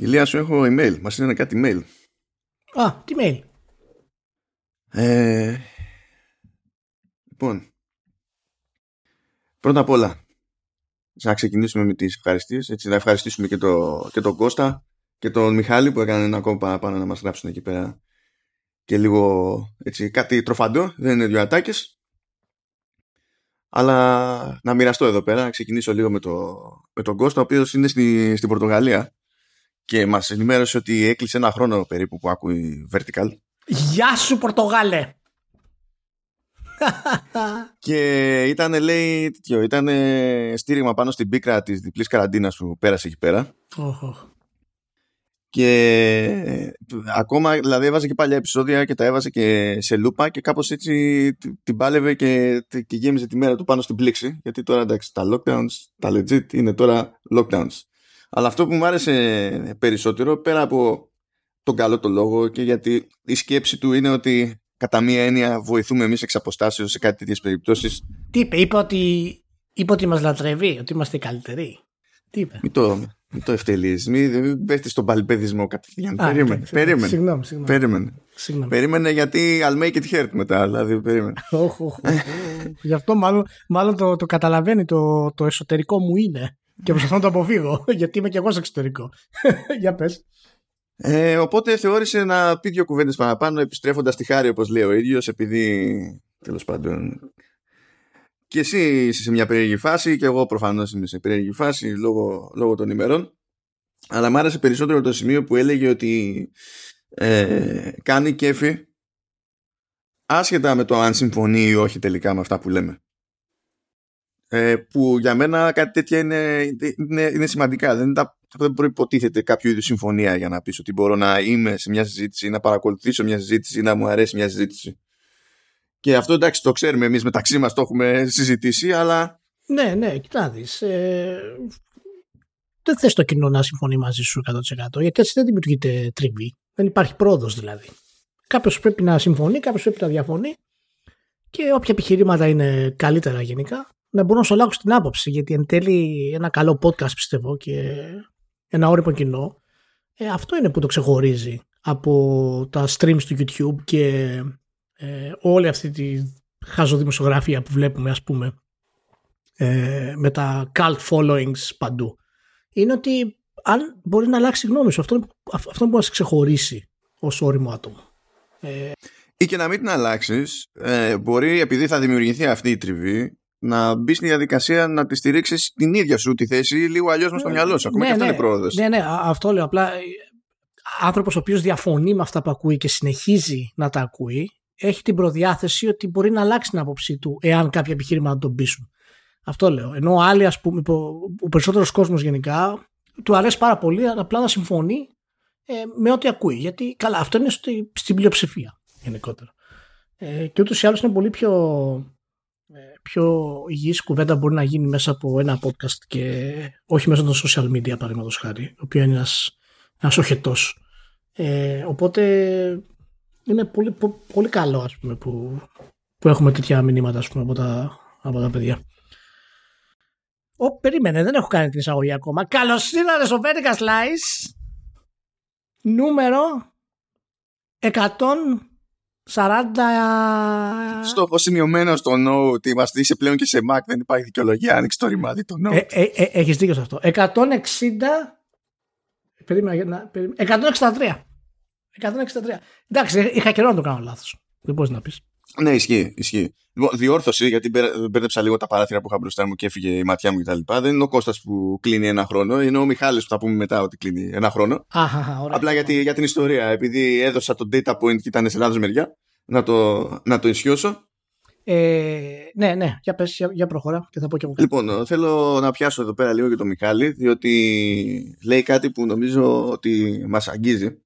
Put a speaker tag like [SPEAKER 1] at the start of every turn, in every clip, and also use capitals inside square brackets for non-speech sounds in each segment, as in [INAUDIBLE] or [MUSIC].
[SPEAKER 1] Ηλία σου έχω email. Μας είναι κάτι email.
[SPEAKER 2] Α, τι mail;
[SPEAKER 1] Ε, λοιπόν, πρώτα απ' όλα, να ξεκινήσουμε με τις ευχαριστίες. Έτσι, να ευχαριστήσουμε και, το, και τον Κώστα και τον Μιχάλη που έκανε ένα ακόμα παραπάνω να μας γράψουν εκεί πέρα και λίγο έτσι, κάτι τροφαντό. Δεν είναι δύο ατάκες. Αλλά να μοιραστώ εδώ πέρα, να ξεκινήσω λίγο με, το, με τον Κώστα, ο οποίος είναι στη, στην Πορτογαλία και μας ενημέρωσε ότι έκλεισε ένα χρόνο περίπου που ακούει Vertical.
[SPEAKER 2] Γεια σου Πορτογάλε!
[SPEAKER 1] και ήταν, λέει, τέτοιο, ήταν στήριγμα πάνω στην πίκρα της διπλής καραντίνας που πέρασε εκεί πέρα. Και ακόμα, δηλαδή έβαζε και παλιά επεισόδια και τα έβαζε και σε λούπα και κάπως έτσι την πάλευε και, και γέμιζε τη μέρα του πάνω στην πλήξη. Γιατί τώρα εντάξει, τα lockdowns, τα legit είναι τώρα lockdowns. Αλλά αυτό που μου άρεσε περισσότερο, πέρα από τον καλό το λόγο και γιατί η σκέψη του είναι ότι κατά μία έννοια βοηθούμε εμείς εξ αποστάσεως σε κάτι τέτοιες περιπτώσεις.
[SPEAKER 2] Τι είπε, είπε ότι, είπε ότι μας λατρεύει, ότι είμαστε καλύτεροι. Τι είπε.
[SPEAKER 1] Μην το, μην το ευτελείς, μην πέφτεις στον παλιπέδισμό κατευθείαν. περίμενε, περίμενε.
[SPEAKER 2] Συγγνώμη, συγγνώμη.
[SPEAKER 1] Περίμενε.
[SPEAKER 2] Συγγνώμη.
[SPEAKER 1] Περίμενε γιατί I'll make it hurt μετά, δηλαδή περίμενε.
[SPEAKER 2] Γι' αυτό μάλλον, μάλλον το, το καταλαβαίνει το, το εσωτερικό μου είναι και προσπαθώ να το αποφύγω [LAUGHS] γιατί είμαι και εγώ σε εξωτερικό. [LAUGHS] Για πες.
[SPEAKER 1] Ε, οπότε θεώρησε να πει δύο κουβέντες παραπάνω επιστρέφοντας τη χάρη όπως λέει ο ίδιος επειδή τέλος πάντων και εσύ είσαι σε μια περίεργη φάση και εγώ προφανώς είμαι σε περίεργη φάση λόγω, λόγω των ημερών αλλά μου άρεσε περισσότερο το σημείο που έλεγε ότι ε, κάνει κέφι άσχετα με το αν συμφωνεί ή όχι τελικά με αυτά που λέμε. Ε, που για μένα κάτι τέτοια είναι, είναι, είναι σημαντικά. Δεν, τα, δεν προποτίθεται κάποιο είδους συμφωνία για να πεις ότι μπορώ να είμαι σε μια συζήτηση, να παρακολουθήσω μια συζήτηση ή να μου αρέσει μια συζήτηση. Και αυτό εντάξει το ξέρουμε εμείς μεταξύ μας το έχουμε συζητήσει αλλά...
[SPEAKER 2] Ναι, ναι, κοιτάξτε. Ε, δεν θες το κοινό να συμφωνεί μαζί σου 100% γιατί έτσι δεν δημιουργείται τριβή. Δεν υπάρχει πρόοδος δηλαδή. Κάποιος πρέπει να συμφωνεί, κάποιος πρέπει να διαφωνεί και όποια επιχειρήματα είναι καλύτερα γενικά να μπορώ να σου αλλάξω την άποψη γιατί εν τέλει ένα καλό podcast πιστεύω και ένα όριμο κοινό ε, αυτό είναι που το ξεχωρίζει από τα streams του YouTube και ε, όλη αυτή τη χαζοδημοσιογραφία που βλέπουμε ας πούμε ε, με τα cult followings παντού. Είναι ότι αν μπορεί να αλλάξει γνώμη σου αυτό, αυτό μπορεί να σε ξεχωρίσει ως όριμο άτομο.
[SPEAKER 1] Ε, ή και να μην την αλλάξεις, ε, μπορεί επειδή θα δημιουργηθεί αυτή η τριβή να μπεις στη διαδικασία να τη στηρίξεις την ίδια σου τη θέση λίγο αλλιώς με στο μυαλό σου. Ακόμα
[SPEAKER 2] ναι,
[SPEAKER 1] και αυτό
[SPEAKER 2] ναι,
[SPEAKER 1] είναι πρόοδος.
[SPEAKER 2] Ναι, ναι, αυτό λέω. Απλά άνθρωπος ο οποίος διαφωνεί με αυτά που ακούει και συνεχίζει να τα ακούει, έχει την προδιάθεση ότι μπορεί να αλλάξει την άποψή του εάν κάποια επιχείρημα τον πείσουν. Αυτό λέω. Ενώ άλλοι, ας πούμε, ο περισσότερος κόσμος γενικά, του αρέσει πάρα πολύ απλά να συμφωνεί ε, με ό,τι ακούει. Γιατί καλά, αυτό είναι στη, στην πλειοψηφία γενικότερα. Ε, και ούτως ή άλλως είναι πολύ πιο ε, πιο υγιής κουβέντα μπορεί να γίνει μέσα από ένα podcast και όχι μέσα των social media παραδείγματος χάρη, ο οποίο είναι ένας, ένας οχετός. Ε, οπότε είναι πολύ, πολύ καλό ας πούμε, που, που έχουμε τέτοια μηνύματα ας πούμε, από, τα, από τα παιδιά. Ω, περίμενε, δεν έχω κάνει την εισαγωγή ακόμα. Καλώς ήρθατε στο Vertical Slice νούμερο 100 40.
[SPEAKER 1] Στο σημειωμένο στο no ότι είμαστε είσαι πλέον και σε Mac, δεν υπάρχει δικαιολογία. Άνοιξε το ρημάδι το no. Ε,
[SPEAKER 2] ε, ε, Έχεις δίκιο σε αυτό. 160. Περίμενα, 163. 163. Εντάξει, είχα καιρό να το κάνω λάθος. Δεν μπορείς να πεις.
[SPEAKER 1] Ναι, ισχύει. ισχύει. Λοιπόν, διόρθωση, γιατί μπέρδεψα λίγο τα παράθυρα που είχα μπροστά μου και έφυγε η ματιά μου κτλ. Δεν είναι ο Κώστας που κλείνει ένα χρόνο, είναι ο Μιχάλης που θα πούμε μετά ότι κλείνει ένα χρόνο.
[SPEAKER 2] Αχα, ωραία.
[SPEAKER 1] Απλά γιατί, για την ιστορία, επειδή έδωσα το data point και ήταν σε λάθος μεριά, να το, να το ισιώσω.
[SPEAKER 2] Ε, ναι, ναι, για πες, για, για προχώρα και θα πω και εγώ
[SPEAKER 1] κάτι. Λοιπόν, θέλω να πιάσω εδώ πέρα λίγο και τον Μιχάλη, διότι λέει κάτι που νομίζω ότι μας αγγίζει.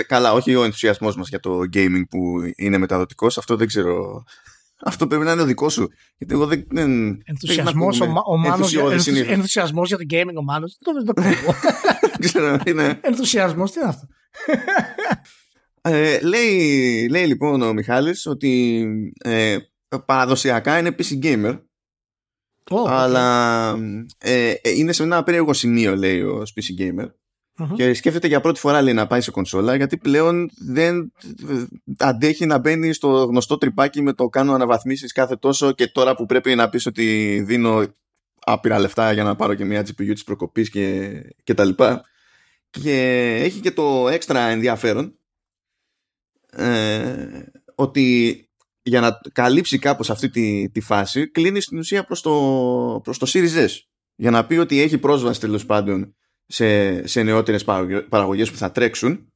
[SPEAKER 1] Ε, καλά, όχι ο ενθουσιασμός μας για το gaming που είναι μεταδοτικός, αυτό δεν ξέρω αυτό πρέπει να είναι ο δικός σου. Γιατί εγώ δεν. δεν
[SPEAKER 2] ενθουσιασμός, ο, ο Μάνος, ενθουσιασμός για το gaming ο Μάνος. Δεν το [LAUGHS] ξέρω. είναι. Ενθουσιασμός, τι είναι αυτό;
[SPEAKER 1] Ε, λέει, λέει λοιπόν ο Μιχάλης ότι ε, παραδοσιακά είναι PC gamer Oh, αλλά ε, ε, είναι σε ένα περίεργο σημείο λέει ο PC Gamer και σκέφτεται για πρώτη φορά λέει, να πάει σε κονσόλα γιατί πλέον δεν αντέχει να μπαίνει στο γνωστό τρυπάκι με το κάνω αναβαθμίσεις κάθε τόσο και τώρα που πρέπει να πεις ότι δίνω άπειρα λεφτά για να πάρω και μια GPU της προκοπής και, και τα λοιπά και έχει και το έξτρα ενδιαφέρον ε, ότι για να καλύψει κάπως αυτή τη, τη φάση κλείνει στην ουσία προς το, προς το Series S. Για να πει ότι έχει πρόσβαση τέλος πάντων σε, σε νεότερες παραγωγές που θα τρέξουν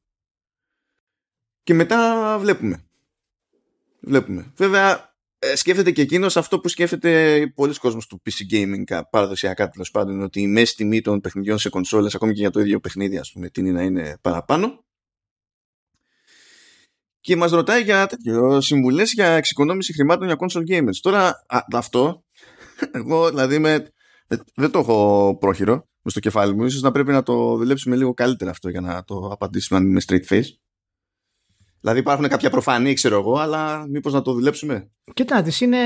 [SPEAKER 1] και μετά βλέπουμε. Βλέπουμε. Βέβαια ε, σκέφτεται και εκείνος αυτό που σκέφτεται πολλοί κόσμος του PC gaming παραδοσιακά τέλος πάντων ότι η μέση τιμή των παιχνιδιών σε κονσόλες ακόμη και για το ίδιο παιχνίδι ας πούμε τίνει να είναι παραπάνω και μας ρωτάει για τέτοιο, συμβουλές για εξοικονόμηση χρημάτων για console gamers. Τώρα αυτό, [LAUGHS] εγώ δηλαδή με, δεν το έχω πρόχειρο στο κεφάλι μου. Ίσως να πρέπει να το δουλέψουμε λίγο καλύτερα αυτό για να το απαντήσουμε με straight face. Δηλαδή υπάρχουν κάποια προφανή, ξέρω εγώ, αλλά μήπως να το δουλέψουμε.
[SPEAKER 2] Κοιτάξτε, είναι...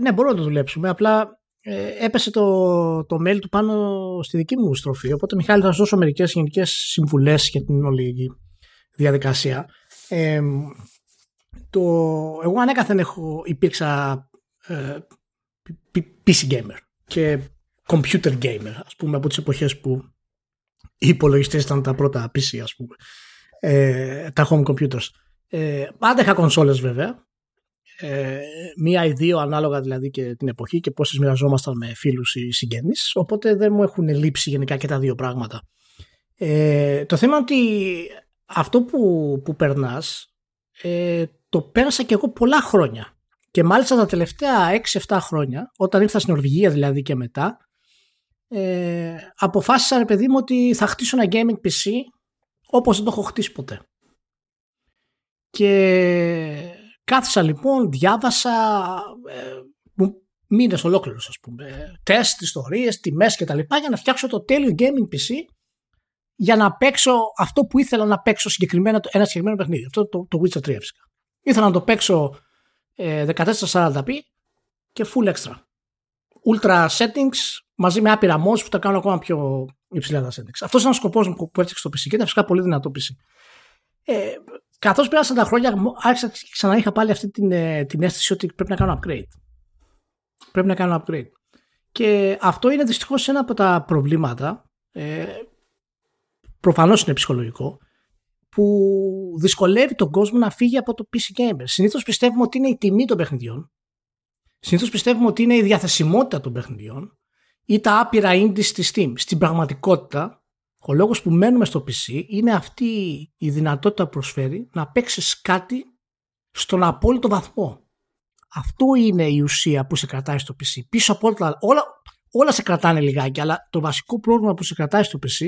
[SPEAKER 2] Ναι, μπορούμε να το δουλέψουμε. Απλά ε, έπεσε το, το mail του πάνω στη δική μου στροφή. Οπότε, Μιχάλη, θα σου δώσω μερικέ γενικέ συμβουλέ για την όλη διαδικασία το, εγώ ανέκαθεν έχω, υπήρξα ε, PC gamer και computer gamer, ας πούμε, από τις εποχές που οι υπολογιστές ήταν τα πρώτα PC, ας πούμε, ε, τα home computers. Ε, πάντα είχα κονσόλες βέβαια, ε, μία ή δύο ανάλογα δηλαδή και την εποχή και πόσες μοιραζόμασταν με φίλους ή συγγένεις, οπότε δεν μου έχουν λείψει γενικά και τα δύο πράγματα. Ε, το θέμα είναι ότι αυτό που, που περνάς ε, το πέρασα και εγώ πολλά χρόνια. Και μάλιστα τα τελευταία 6-7 χρόνια, όταν ήρθα στην Νορβηγία δηλαδή και μετά, ε, αποφάσισα ρε παιδί μου ότι θα χτίσω ένα gaming PC όπως δεν το έχω χτίσει ποτέ. Και κάθισα λοιπόν, διάβασα ε, μήνες ολόκληρους ας πούμε, τεστ, ιστορίες, τιμές και τα λοιπά για να φτιάξω το τέλειο gaming PC για να παίξω αυτό που ήθελα να παίξω συγκεκριμένα, ένα συγκεκριμένο παιχνίδι. Αυτό το, το Witcher 3 φυσικά. Ήθελα να το παίξω ε, 1440p και full extra. Ultra settings μαζί με άπειρα mods που τα κάνω ακόμα πιο υψηλά τα settings. Αυτός ήταν ο σκοπός μου που έφτιαξε στο PC και ήταν φυσικά πολύ δυνατό PC. Ε, Καθώς πέρασαν τα χρόνια, άρχισα και ξανά είχα πάλι αυτή την, ε, την αίσθηση ότι πρέπει να κάνω upgrade. Πρέπει να κάνω upgrade. Και αυτό είναι δυστυχώς ένα από τα προβλήματα ε, προφανώς είναι ψυχολογικό, που δυσκολεύει τον κόσμο να φύγει από το PC Gamer. Συνήθως πιστεύουμε ότι είναι η τιμή των παιχνιδιών. Συνήθως πιστεύουμε ότι είναι η διαθεσιμότητα των παιχνιδιών ή τα άπειρα indies στη Steam. Στην πραγματικότητα, ο λόγος που μένουμε στο PC είναι αυτή η δυνατότητα που προσφέρει να παίξεις κάτι στον απόλυτο βαθμό. Αυτό είναι η ουσία που σε κρατάει στο PC. Πίσω από όλα, όλα, όλα σε κρατάνε λιγάκι, αλλά το βασικό πρόβλημα που σε κρατάει στο PC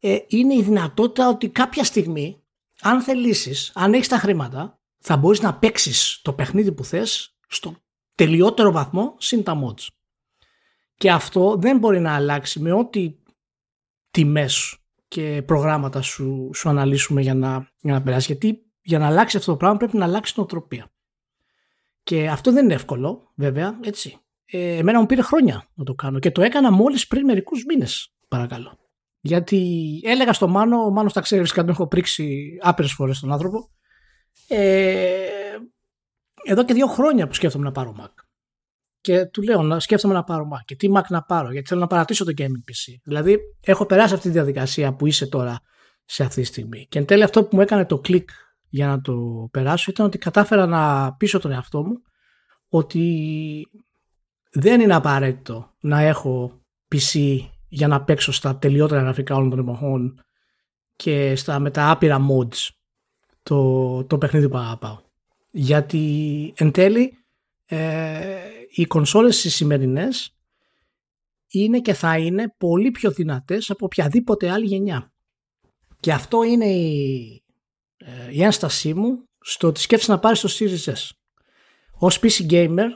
[SPEAKER 2] ε, είναι η δυνατότητα ότι κάποια στιγμή, αν θελήσεις, αν έχεις τα χρήματα, θα μπορείς να παίξεις το παιχνίδι που θες στο τελειότερο βαθμό συν τα mods. Και αυτό δεν μπορεί να αλλάξει με ό,τι τιμές και προγράμματα σου, σου αναλύσουμε για να, για να περάσει. Γιατί για να αλλάξει αυτό το πράγμα πρέπει να αλλάξει την οτροπία. Και αυτό δεν είναι εύκολο, βέβαια, έτσι. Ε, εμένα μου πήρε χρόνια να το κάνω και το έκανα μόλις πριν μερικούς μήνες, παρακαλώ. Γιατί έλεγα στο Μάνο, ο Μάνος τα ξέρεις, τον έχω πρίξει άπειρες φορές τον άνθρωπο. Ε, εδώ και δύο χρόνια που σκέφτομαι να πάρω Mac. Και του λέω να σκέφτομαι να πάρω Mac. Και τι Mac να πάρω, γιατί θέλω να παρατήσω το gaming PC. Δηλαδή, έχω περάσει αυτή τη διαδικασία που είσαι τώρα σε αυτή τη στιγμή. Και εν τέλει αυτό που μου έκανε το κλικ για να το περάσω ήταν ότι κατάφερα να πείσω τον εαυτό μου ότι δεν είναι απαραίτητο να έχω PC για να παίξω στα τελειότερα γραφικά όλων των εποχών και στα, με τα άπειρα mods το, το παιχνίδι που αγαπάω. Γιατί εν τέλει ε, οι κονσόλες οι σημερινές είναι και θα είναι πολύ πιο δυνατές από οποιαδήποτε άλλη γενιά. Και αυτό είναι η, ε, η ένστασή μου στο ότι σκέφτεσαι να πάρεις το Series S. Ως PC gamer,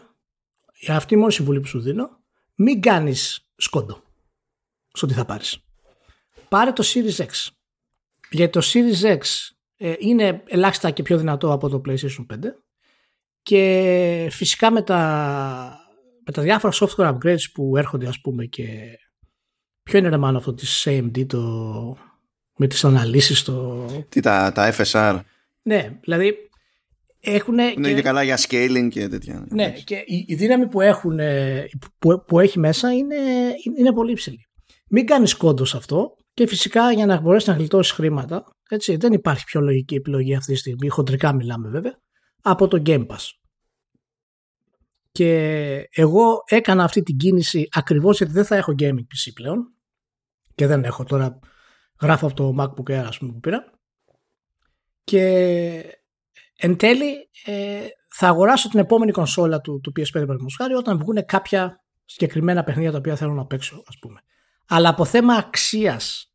[SPEAKER 2] αυτή η μόνη συμβουλή που σου δίνω, μην κάνεις σκόντο στο τι θα πάρεις. Πάρε το Series X. Γιατί το Series X ε, είναι ελάχιστα και πιο δυνατό από το PlayStation 5 και φυσικά με, τα, με τα διάφορα software upgrades που έρχονται ας πούμε και ποιο είναι μάλλον αυτό της AMD το, με τις αναλύσεις το...
[SPEAKER 1] Τι τα, τα FSR
[SPEAKER 2] ναι δηλαδή έχουν
[SPEAKER 1] είναι και, και καλά για scaling και τέτοια.
[SPEAKER 2] Ναι και η, η δύναμη που, έχουν, που, που έχει μέσα είναι, είναι πολύ υψηλή. Μην κάνεις κόντος σε αυτό και φυσικά για να μπορέσεις να γλιτώσεις χρήματα έτσι, δεν υπάρχει πιο λογική επιλογή αυτή τη στιγμή. Χοντρικά μιλάμε βέβαια από το Game Pass. Και εγώ έκανα αυτή την κίνηση ακριβώς γιατί δεν θα έχω gaming PC πλέον. Και δεν έχω τώρα. Γράφω από το MacBook Air ας πούμε που πήρα. Και εν τέλει ε, θα αγοράσω την επόμενη κονσόλα του, του PS5 χάρη όταν βγουν κάποια συγκεκριμένα παιχνίδια τα οποία θέλω να παίξω ας πούμε. Αλλά από θέμα αξίας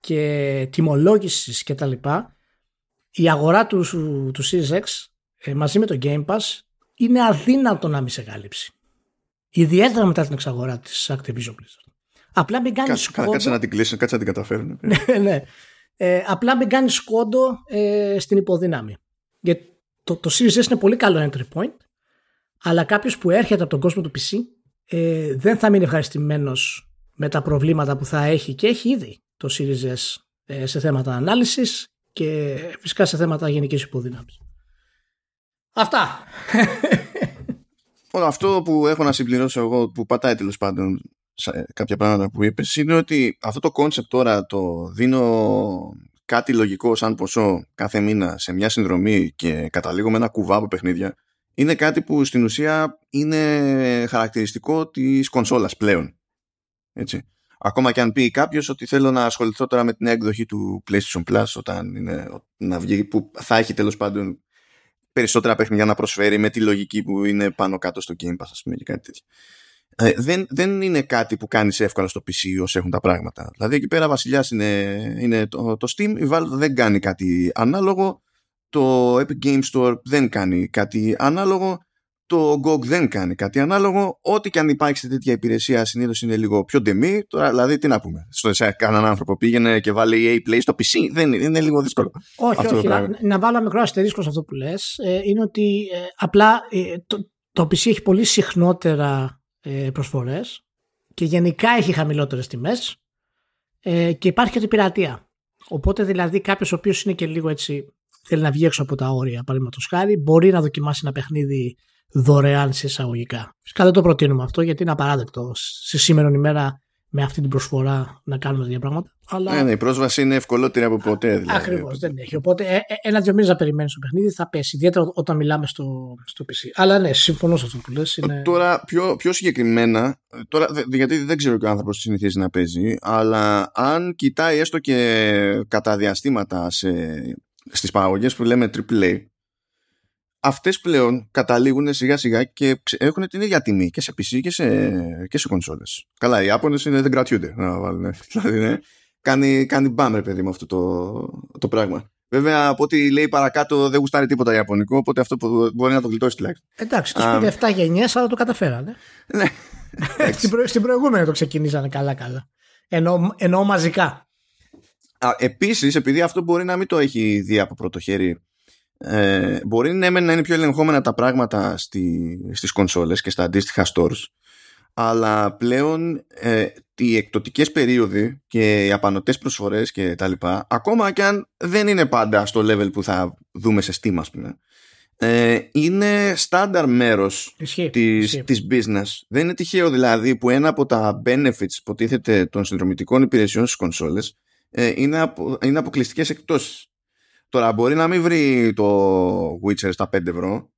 [SPEAKER 2] και τιμολόγησης και τα λοιπά η αγορά του, του Series X ε, μαζί με το Game Pass είναι αδύνατο να μην σε κάλυψει. Ιδιαίτερα μετά την εξαγορά της Activision Blizzard. Απλά μην κάνεις σκόντο.
[SPEAKER 1] Κάτσε να την κλείσουν, κάτσε να την καταφέρουν. [LAUGHS]
[SPEAKER 2] ναι, ναι. Ε, απλά μην κάνεις σκόντο ε, στην υποδύναμη. Γιατί το, το Series S είναι πολύ καλό entry point, αλλά κάποιος που έρχεται από τον κόσμο του PC ε, δεν θα μείνει ευχαριστημένος με τα προβλήματα που θα έχει και έχει ήδη το Series S ε, σε θέματα ανάλυσης και φυσικά σε θέματα γενικής ιπποδύναμης. Αυτά. [LAUGHS]
[SPEAKER 1] Αυτό που έχω να συμπληρώσω εγώ που πατάει τέλος πάντων κάποια πράγματα που είπες είναι ότι αυτό το concept τώρα το δίνω κάτι λογικό σαν ποσό κάθε μήνα σε μια συνδρομή και καταλήγω με ένα κουβά από παιχνίδια είναι κάτι που στην ουσία είναι χαρακτηριστικό της κονσόλας πλέον. Έτσι. Ακόμα και αν πει κάποιος ότι θέλω να ασχοληθώ τώρα με την έκδοχη του PlayStation Plus όταν είναι να βγει, που θα έχει τέλος πάντων περισσότερα παιχνίδια να προσφέρει με τη λογική που είναι πάνω κάτω στο Game Pass, ας πούμε, και κάτι τέτοιο. Ε, δεν, δεν είναι κάτι που κάνεις εύκολα στο PC όσο έχουν τα πράγματα. Δηλαδή εκεί πέρα βασιλιάς είναι, είναι το, το Steam, η Valve δεν κάνει κάτι ανάλογο, το Epic Game Store δεν κάνει κάτι ανάλογο το GOG δεν κάνει κάτι ανάλογο. Ό,τι και αν υπάρχει σε τέτοια υπηρεσία συνήθως είναι λίγο πιο ντεμή. Τώρα, δηλαδή, τι να πούμε. Στο σε κανέναν άνθρωπο πήγαινε και βάλει EA Play στο PC. Δεν είναι, είναι λίγο δύσκολο.
[SPEAKER 2] Όχι, αυτό όχι. Να, να βάλω ένα μικρό αστερίσκο σε αυτό που λες. Ε, είναι ότι ε, απλά ε, το, το PC έχει πολύ συχνότερα ε, προσφορές και γενικά έχει χαμηλότερες τιμές ε, και υπάρχει και την πειρατεία. Οπότε δηλαδή κάποιος ο οποίος είναι και λίγο έτσι θέλει να βγει έξω από τα όρια, παραδείγματος χάρη, μπορεί να δοκιμάσει ένα παιχνίδι δωρεάν σε εισαγωγικά. Φυσικά δεν το προτείνουμε αυτό γιατί είναι απαράδεκτο σε σήμερα ημέρα με αυτή την προσφορά να κάνουμε τέτοια πράγματα. Αλλά...
[SPEAKER 1] Ναι, ναι, η πρόσβαση είναι ευκολότερη από ποτέ. Δηλαδή.
[SPEAKER 2] Ακριβώς, δεν έχει. Οπότε ε, ε, ένα-δύο μήνες να περιμένεις το παιχνίδι θα πέσει. Ιδιαίτερα όταν μιλάμε στο, στο PC. Αλλά ναι, συμφωνώ σε αυτό που λες. Είναι...
[SPEAKER 1] Τώρα, πιο, πιο συγκεκριμένα, τώρα, γιατί δεν ξέρω και ο άνθρωπος συνηθίζει να παίζει, αλλά αν κοιτάει έστω και κατά διαστήματα σε, στις παραγωγές που λέμε AAA αυτές πλέον καταλήγουν σιγά σιγά και έχουν την ίδια τιμή και σε PC και σε, και σε κονσόλες. Καλά, οι Ιάπωνες είναι, δεν κρατιούνται να βάλουν. [LAUGHS] Δηλαδή, ναι, κάνει, κάνει μπάμερ, παιδί με αυτό το, το πράγμα. Βέβαια, από ό,τι λέει παρακάτω, δεν γουστάρει τίποτα Ιαπωνικό, οπότε αυτό που μπορεί να το γλιτώσει τουλάχιστον.
[SPEAKER 2] Εντάξει, το σπίτι 7 γενιές, αλλά το καταφέρανε. [LAUGHS]
[SPEAKER 1] Ναι. [LAUGHS]
[SPEAKER 2] στην, προ, στην προηγούμενη το ξεκινήσανε καλά-καλά. Ενώ, ενώ μαζικά.
[SPEAKER 1] Επίσης, επειδή αυτό μπορεί να μην το έχει δει από πρώτο χέρι ε, μπορεί ναι, να είναι πιο ελεγχόμενα τα πράγματα στη, στις κονσόλες και στα αντίστοιχα stores αλλά πλέον ε, οι εκτοτικές περίοδοι και οι απανοτές προσφορές και τα λοιπά ακόμα και αν δεν είναι πάντα στο level που θα δούμε σε Steam ας πούμε ε, είναι στάνταρ μέρος της, της business. Δεν είναι τυχαίο δηλαδή που ένα από τα benefits που τίθεται των συνδρομητικών υπηρεσιών στις κονσόλες ε, είναι, απο, είναι αποκλειστικές εκτόσεις Τώρα μπορεί να μην βρει το Witcher στα 5 ευρώ,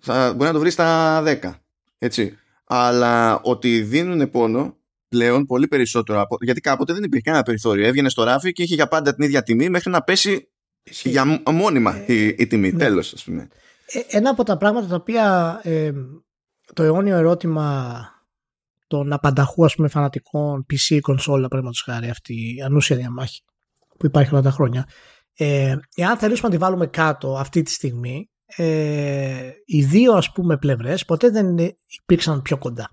[SPEAKER 1] θα, μπορεί να το βρει στα 10. Έτσι. Αλλά ότι δίνουν πόνο πλέον πολύ περισσότερο από, γιατί κάποτε δεν υπήρχε κανένα περιθώριο. Έβγαινε στο ράφι και είχε για πάντα την ίδια τιμή μέχρι να πέσει για μόνιμα ε, η, η, τιμή. Ναι. Τέλος, ας πούμε.
[SPEAKER 2] Ε, ένα από τα πράγματα τα οποία ε, το αιώνιο ερώτημα των απανταχού ας πούμε φανατικών PC κονσόλα παραδείγματος χάρη αυτή η ανούσια διαμάχη που υπάρχει όλα τα χρόνια ε, εάν θελήσουμε να τη βάλουμε κάτω αυτή τη στιγμή, ε, οι δύο ας πούμε πλευρές ποτέ δεν υπήρξαν πιο κοντά.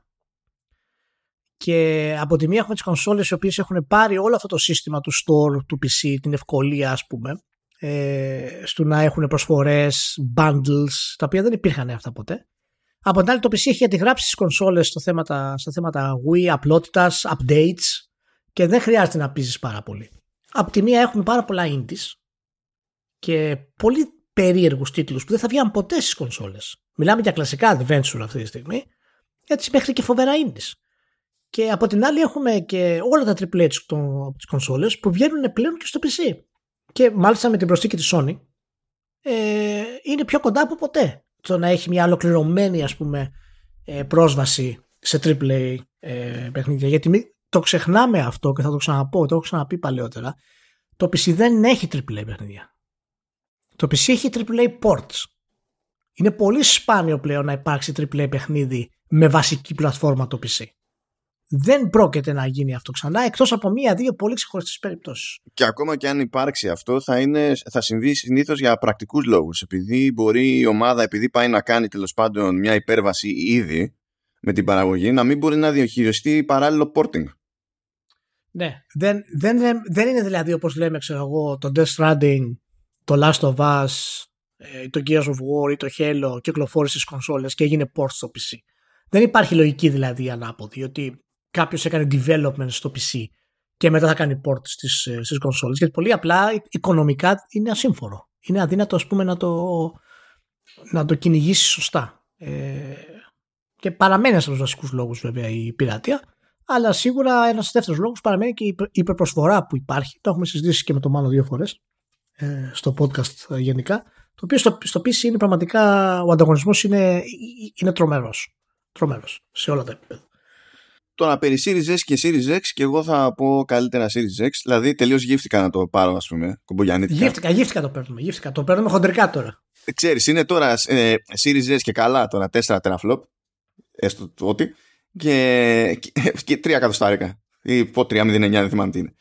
[SPEAKER 2] Και από τη μία έχουμε τις κονσόλες οι οποίες έχουν πάρει όλο αυτό το σύστημα του store, του PC, την ευκολία ας πούμε, ε, στο να έχουν προσφορές, bundles, τα οποία δεν υπήρχαν αυτά ποτέ. Από την άλλη το PC έχει αντιγράψει στις κονσόλες στο θέματα, στα θέματα Wii, απλότητας, updates και δεν χρειάζεται να πείζεις πάρα πολύ. Από τη μία έχουμε πάρα πολλά indies και πολύ περίεργους τίτλους που δεν θα βγαίνουν ποτέ στις κονσόλες. Μιλάμε για κλασικά adventure αυτή τη στιγμή, έτσι μέχρι και φοβερά indies. Και από την άλλη έχουμε και όλα τα AAA από τις κονσόλες που βγαίνουν πλέον και στο PC. Και μάλιστα με την προσθήκη της Sony ε, είναι πιο κοντά από ποτέ το να έχει μια ολοκληρωμένη ας πούμε ε, πρόσβαση σε AAA ε, παιχνίδια. Γιατί το ξεχνάμε αυτό και θα το ξαναπώ, το έχω ξαναπεί παλαιότερα. Το PC δεν έχει AAA παιχνίδια. Το PC έχει AAA ports. Είναι πολύ σπάνιο πλέον να υπάρξει AAA παιχνίδι με βασική πλατφόρμα το PC. Δεν πρόκειται να γίνει αυτό ξανά εκτός από μία-δύο πολύ ξεχωριστές περιπτώσεις.
[SPEAKER 1] Και ακόμα και αν υπάρξει αυτό θα, είναι, θα συμβεί συνήθως για πρακτικούς λόγους. Επειδή μπορεί η ομάδα, επειδή πάει να κάνει τέλος πάντων μια υπέρβαση ήδη με την παραγωγή, να μην μπορεί να διαχειριστεί παράλληλο porting.
[SPEAKER 2] Ναι, δεν, δεν, δεν είναι δηλαδή όπως λέμε ξέρω εγώ το Death Stranding, το Last of Us, ε, το Gears of War ή το Halo κυκλοφόρησε στις κονσόλες και έγινε port στο PC. Δεν υπάρχει λογική δηλαδή ανάποδη ότι κάποιος έκανε development στο PC και μετά θα κάνει port στις, ε, στις κονσόλες γιατί πολύ απλά οικονομικά είναι ασύμφορο. Είναι αδύνατο ας πούμε να το, να το κυνηγήσεις σωστά. Ε, και παραμένει ένας από τους βασικούς λόγους βέβαια η πειρατεία. Αλλά σίγουρα ένας δεύτερος λόγος παραμένει και η υπερπροσφορά που υπάρχει. Το έχουμε συζητήσει και με το Μάνο δύο φορές ε, στο podcast ε, γενικά. Το οποίο στο, στο PC είναι πραγματικά ο ανταγωνισμός είναι, είναι τρομερός. Τρομερός σε όλα τα επίπεδα.
[SPEAKER 1] Τώρα περί Series S και Series X και εγώ θα πω καλύτερα Series X. Δηλαδή τελείως γύφτηκα να το πάρω, ας πούμε. Κουμπογιανίτικα.
[SPEAKER 2] Γύφτηκα, γύφτηκα το παίρνουμε. Γύφτηκα. Το παίρνουμε χοντρικά τώρα.
[SPEAKER 1] Ε, ξέρεις, είναι τώρα ε, Series S και καλά τώρα 4 teraflop. Έστω το ότι. Και, και, και 3 εκατοστάρικα. Ή πω 3,09 δεν θυμάμαι τι είναι.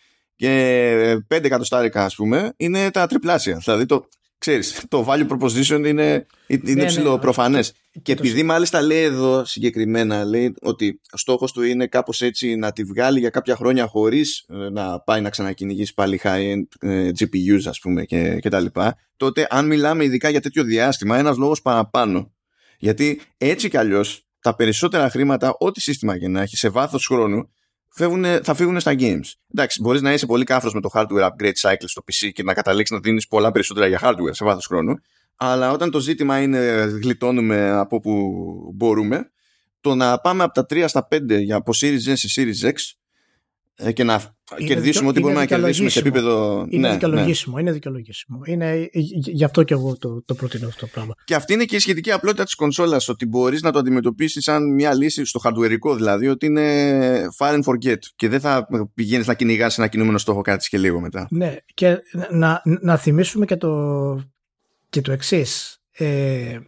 [SPEAKER 1] Και 5 εκατοστάρικα, ας πούμε, είναι τα τριπλάσια. Δηλαδή το, ξέρεις, το value proposition είναι, είναι ναι, ψηλό ναι, προφανές. Και επειδή μάλιστα λέει εδώ συγκεκριμένα, λέει ότι ο στόχος του είναι κάπως έτσι να τη βγάλει για κάποια χρόνια χωρίς ε, να πάει να ξανακυνηγήσει πάλι high-end ε, GPUs ας πούμε και, και τα λοιπά, τότε αν μιλάμε ειδικά για τέτοιο διάστημα, ένας λόγος παραπάνω. Γιατί έτσι κι αλλιώς τα περισσότερα χρήματα, ό,τι σύστημα και να έχει σε βάθος χρόνου, φεύγουνε, θα φύγουν στα games. Εντάξει, μπορείς να είσαι πολύ κάφρος με το hardware upgrade cycle στο PC και να καταλήξεις να δίνεις πολλά περισσότερα για hardware σε βάθος χρόνου. Αλλά όταν το ζήτημα είναι γλιτώνουμε από όπου μπορούμε, το να πάμε από τα 3 στα 5 για από Series S σε Series X ε, και να είναι κερδίσουμε ό,τι μπορούμε να κερδίσουμε σε επίπεδο.
[SPEAKER 2] Είναι ναι, δικαιολογήσιμο. Ναι. Είναι δικαιολογήσιμο. Είναι, γι' αυτό και εγώ το, το προτείνω αυτό το πράγμα.
[SPEAKER 1] Και αυτή είναι και η σχετική απλότητα της κονσόλας. Ότι μπορείς να το αντιμετωπίσεις σαν μια λύση στο hardwareικό δηλαδή, ότι είναι fire and forget. Και δεν θα πηγαίνεις να κυνηγάς ένα κινούμενο στόχο κάτι και λίγο μετά.
[SPEAKER 2] Ναι, και να, να θυμίσουμε και το, και το εξής. Ε,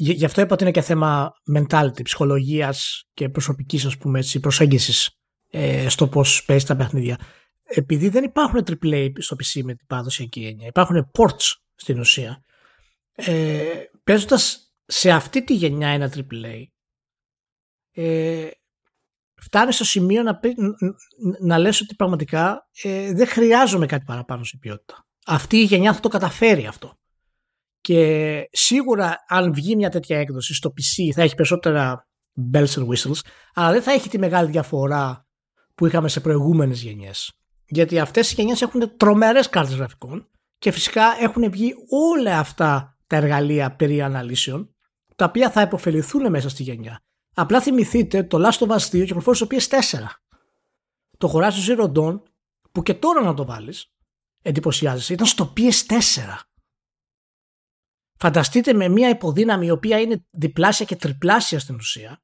[SPEAKER 2] γι' αυτό είπα ότι είναι και θέμα mentality, ψυχολογίας και προσωπικής ας πούμε έτσι, προσέγγισης ε, στο πώς παίζει τα παιχνίδια. Επειδή δεν υπάρχουν AAA στο PC με την παραδοσιακή έννοια, υπάρχουν ports στην ουσία. Ε, Παίζοντας σε αυτή τη γενιά ένα AAA, ε, φτάνει στο σημείο να, να λες ότι πραγματικά ε, δεν χρειάζομαι κάτι παραπάνω σε ποιότητα. Αυτή η γενιά θα το καταφέρει αυτό. Και σίγουρα αν βγει μια τέτοια έκδοση στο PC θα έχει περισσότερα bells and whistles, αλλά δεν θα έχει τη μεγάλη διαφορά που είχαμε σε προηγούμενες γενιές. Γιατί αυτές οι γενιές έχουν τρομερές κάρτες γραφικών και φυσικά έχουν βγει όλα αυτά τα εργαλεία περί αναλύσεων, τα οποία θα υποφεληθούν μέσα στη γενιά. Απλά θυμηθείτε το Last of Us 2 κυκλοφόρησε στο PS4. Το Horizon Zero Dawn, που και τώρα να το βάλεις, εντυπωσιάζεσαι, ήταν στο PS4. Φανταστείτε με μια υποδύναμη η οποία είναι διπλάσια και τριπλάσια στην ουσία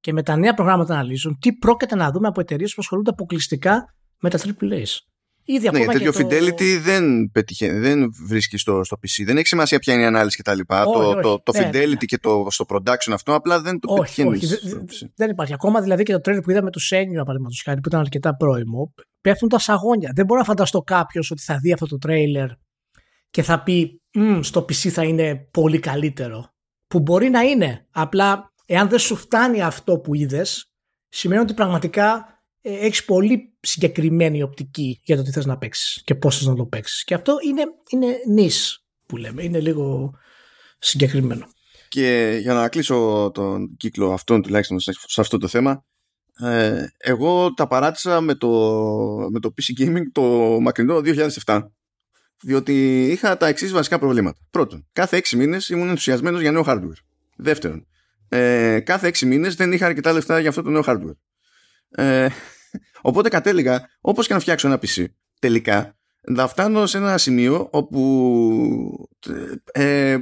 [SPEAKER 2] και με τα νέα προγράμματα αναλύσεων, τι πρόκειται να δούμε από εταιρείες που ασχολούνται αποκλειστικά με τα AAAs.
[SPEAKER 1] Ήδη ναι, τέτοιο το... fidelity δεν, πετυχε, δεν βρίσκει στο, στο PC. Δεν έχει σημασία ποια είναι η ανάλυση κτλ. Το, το, το, ναι, fidelity ναι. και το στο production αυτό απλά δεν το πετυχαίνει. Όχι,
[SPEAKER 2] δεν υπάρχει. Ακόμα δηλαδή και το trailer που είδαμε του Senior παραδείγματος χάρη που ήταν αρκετά πρώιμο, πέφτουν τα σαγόνια. Δεν μπορώ να φανταστώ κάποιος ότι θα δει αυτό το trailer και θα πει στο PC θα είναι πολύ καλύτερο. Που μπορεί να είναι. Απλά εάν δεν σου φτάνει αυτό που είδες, σημαίνει ότι πραγματικά ε, έχεις πολύ συγκεκριμένη οπτική για το τι θες να παίξεις και πώς θες να το παίξεις. Και αυτό είναι, είναι νης που λέμε, είναι λίγο συγκεκριμένο.
[SPEAKER 1] Και για να κλείσω τον κύκλο αυτόν τουλάχιστον σε αυτό το θέμα, ε, εγώ τα παράτησα με το, με το PC Gaming το μακρινό 2007. Διότι είχα τα εξής βασικά προβλήματα. Πρώτον, κάθε έξι μήνες ήμουν ενθουσιασμένος για νέο hardware. Δεύτερον, ε, κάθε έξι μήνες δεν είχα αρκετά λεφτά για αυτό το νέο hardware. Ε, οπότε κατέληγα, όπως και να φτιάξω ένα PC, τελικά, να φτάνω σε ένα σημείο όπου ε,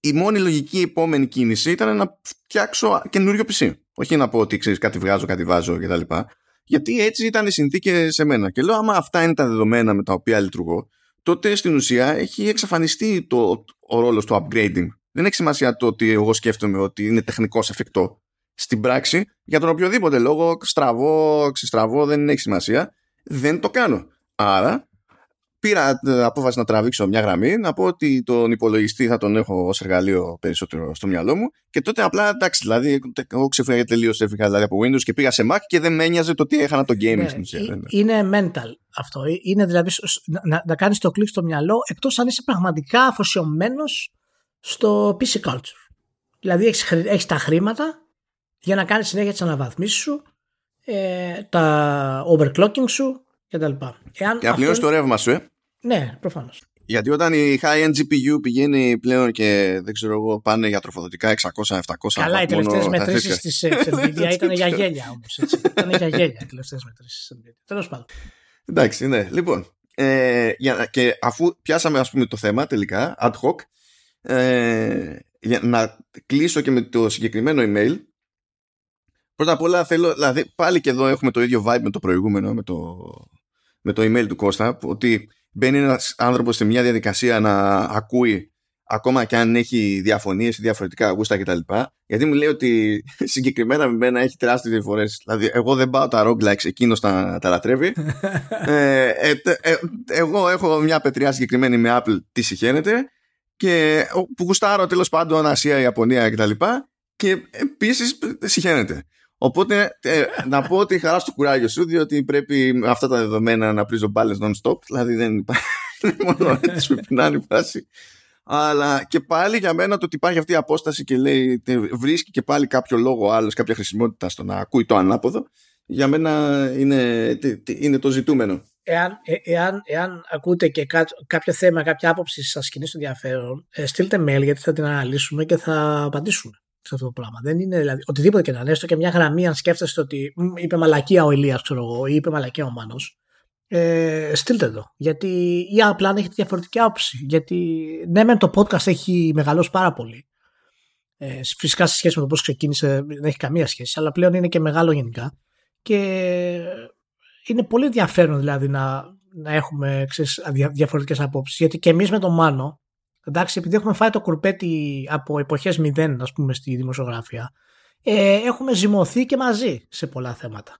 [SPEAKER 1] η μόνη λογική επόμενη κίνηση ήταν να φτιάξω καινούριο PC. Όχι να πω ότι ξέρεις κάτι βγάζω, κάτι βάζω κτλ. Γιατί έτσι ήταν οι συνθήκες σε μένα. Και λέω, άμα αυτά είναι τα δεδομένα με τα οποία λειτουργώ, τότε στην ουσία έχει εξαφανιστεί το, ο ρόλος του upgrading. Δεν έχει σημασία το ότι εγώ σκέφτομαι ότι είναι τεχνικός εφικτό. Στην πράξη, για τον οποιοδήποτε λόγο, στραβό, ξεστραβό, δεν έχει σημασία. Δεν το κάνω. Άρα πήρα την απόφαση να τραβήξω μια γραμμή, να πω ότι τον υπολογιστή θα τον έχω ως εργαλείο περισσότερο στο μυαλό μου και τότε απλά εντάξει, δηλαδή εγώ ξεφύγα τελείω έφυγα δηλαδή, από Windows και πήγα σε Mac και δεν με ένοιαζε το τι έχανα το gaming ναι, στην ουσία.
[SPEAKER 2] Ναι. Είναι mental αυτό. Είναι δηλαδή να, να κάνεις το κλικ στο μυαλό εκτός αν είσαι πραγματικά αφοσιωμένος στο PC culture. Δηλαδή έχεις τα χρήματα για να κάνεις συνέχεια τις αναβαθμίσεις σου, ε, τα overclocking σου κτλ.
[SPEAKER 1] Και να πληρώσεις το ρεύμα σου, ε.
[SPEAKER 2] Ναι, προφανώς.
[SPEAKER 1] Γιατί όταν η high-end GPU πηγαίνει πλέον και δεν ξέρω εγώ πάνε για τροφοδοτικά 600-700
[SPEAKER 2] Καλά, οι τελευταίες μετρήσεις της Nvidia [LAUGHS] ήταν για γέλια όμως. Ήταν για γέλια οι τελευταίες μετρήσεις της Nvidia. Τέλος πάντων.
[SPEAKER 1] Εντάξει, ναι. Λοιπόν, ε, για, και αφού πιάσαμε ας πούμε το θέμα τελικά, ad hoc, ε, για να κλείσω και με το συγκεκριμένο email, πρώτα απ' όλα θέλω, δηλαδή πάλι και εδώ έχουμε το ίδιο vibe με το προηγούμενο, με το, με το email του Κώστα, ότι μπαίνει ένας άνθρωπος σε μια διαδικασία να ακούει ακόμα και αν έχει διαφωνίες ή διαφορετικά γούστα κτλ. Γιατί μου λέει ότι [LAUGHS] συγκεκριμένα με μένα έχει τεράστιες διαφορές. Δηλαδή, εγώ δεν πάω τα roguelikes, εκείνος τα, τα λατρεύει. [LAUGHS] ε, ε, ε, εγώ έχω μια πετριά συγκεκριμένη με Apple, τι συχαίνεται. Και που γουστάρω τέλος πάντων Ασία, Ιαπωνία κτλ. Και επίσης συχαίνεται. Οπότε ε, [LAUGHS] να πω ότι χαρά στο κουράγιο σου, διότι πρέπει με αυτά τα δεδομένα να πρίζω μπάλες non-stop. Δηλαδή δεν υπάρχει [LAUGHS] μόνο [LAUGHS] έτσι πρέπει να είναι η φάση. Αλλά και πάλι για μένα το ότι υπάρχει αυτή η απόσταση και λέει βρίσκει και πάλι κάποιο λόγο άλλος, κάποια χρησιμότητα στο να ακούει το ανάποδο, για μένα είναι, είναι το ζητούμενο.
[SPEAKER 2] Εάν, ε, εάν, εάν ακούτε και κάποιο θέμα, κάποια άποψη σα κινεί στο ενδιαφέρον, ε, στείλτε mail γιατί θα την αναλύσουμε και θα απαντήσουμε σε αυτό το πράγμα. Δεν είναι δηλαδή οτιδήποτε και να είναι, έστω και μια γραμμή, αν σκέφτεστε ότι είπε μαλακία ο Ηλίας, ξέρω εγώ, ή είπε μαλακία ο Μάνος, ε, στείλτε το. Γιατί ή απλά αν έχετε διαφορετική άποψη. Γιατί ναι, με το podcast έχει μεγαλώσει πάρα πολύ. Ε, φυσικά σε σχέση με το πώς ξεκίνησε δεν έχει καμία σχέση, αλλά πλέον είναι και μεγάλο γενικά. Και είναι πολύ ενδιαφέρον δηλαδή να, να έχουμε ξέρεις, διαφορετικές απόψεις γιατί και εμείς με τον Μάνο Εντάξει, επειδή έχουμε φάει το κουρμπέτι από εποχές μηδέν, ας πούμε, στη δημοσιογραφία, ε, έχουμε ζυμωθεί και μαζί σε πολλά θέματα.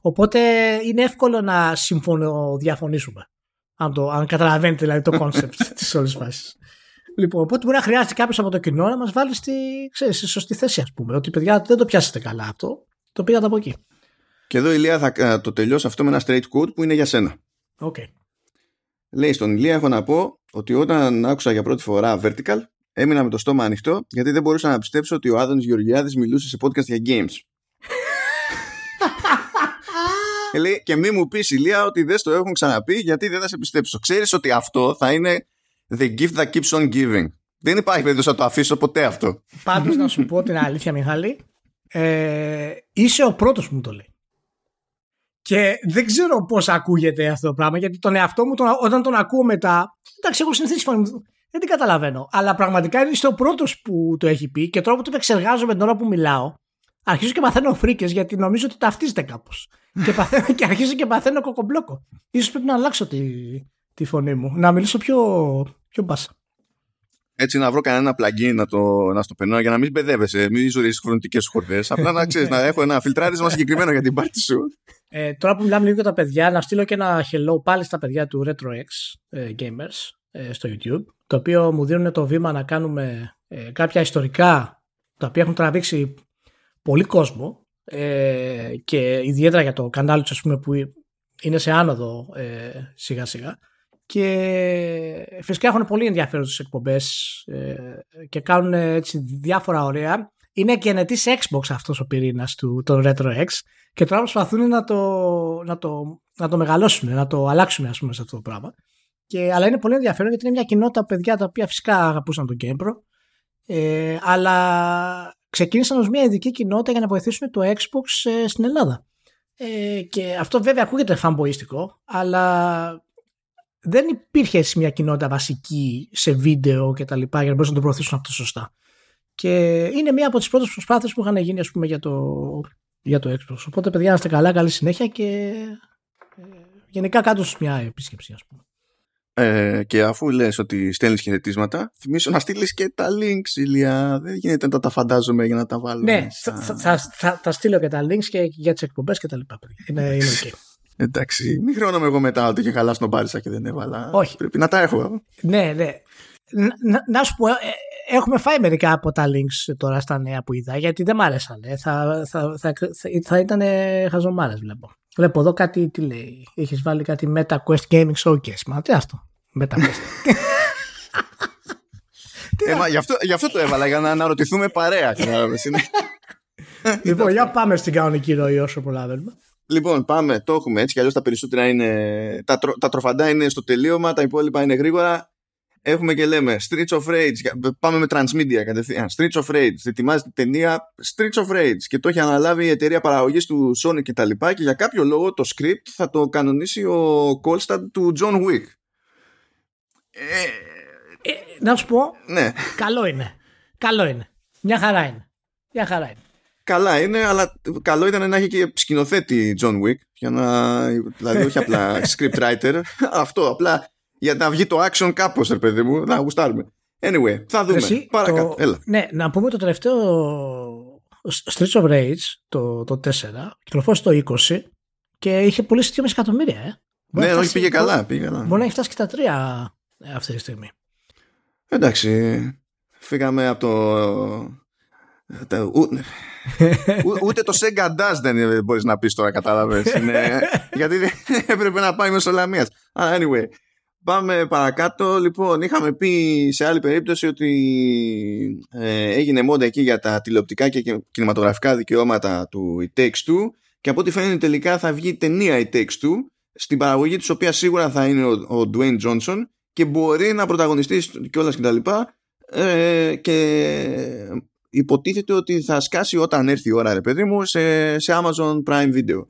[SPEAKER 2] Οπότε είναι εύκολο να συμφωνο-διαφωνήσουμε. Αν, το, αν καταλαβαίνετε δηλαδή το concept [LAUGHS] της όλης φάσης. Λοιπόν, οπότε μπορεί να χρειάζεται κάποιος από το κοινό να μας βάλει στη, ξέρεις, στη σωστή θέση, ας πούμε. Ότι παιδιά δεν το πιάσετε καλά αυτό. Το πήγατε από εκεί.
[SPEAKER 1] Και εδώ η Ηλία θα ε, το τελειώσει αυτό με ένα straight code που είναι για σένα.
[SPEAKER 2] Okay.
[SPEAKER 1] Λέει στον Ηλία έχω να πω ότι όταν άκουσα για πρώτη φορά Vertical έμεινα με το στόμα ανοιχτό γιατί δεν μπορούσα να πιστέψω ότι ο Άδωνης Γεωργιάδης μιλούσε σε podcast για games. [LAUGHS] Λέει, και μη μου πεις Ηλία ότι δεν το έχουν ξαναπεί γιατί δεν θα σε πιστέψω. Ξέρεις ότι αυτό θα είναι the gift that keeps on giving. Δεν υπάρχει περίπτωση να το αφήσω ποτέ αυτό.
[SPEAKER 2] Πάντως να σου πω την αλήθεια Μιχάλη, ε, είσαι ο πρώτος που μου το λέει. Και δεν ξέρω πώς ακούγεται αυτό το πράγμα, γιατί τον εαυτό μου τον, όταν τον ακούω μετά. Εντάξει, έχω συνηθίσει φωνή μου. Δεν την καταλαβαίνω. Αλλά πραγματικά είναι ο πρώτο που το έχει πει και τώρα που το επεξεργάζομαι την ώρα που μιλάω, αρχίζω και παθαίνω φρίκες γιατί νομίζω ότι ταυτίζεται κάπως. και, και αρχίζω και παθαίνω κοκομπλόκο. σω πρέπει να αλλάξω τη, τη φωνή μου. Να μιλήσω πιο, πιο μπάσα
[SPEAKER 1] έτσι να βρω κανένα plugin να το, να στο περνάω για να μην μπεδεύεσαι, μην ζωή χρονικέ χορδές. Απλά να ξέρεις, να έχω ένα φιλτράρισμα συγκεκριμένο για την πάρτι σου.
[SPEAKER 2] Ε, τώρα που μιλάμε λίγο για τα παιδιά, να στείλω και ένα hello πάλι στα παιδιά του RetroX ε, Gamers ε, στο YouTube, το οποίο μου δίνουν το βήμα να κάνουμε ε, κάποια ιστορικά τα οποία έχουν τραβήξει πολύ κόσμο ε, και ιδιαίτερα για το κανάλι τους, ας πούμε, που είναι σε άνοδο ε, σιγά σιγά και φυσικά έχουν πολύ ενδιαφέρουσες εκπομπές ε, και κάνουν έτσι διάφορα ωραία. Είναι και ενετής Xbox αυτός ο πυρήνας του, το RetroX και τώρα προσπαθούν να το, να το, να το μεγαλώσουν, να το αλλάξουν ας πούμε σε αυτό το πράγμα. Και, αλλά είναι πολύ ενδιαφέρον γιατί είναι μια κοινότητα παιδιά τα οποία φυσικά αγαπούσαν τον GamePro ε, αλλά ξεκίνησαν ως μια ειδική κοινότητα για να βοηθήσουν το Xbox ε, στην Ελλάδα. Ε, και αυτό βέβαια ακούγεται φαμποίστικο, αλλά δεν υπήρχε έτσι μια κοινότητα βασική σε βίντεο και τα λοιπά για να μπορούσαν να το προωθήσουν αυτό σωστά. Και είναι μία από τις πρώτες προσπάθειες που είχαν γίνει ας πούμε, για, το, για το Xbox. Οπότε παιδιά να είστε καλά, καλή συνέχεια και ε, γενικά κάτω μια επίσκεψη ας πούμε.
[SPEAKER 1] Ε, και αφού λες ότι στέλνεις χαιρετίσματα, θυμίσω να στείλεις και τα links, Ηλία. Δεν γίνεται να τα φαντάζομαι για να τα βάλω.
[SPEAKER 2] Ναι, θα, θα, θα, θα, στείλω και τα links και για τις εκπομπές και τα λοιπά. Είναι, είναι okay. [LAUGHS]
[SPEAKER 1] Εντάξει, μην χρώνομαι εγώ μετά ότι είχε χαλάσει τον Πάρισα και δεν έβαλα.
[SPEAKER 2] Όχι.
[SPEAKER 1] Πρέπει να τα έχω.
[SPEAKER 2] Ναι, ναι. Να, να σου πω, ε, έχουμε φάει μερικά από τα links τώρα στα νέα που είδα, γιατί δεν μ' άρεσαν. Θα, θα, θα, θα, ήταν χαζομάρες βλέπω. Βλέπω εδώ κάτι, τι λέει, έχεις βάλει κάτι Meta Quest Gaming Showcase. Μα τι αυτό, Meta Quest. [LAUGHS]
[SPEAKER 1] ε, μα, γι, αυτό, γι' αυτό το έβαλα, για να αναρωτηθούμε παρέα.
[SPEAKER 2] λοιπόν, για πάμε στην κανονική ροή όσο προλάβουμε.
[SPEAKER 1] Λοιπόν, πάμε, το έχουμε έτσι κι αλλιώς τα περισσότερα είναι. Τα, τα τροφαντά είναι στο τελείωμα, τα υπόλοιπα είναι γρήγορα. Έχουμε και λέμε Streets of Rage. Πάμε με Transmedia κατευθείαν. Streets of Rage. Ετοιμάζεται ταινία Streets of Rage και το έχει αναλάβει η εταιρεία παραγωγής του Sony και τα λοιπά. Και για κάποιο λόγο το script θα το κανονίσει ο Colstad του John Wick.
[SPEAKER 2] Ε, ε, να σου πω.
[SPEAKER 1] Ναι.
[SPEAKER 2] Καλό είναι. Καλό είναι. Μια χαρά είναι. Μια χαρά είναι
[SPEAKER 1] καλά είναι, αλλά καλό ήταν να έχει και σκηνοθέτη John Wick, για να, δηλαδή όχι απλά [LAUGHS] script writer, αυτό απλά για να βγει το action κάπως, ρε παιδί μου, να γουστάρουμε. Anyway, θα δούμε. Εσύ, Παρακάτω,
[SPEAKER 2] το, έλα. Ναι, να πούμε το τελευταίο Streets of Rage, το, το 4, κυκλοφόρησε το 20 και είχε πουλήσει 2,5 εκατομμύρια, ε.
[SPEAKER 1] ναι, όχι, πήγε καλά, πήγε καλά.
[SPEAKER 2] Μπορεί να έχει φτάσει και τα τρία ε, αυτή τη στιγμή.
[SPEAKER 1] Εντάξει, φύγαμε από το ούτε το Sega Dash δεν μπορείς να πεις τώρα κατάλαβες [LAUGHS] γιατί έπρεπε να πάει μέσω Λαμίας anyway πάμε παρακάτω λοιπόν είχαμε πει σε άλλη περίπτωση ότι ε, έγινε μόντα εκεί για τα τηλεοπτικά και κινηματογραφικά δικαιώματα του It Takes Two και από ό,τι φαίνεται τελικά θα βγει ταινία It Takes Two στην παραγωγή της οποία σίγουρα θα είναι ο, ο Dwayne Johnson και μπορεί να πρωταγωνιστεί κιόλας και τα λοιπά ε, και υποτίθεται ότι θα σκάσει όταν έρθει η ώρα, ρε παιδί μου, σε, σε Amazon Prime Video.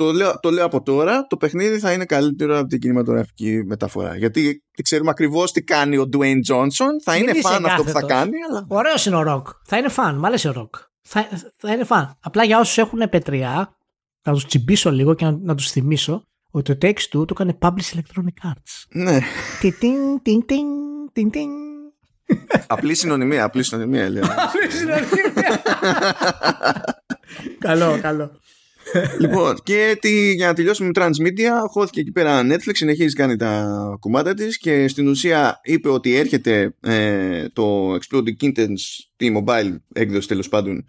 [SPEAKER 1] Το λέω, το λέω από τώρα, το παιχνίδι θα είναι καλύτερο από την κινηματογραφική μεταφορά. Γιατί ξέρουμε ακριβώς τι κάνει ο Dwayne Johnson. Θα είναι φαν αυτό που θα κάνει. Αλλά...
[SPEAKER 2] Ωραίος είναι ο Ροκ. Θα είναι φαν. Μ' αρέσει ο Ροκ. Θα, θα είναι φαν. Απλά για όσους έχουν πετριά, να τους τσιμπήσω λίγο και να, να τους θυμίσω ότι το text του το έκανε Publish Electronic Arts.
[SPEAKER 1] Ναι.
[SPEAKER 2] Τιν, τιν, τιν, τιν,
[SPEAKER 1] Απλή συνωνυμία, απλή συνωνυμία, [LAUGHS]
[SPEAKER 2] Απλή συνωνυμία. [LAUGHS] καλό, καλό.
[SPEAKER 1] Λοιπόν, και τι, για να τελειώσουμε με Transmedia, χώθηκε εκεί πέρα Netflix, συνεχίζει κάνει τα κουμάτα της και στην ουσία είπε ότι έρχεται ε, το Exploding Kittens, τη mobile έκδοση τέλος πάντων,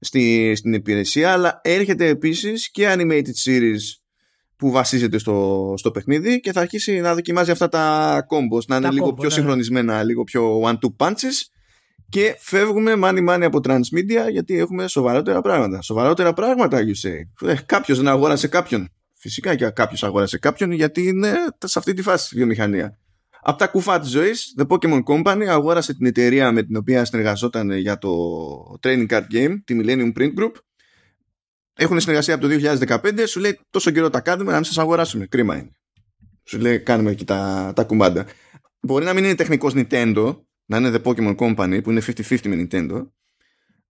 [SPEAKER 1] στη, στην υπηρεσία, αλλά έρχεται επίσης και animated series που βασίζεται στο, στο παιχνίδι και θα αρχίσει να δοκιμάζει αυτά τα combos, να είναι λίγο πιο ναι. συγχρονισμένα, λίγο πιο one-two punches και φεύγουμε μάνι μάνι από transmedia γιατί έχουμε σοβαρότερα πράγματα. Σοβαρότερα πράγματα, you say. Ε, κάποιος δεν αγόρασε κάποιον. Φυσικά και κάποιος αγόρασε κάποιον γιατί είναι σε αυτή τη φάση βιομηχανία. Από τα κουφά της ζωής, The Pokemon Company αγόρασε την εταιρεία με την οποία συνεργαζόταν για το Training Card Game, τη Millennium Print Group, έχουν συνεργασία από το 2015, σου λέει τόσο καιρό τα κάνουμε να μην σας αγοράσουμε. Κρίμα είναι. Σου λέει κάνουμε εκεί τα, τα κουμπάντα. Μπορεί να μην είναι τεχνικός Nintendo, να είναι The Pokemon Company που είναι 50-50 με Nintendo,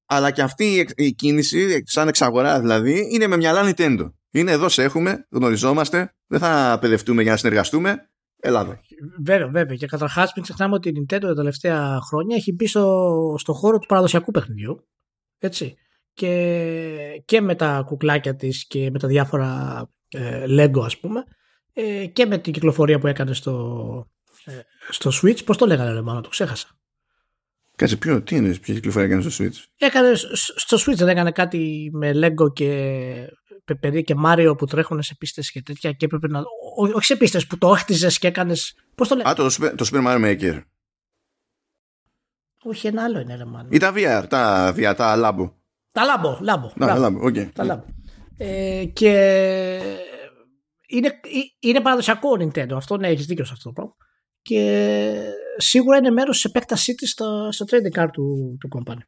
[SPEAKER 1] αλλά και αυτή η κίνηση, σαν εξαγορά δηλαδή, είναι με μυαλά Nintendo. Είναι εδώ σε έχουμε, γνωριζόμαστε, δεν θα παιδευτούμε για να συνεργαστούμε. Ελλάδα.
[SPEAKER 2] Βέβαια, βέβαια. Και καταρχάς, μην ξεχνάμε ότι η Nintendo τα τελευταία χρόνια έχει μπει στο, στο χώρο του παραδοσιακού παιχνιδιού. Έτσι και, και με τα κουκλάκια της και με τα διάφορα ε, Lego ας πούμε ε, και με την κυκλοφορία που έκανε στο, ε, στο Switch. Πώς το λέγανε ρε μάνα, το ξέχασα.
[SPEAKER 1] Κάτσε ποιο, τι είναι, ποια κυκλοφορία έκανε στο Switch;
[SPEAKER 2] Έκανε στο Switch δεν έκανε κάτι με Lego και παιδί και Μάριο που τρέχουν σε πίστες και τέτοια και έπρεπε να. όχι σε πίστες που το έχτιζες και έκανες. Πώς το λέτε.
[SPEAKER 1] Α, το, το Super Mario Maker.
[SPEAKER 2] Όχι, ένα άλλο είναι, ρε
[SPEAKER 1] Ή τα VR, τα VR, τα Labo.
[SPEAKER 2] Τα Labo, Labo.
[SPEAKER 1] Να, Labo, okay.
[SPEAKER 2] Τα Labo. Ε, και είναι, είναι παραδοσιακό Nintendo. Αυτό ναι, έχεις δίκιο σε αυτό το πράγμα. Και σίγουρα είναι μέρος της επέκτασής της στο, στο trading card του, του company.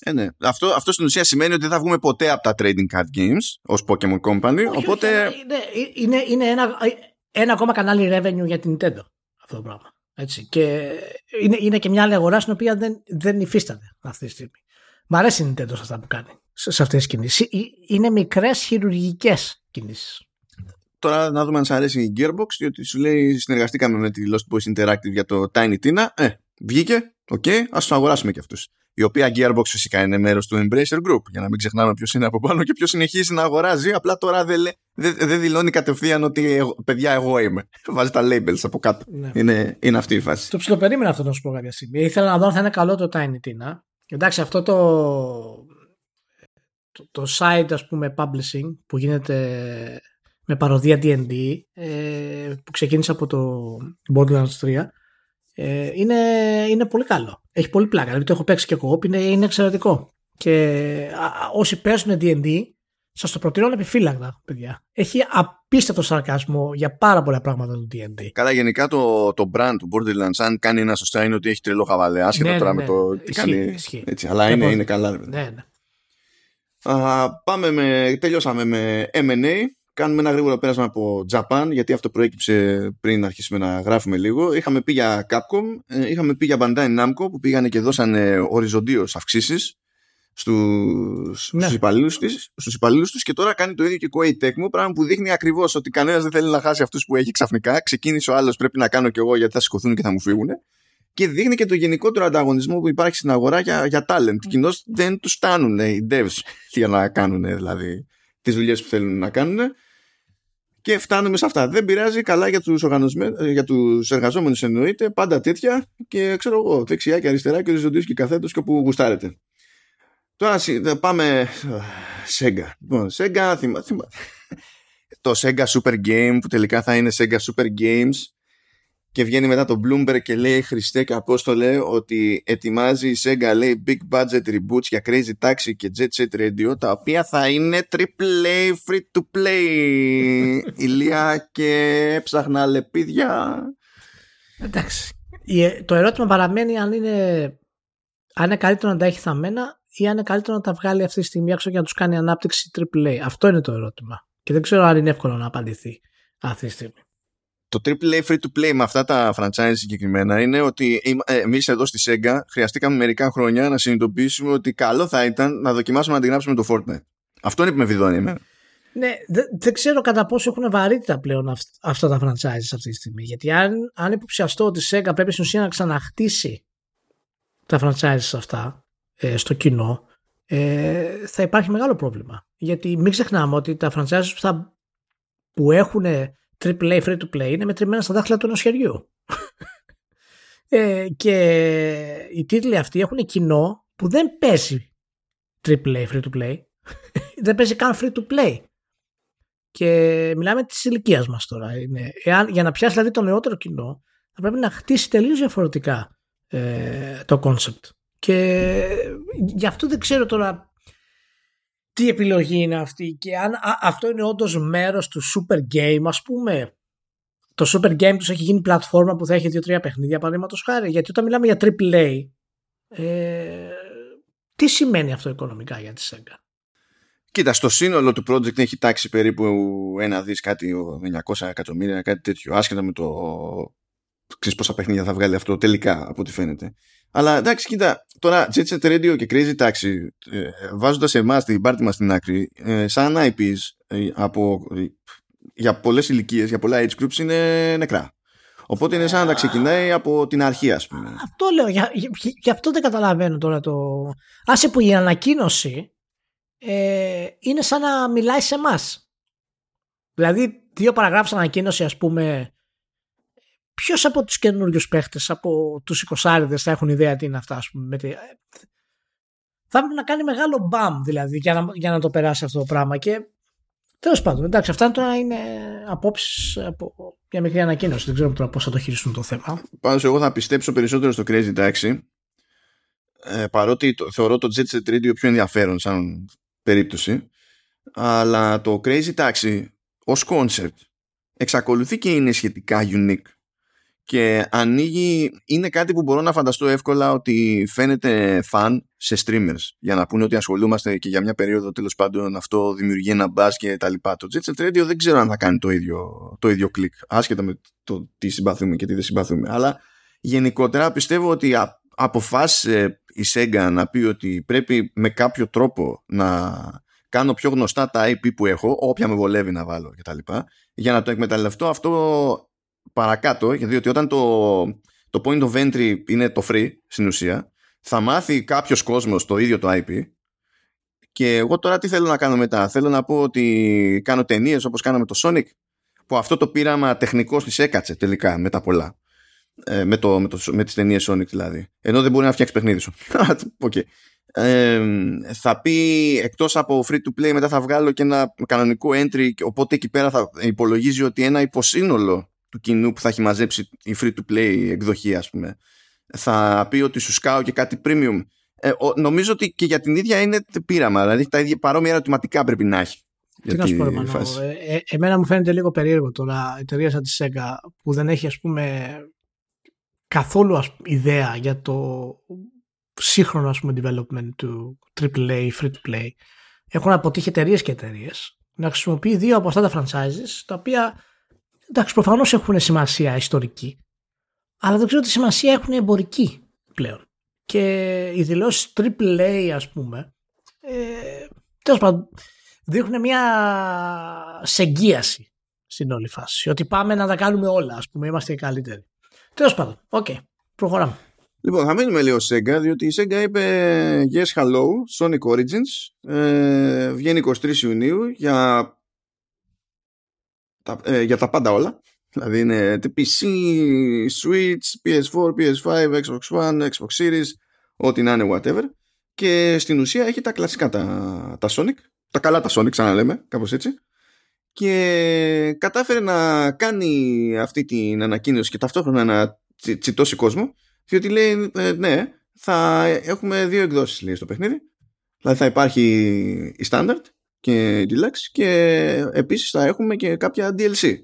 [SPEAKER 1] Ε, ναι. αυτό, αυτό στην ουσία σημαίνει ότι δεν θα βγούμε ποτέ από τα trading card games ως Pokemon Company.
[SPEAKER 2] Όχι,
[SPEAKER 1] οπότε...
[SPEAKER 2] Όχι, είναι, είναι, είναι ένα, ένα ακόμα κανάλι revenue για την Nintendo αυτό το πράγμα. Έτσι. Και είναι, είναι και μια άλλη αγορά στην οποία δεν, δεν υφίσταται αυτή τη στιγμή. Μ' αρέσει η Nintendo σε αυτά που κάνει, σε αυτές τις κινήσεις. Είναι μικρές χειρουργικές κινήσεις.
[SPEAKER 1] Τώρα να δούμε αν σ' αρέσει η Gearbox, διότι σου λέει συνεργαστήκαμε με τη Lost Boys Interactive για το Tiny Tina. Ε, βγήκε, οκέι, okay, ας του αγοράσουμε και αυτούς. Η οποία Gearbox φυσικά είναι μέρος του Embracer Group, για να μην ξεχνάμε ποιος είναι από πάνω και ποιος συνεχίζει να αγοράζει. Απλά τώρα δεν, δεν, δεν δηλώνει κατευθείαν ότι εγώ, παιδιά, εγώ είμαι. [LAUGHS] Βάζει τα labels από κάτω. Ναι. Είναι, είναι αυτή η φάση.
[SPEAKER 2] Το ψιλοπερίμενα αυτό να σου πω κάποια στιγμή. Ήθελα να δω αν θα είναι καλό το Tiny Tina. Εντάξει, αυτό το, το, το site ας πούμε publishing που γίνεται με παροδία D&D ε, που ξεκίνησε από το Borderlands 3 ε, είναι, είναι πολύ καλό. Έχει πολύ πλάκα. Δηλαδή το έχω παίξει και εγώ, είναι, είναι εξαιρετικό. Και α, όσοι παίζουν D&D Σας το προτείνω επιφύλακτα, παιδιά. Έχει απίστευτο σαρκασμό για πάρα πολλά πράγματα του DD.
[SPEAKER 1] Καλά, γενικά το, το brand του Borderlands, αν κάνει ένα σωστά, είναι ότι έχει τρελό χαβαλέ. Άσχετα ναι, τώρα ναι, με το τι ισχύει, κάνει. Ισχύει. Έτσι, αλλά είναι, είναι καλά. Ναι,
[SPEAKER 2] ναι.
[SPEAKER 1] Α, πάμε με, τελειώσαμε με M&A. Κάνουμε ένα γρήγορο πέρασμα από Japan, γιατί αυτό προέκυψε πριν αρχίσουμε να γράφουμε λίγο. Είχαμε πει για Capcom, ε, είχαμε πει για Bandai Namco που πήγανε και δώσανε οριζοντίως αυξήσεις στους, ναι. στους, υπαλλήλους της, στους υπαλλήλους τους και τώρα κάνει το ίδιο και Koei Tecmo πράγμα που δείχνει ακριβώς ότι κανένας δεν θέλει να χάσει αυτούς που έχει ξαφνικά ξεκίνησε ο άλλος πρέπει να κάνω κι εγώ γιατί θα σηκωθούν και θα μου φύγουν και δείχνει και το γενικότερο ανταγωνισμό που υπάρχει στην αγορά για, για talent. Mm. Κοινώς δεν τους φτάνουν οι devs για να κάνουν δηλαδή τις δουλειές που θέλουν να κάνουν και φτάνουμε σε αυτά. Δεν πειράζει καλά για τους, για τους εργαζόμενους εννοείται, πάντα τέτοια και ξέρω εγώ, δεξιά και αριστερά και οριζοντίους και καθέτος και όπου γουστάρετε. Τώρα πάμε. Sega. Λοιπόν, Sega, θυμά, θυμά. [LAUGHS] το Sega Super Game που τελικά θα είναι Sega Super Games και βγαίνει μετά το Bloomberg και λέει Χριστέ και Απόστολε ότι ετοιμάζει η Sega λέει big budget reboots για Crazy Taxi και Jet Set Radio τα οποία θα είναι triple free to play [LAUGHS] ηλία και έψαχνα λεπίδια
[SPEAKER 2] εντάξει το ερώτημα παραμένει αν είναι αν είναι καλύτερο να τα έχει θαμμένα ή αν είναι καλύτερο να τα βγάλει αυτή τη στιγμή έξω για να τους κάνει ανάπτυξη AAA. Αυτό είναι το ερώτημα. Και δεν ξέρω αν είναι εύκολο να απαντηθεί αυτή τη στιγμή.
[SPEAKER 1] Το AAA free to play με αυτά τα franchise συγκεκριμένα είναι ότι ε, εμείς εδώ στη Sega χρειαστήκαμε μερικά χρόνια να συνειδητοποιήσουμε ότι καλό θα ήταν να δοκιμάσουμε να αντιγράψουμε το Fortnite. Αυτό είναι που με βιδώνει εμένα.
[SPEAKER 2] Ναι, δεν, δεν ξέρω κατά πόσο έχουν βαρύτητα πλέον αυ, αυτά τα franchises αυτή τη στιγμή. Γιατί αν, αν υποψιαστώ ότι η Sega πρέπει στην ουσία να ξαναχτίσει τα franchises αυτά, ε, στο κοινό, ε, θα υπάρχει μεγάλο πρόβλημα. Γιατί μην ξεχνάμε ότι τα franchises που, θα, που έχουν AAA free to play είναι μετρημένα στα δάχτυλα του ενός χεριού. ε, και οι τίτλοι αυτοί έχουν κοινό που δεν παίζει AAA free to play. [LAUGHS] δεν παίζει καν free to play. Και μιλάμε της ηλικίας μας τώρα. Είναι, εάν, για να πιάσει δηλαδή το νεότερο κοινό, θα πρέπει να χτίσει τελείως διαφορετικά ε, το concept. Και γι' αυτό δεν ξέρω τώρα τι επιλογή είναι αυτή και αν αυτό είναι όντως μέρος του super game ας πούμε το super game τους έχει γίνει πλατφόρμα που θα έχει δύο-τρία παιχνίδια παραδείγματος χάρη γιατί όταν μιλάμε για AAA ε, τι σημαίνει αυτό οικονομικά για τη Sega;
[SPEAKER 1] Κοίτα, στο σύνολο του project έχει τάξει περίπου ένα δις κάτι 900 εκατομμύρια, κάτι τέτοιο, άσχετα με το ξέρεις πόσα παιχνίδια θα βγάλει αυτό τελικά από ό,τι φαίνεται. Αλλά εντάξει, κοίτα, τώρα Jet Set Radio και Crazy Taxi ε, βάζοντας εμάς την πάρτι μας στην άκρη ε, σαν IPs ε, από, για πολλές ηλικίες, για πολλά age groups είναι νεκρά. Οπότε είναι σαν να τα ξεκινάει από την αρχή, ας πούμε.
[SPEAKER 2] Αυτό λέω. Γι' αυτό δεν καταλαβαίνω τώρα το. Άσε που η ανακοίνωση ε, είναι σαν να μιλάει σε εμάς. Δηλαδή, δύο παραγράφους ανακοίνωση, ας πούμε, Ποιος από τους καινούριους παίχτες, από τους 20 θα έχουν ιδέα τι είναι αυτά, ας πούμε. Θα έπρεπε να κάνει μεγάλο μπαμ δηλαδή για να, για να το περάσει αυτό το πράγμα. Και Τέλος πάντων, εντάξει, αυτά τώρα είναι απόψεις από μια μικρή ανακοίνωση. Δεν ξέρω τώρα πώς θα το χειριστούν το θέμα.
[SPEAKER 1] Πάντως, εγώ θα πιστέψω περισσότερο στο Crazy Taxi. Ε, παρότι το, θεωρώ το Jet Set Radio πιο ενδιαφέρον σαν περίπτωση. Αλλά το Crazy Taxi ως concept εξακολουθεί και είναι σχετικά unique και ανοίγει, είναι κάτι που μπορώ να φανταστώ εύκολα ότι φαίνεται φαν σε streamers για να πούνε ότι ασχολούμαστε και για μια περίοδο τέλος πάντων αυτό δημιουργεί ένα buzz και τα λοιπά. Το Jet Set Radio δεν ξέρω αν θα κάνει το ίδιο, το ίδιο κλικ άσχετα με το τι συμπαθούμε και τι δεν συμπαθούμε αλλά γενικότερα πιστεύω ότι αποφάσισε η Sega να πει ότι πρέπει με κάποιο τρόπο να κάνω πιο γνωστά τα IP που έχω, όποια με βολεύει να βάλω κτλ. Για να το εκμεταλλευτώ αυτό παρακάτω, διότι όταν το, το point of entry είναι το free στην ουσία, θα μάθει κάποιος κόσμος το ίδιο το IP και εγώ τώρα τι θέλω να κάνω μετά; Θέλω να πω ότι κάνω ταινίες όπως κάναμε το Sonic, που αυτό το πείραμα τεχνικός της έκατσε τελικά με τα πολλά. Ε, με, το, με, το, με τις ταινίες Sonic δηλαδή. Ενώ δεν μπορεί να φτιάξει παιχνίδι σου. [LAUGHS] okay. Ε, θα πει εκτός από free to play μετά θα βγάλω και ένα κανονικό entry οπότε εκεί πέρα θα υπολογίζει ότι ένα υποσύνολο του κοινού που θα έχει μαζέψει η free to play εκδοχή ας πούμε θα πει ότι σου σκάω και κάτι premium. Ε, νομίζω ότι και για την ίδια είναι πείραμα δηλαδή τα ίδια παρόμοια ερωτηματικά πρέπει να έχει
[SPEAKER 2] τι να σου πω, ε, ε, εμένα μου φαίνεται λίγο περίεργο τώρα η εταιρεία σαν της Sega που δεν έχει ας πούμε καθόλου ας, ιδέα για το σύγχρονο ας πούμε development του AAA, free to play έχουν αποτύχει εταιρείες και εταιρείες να χρησιμοποιεί δύο από αυτά τα franchises τα οποία εντάξει προφανώς έχουν σημασία ιστορική αλλά δεν ξέρω τι σημασία έχουν εμπορική πλέον και οι δηλώσεις AAA ας πούμε ε, τέλος πάντων δείχνουν μια Σεγκίαση στην όλη φάση ότι πάμε να τα κάνουμε όλα ας πούμε είμαστε οι καλύτεροι τέλος πάντων, οκέι, okay, προχωράμε
[SPEAKER 1] Λοιπόν, θα μείνουμε λίγο Sega, διότι η Sega είπε Yes, hello, Sonic Origins. Ε, βγαίνει 23 Ιουνίου για τα, ε, για τα πάντα όλα. Δηλαδή είναι PC, Switch, PS4, PS5, Xbox One, Xbox Series, ό,τι να είναι whatever. Και στην ουσία έχει τα κλασικά τα, τα Sonic, τα καλά τα Sonic ξαναλέμε, κάπως έτσι. Και κατάφερε να κάνει αυτή την ανακοίνωση και ταυτόχρονα να τσιτώσει κόσμο διότι λέει, ε, ναι, θα έχουμε δύο εκδόσεις λέει, στο παιχνίδι. Δηλαδή θα υπάρχει η Standard και η Deluxe και επίσης θα έχουμε και κάποια DLC.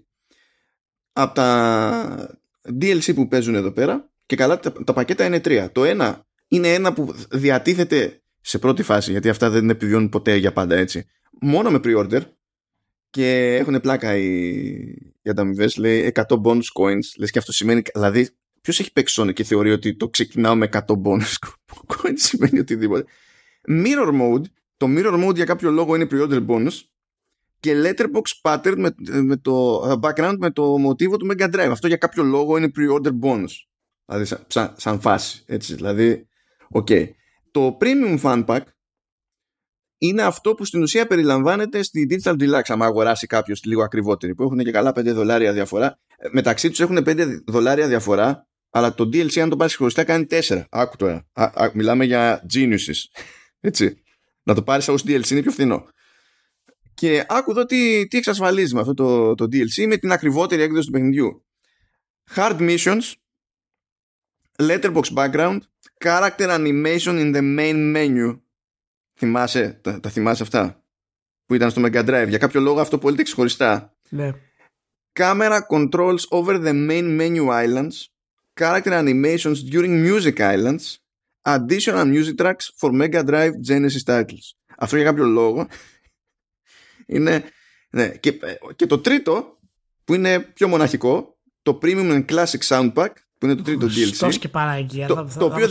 [SPEAKER 1] Από τα DLC που παίζουν εδώ πέρα και καλά τα, τα πακέτα είναι τρία. Το ένα είναι ένα που διατίθεται σε πρώτη φάση γιατί αυτά δεν επιβιώνουν ποτέ για πάντα έτσι. Μόνο με pre-order και έχουν πλάκα οι, οι ανταμοιβές, λέει 100 bonus coins. Λες και αυτό σημαίνει, δηλαδή Ποιος έχει παίξει Sonic και θεωρεί ότι το ξεκινάω με 100 bonus [LAUGHS] coins σημαίνει οτιδήποτε. Mirror mode, το mirror mode για κάποιο λόγο είναι pre-order bonus και letterbox pattern με, με το background με το μοτίβο του Mega Drive. Αυτό για κάποιο λόγο είναι pre-order bonus. Δηλαδή σαν, σαν, σαν φάση. Έτσι, δηλαδή, οκέι. Okay. Το premium fan pack είναι αυτό που στην ουσία περιλαμβάνεται στη Digital Deluxe. Αν αγοράσει κάποιος λίγο ακριβότερη, που έχουν και καλά 5 δολάρια διαφορά. Ε, μεταξύ τους έχουν 5 δολάρια διαφορά αλλά το DLC αν το πάρεις χωριστά κάνει 4. Άκου τώρα. Α, α, μιλάμε για geniuses. [LAUGHS] Έτσι. Να το πάρεις ως DLC είναι πιο φθηνό. Και άκου εδώ τι, τι εξασφαλίζει με αυτό το, το DLC με την ακριβότερη έκδοση του παιχνιδιού. Hard missions, letterbox background, character animation in the main menu. Θυμάσαι, τα, τα θυμάσαι αυτά που ήταν στο Mega Drive; Για κάποιο λόγο αυτό πολύ ξεχωριστά.
[SPEAKER 2] Ναι.
[SPEAKER 1] Camera controls over the main menu islands character animations during music islands, additional music tracks for Mega Drive Genesis titles. Αυτό για κάποιο λόγο [LAUGHS] είναι... Ναι. Και, και το τρίτο, που είναι πιο μοναχικό, το Premium and Classic Sound Pack, που είναι το τρίτο DLC.
[SPEAKER 2] Στος και παραγγεία.
[SPEAKER 1] Το, το οποίο...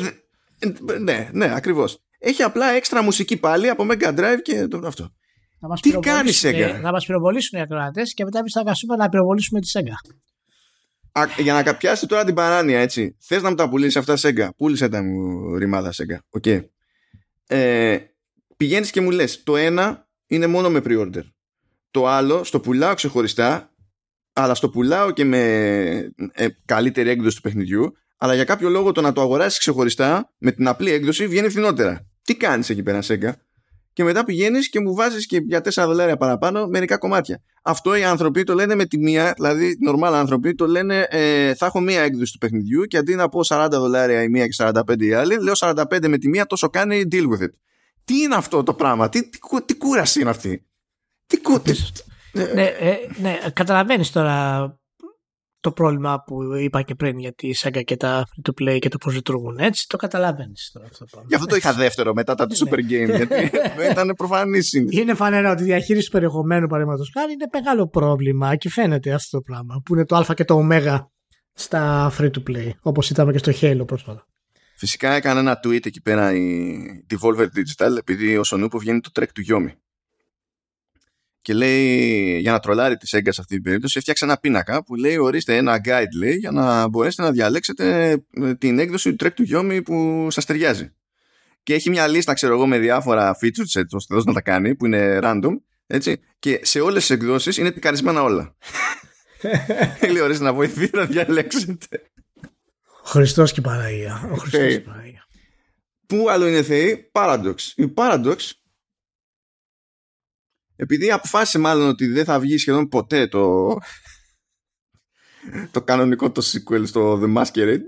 [SPEAKER 1] Ναι, ναι, ακριβώς. Έχει απλά έξτρα μουσική πάλι από Mega Drive και το, αυτό. Τι κάνεις Sega.
[SPEAKER 2] Θα μας πυροβολήσουν οι ακροατές και μετά εμείς θα καθίσουμε να πυροβολήσουμε τη Sega
[SPEAKER 1] για να 'κα πιάσει τώρα την παράνοια, έτσι. Θες να μου τα πουλήσεις αυτά Sega; Πούλησέ τα μου ρημάδα Sega. Οκέι. Okay. Ε, Πηγαίνεις και μου λες: Το ένα είναι μόνο με pre-order. Το άλλο στο πουλάω ξεχωριστά, αλλά στο πουλάω και με ε, καλύτερη έκδοση του παιχνιδιού. Αλλά για κάποιο λόγο το να το αγοράσεις ξεχωριστά με την απλή έκδοση βγαίνει φθηνότερα. Τι κάνεις εκεί πέρα, Sega; Και μετά πηγαίνεις και μου βάζεις και για 4 δολάρια παραπάνω μερικά κομμάτια. Αυτό οι άνθρωποι το λένε με τη μία, δηλαδή normal άνθρωποι το λένε ε, θα έχω μία έκδοση του παιχνιδιού και αντί να πω 40 δολάρια η μία και 45 η άλλη, λέω 45 με τη μία τόσο κάνει deal with it. Τι είναι αυτό το πράγμα, τι, τι, τι κούραση είναι αυτή; Τι κούραση.
[SPEAKER 2] Ναι, ε, ναι καταλαβαίνεις τώρα το πρόβλημα που είπα και πριν για τη Sega και τα free to play και το πώς λειτουργούν. Έτσι, το καταλαβαίνεις τώρα αυτό το
[SPEAKER 1] Γι' αυτό το είχα δεύτερο μετά τα του ναι. Super Game, γιατί [LAUGHS] ήταν προφανή
[SPEAKER 2] Είναι φανερό ότι η διαχείριση του περιεχομένου, παραδείγματος χάρη, είναι μεγάλο πρόβλημα και φαίνεται αυτό το πράγμα, που είναι το Α και το Ω στα free to play, όπως είδαμε και στο Halo πρόσφατα.
[SPEAKER 1] Φυσικά έκανε ένα tweet εκεί πέρα η Devolver Digital, επειδή ο Σονούπο βγαίνει το track του Γιώμη και λέει για να τρολάρει τη Sega σε αυτή την περίπτωση έφτιαξε ένα πίνακα που λέει ορίστε ένα guide λέει για να μπορέσετε να διαλέξετε ε, την έκδοση του Trek του Yomi που σας ταιριάζει. Και έχει μια λίστα ξέρω εγώ με διάφορα features έτσι ώστε να τα κάνει που είναι random έτσι και σε όλες τις εκδόσεις είναι πικαρισμένα όλα. [LAUGHS] Λέει ορίστε να βοηθήσει να διαλέξετε.
[SPEAKER 2] Ο Χριστός και η Παναγία. Ο Χριστός και η Παναγία.
[SPEAKER 1] Πού άλλο είναι θεοί, Paradox. Η Paradox επειδή αποφάσισε μάλλον ότι δεν θα βγει σχεδόν ποτέ το, το κανονικό το sequel στο The Masquerade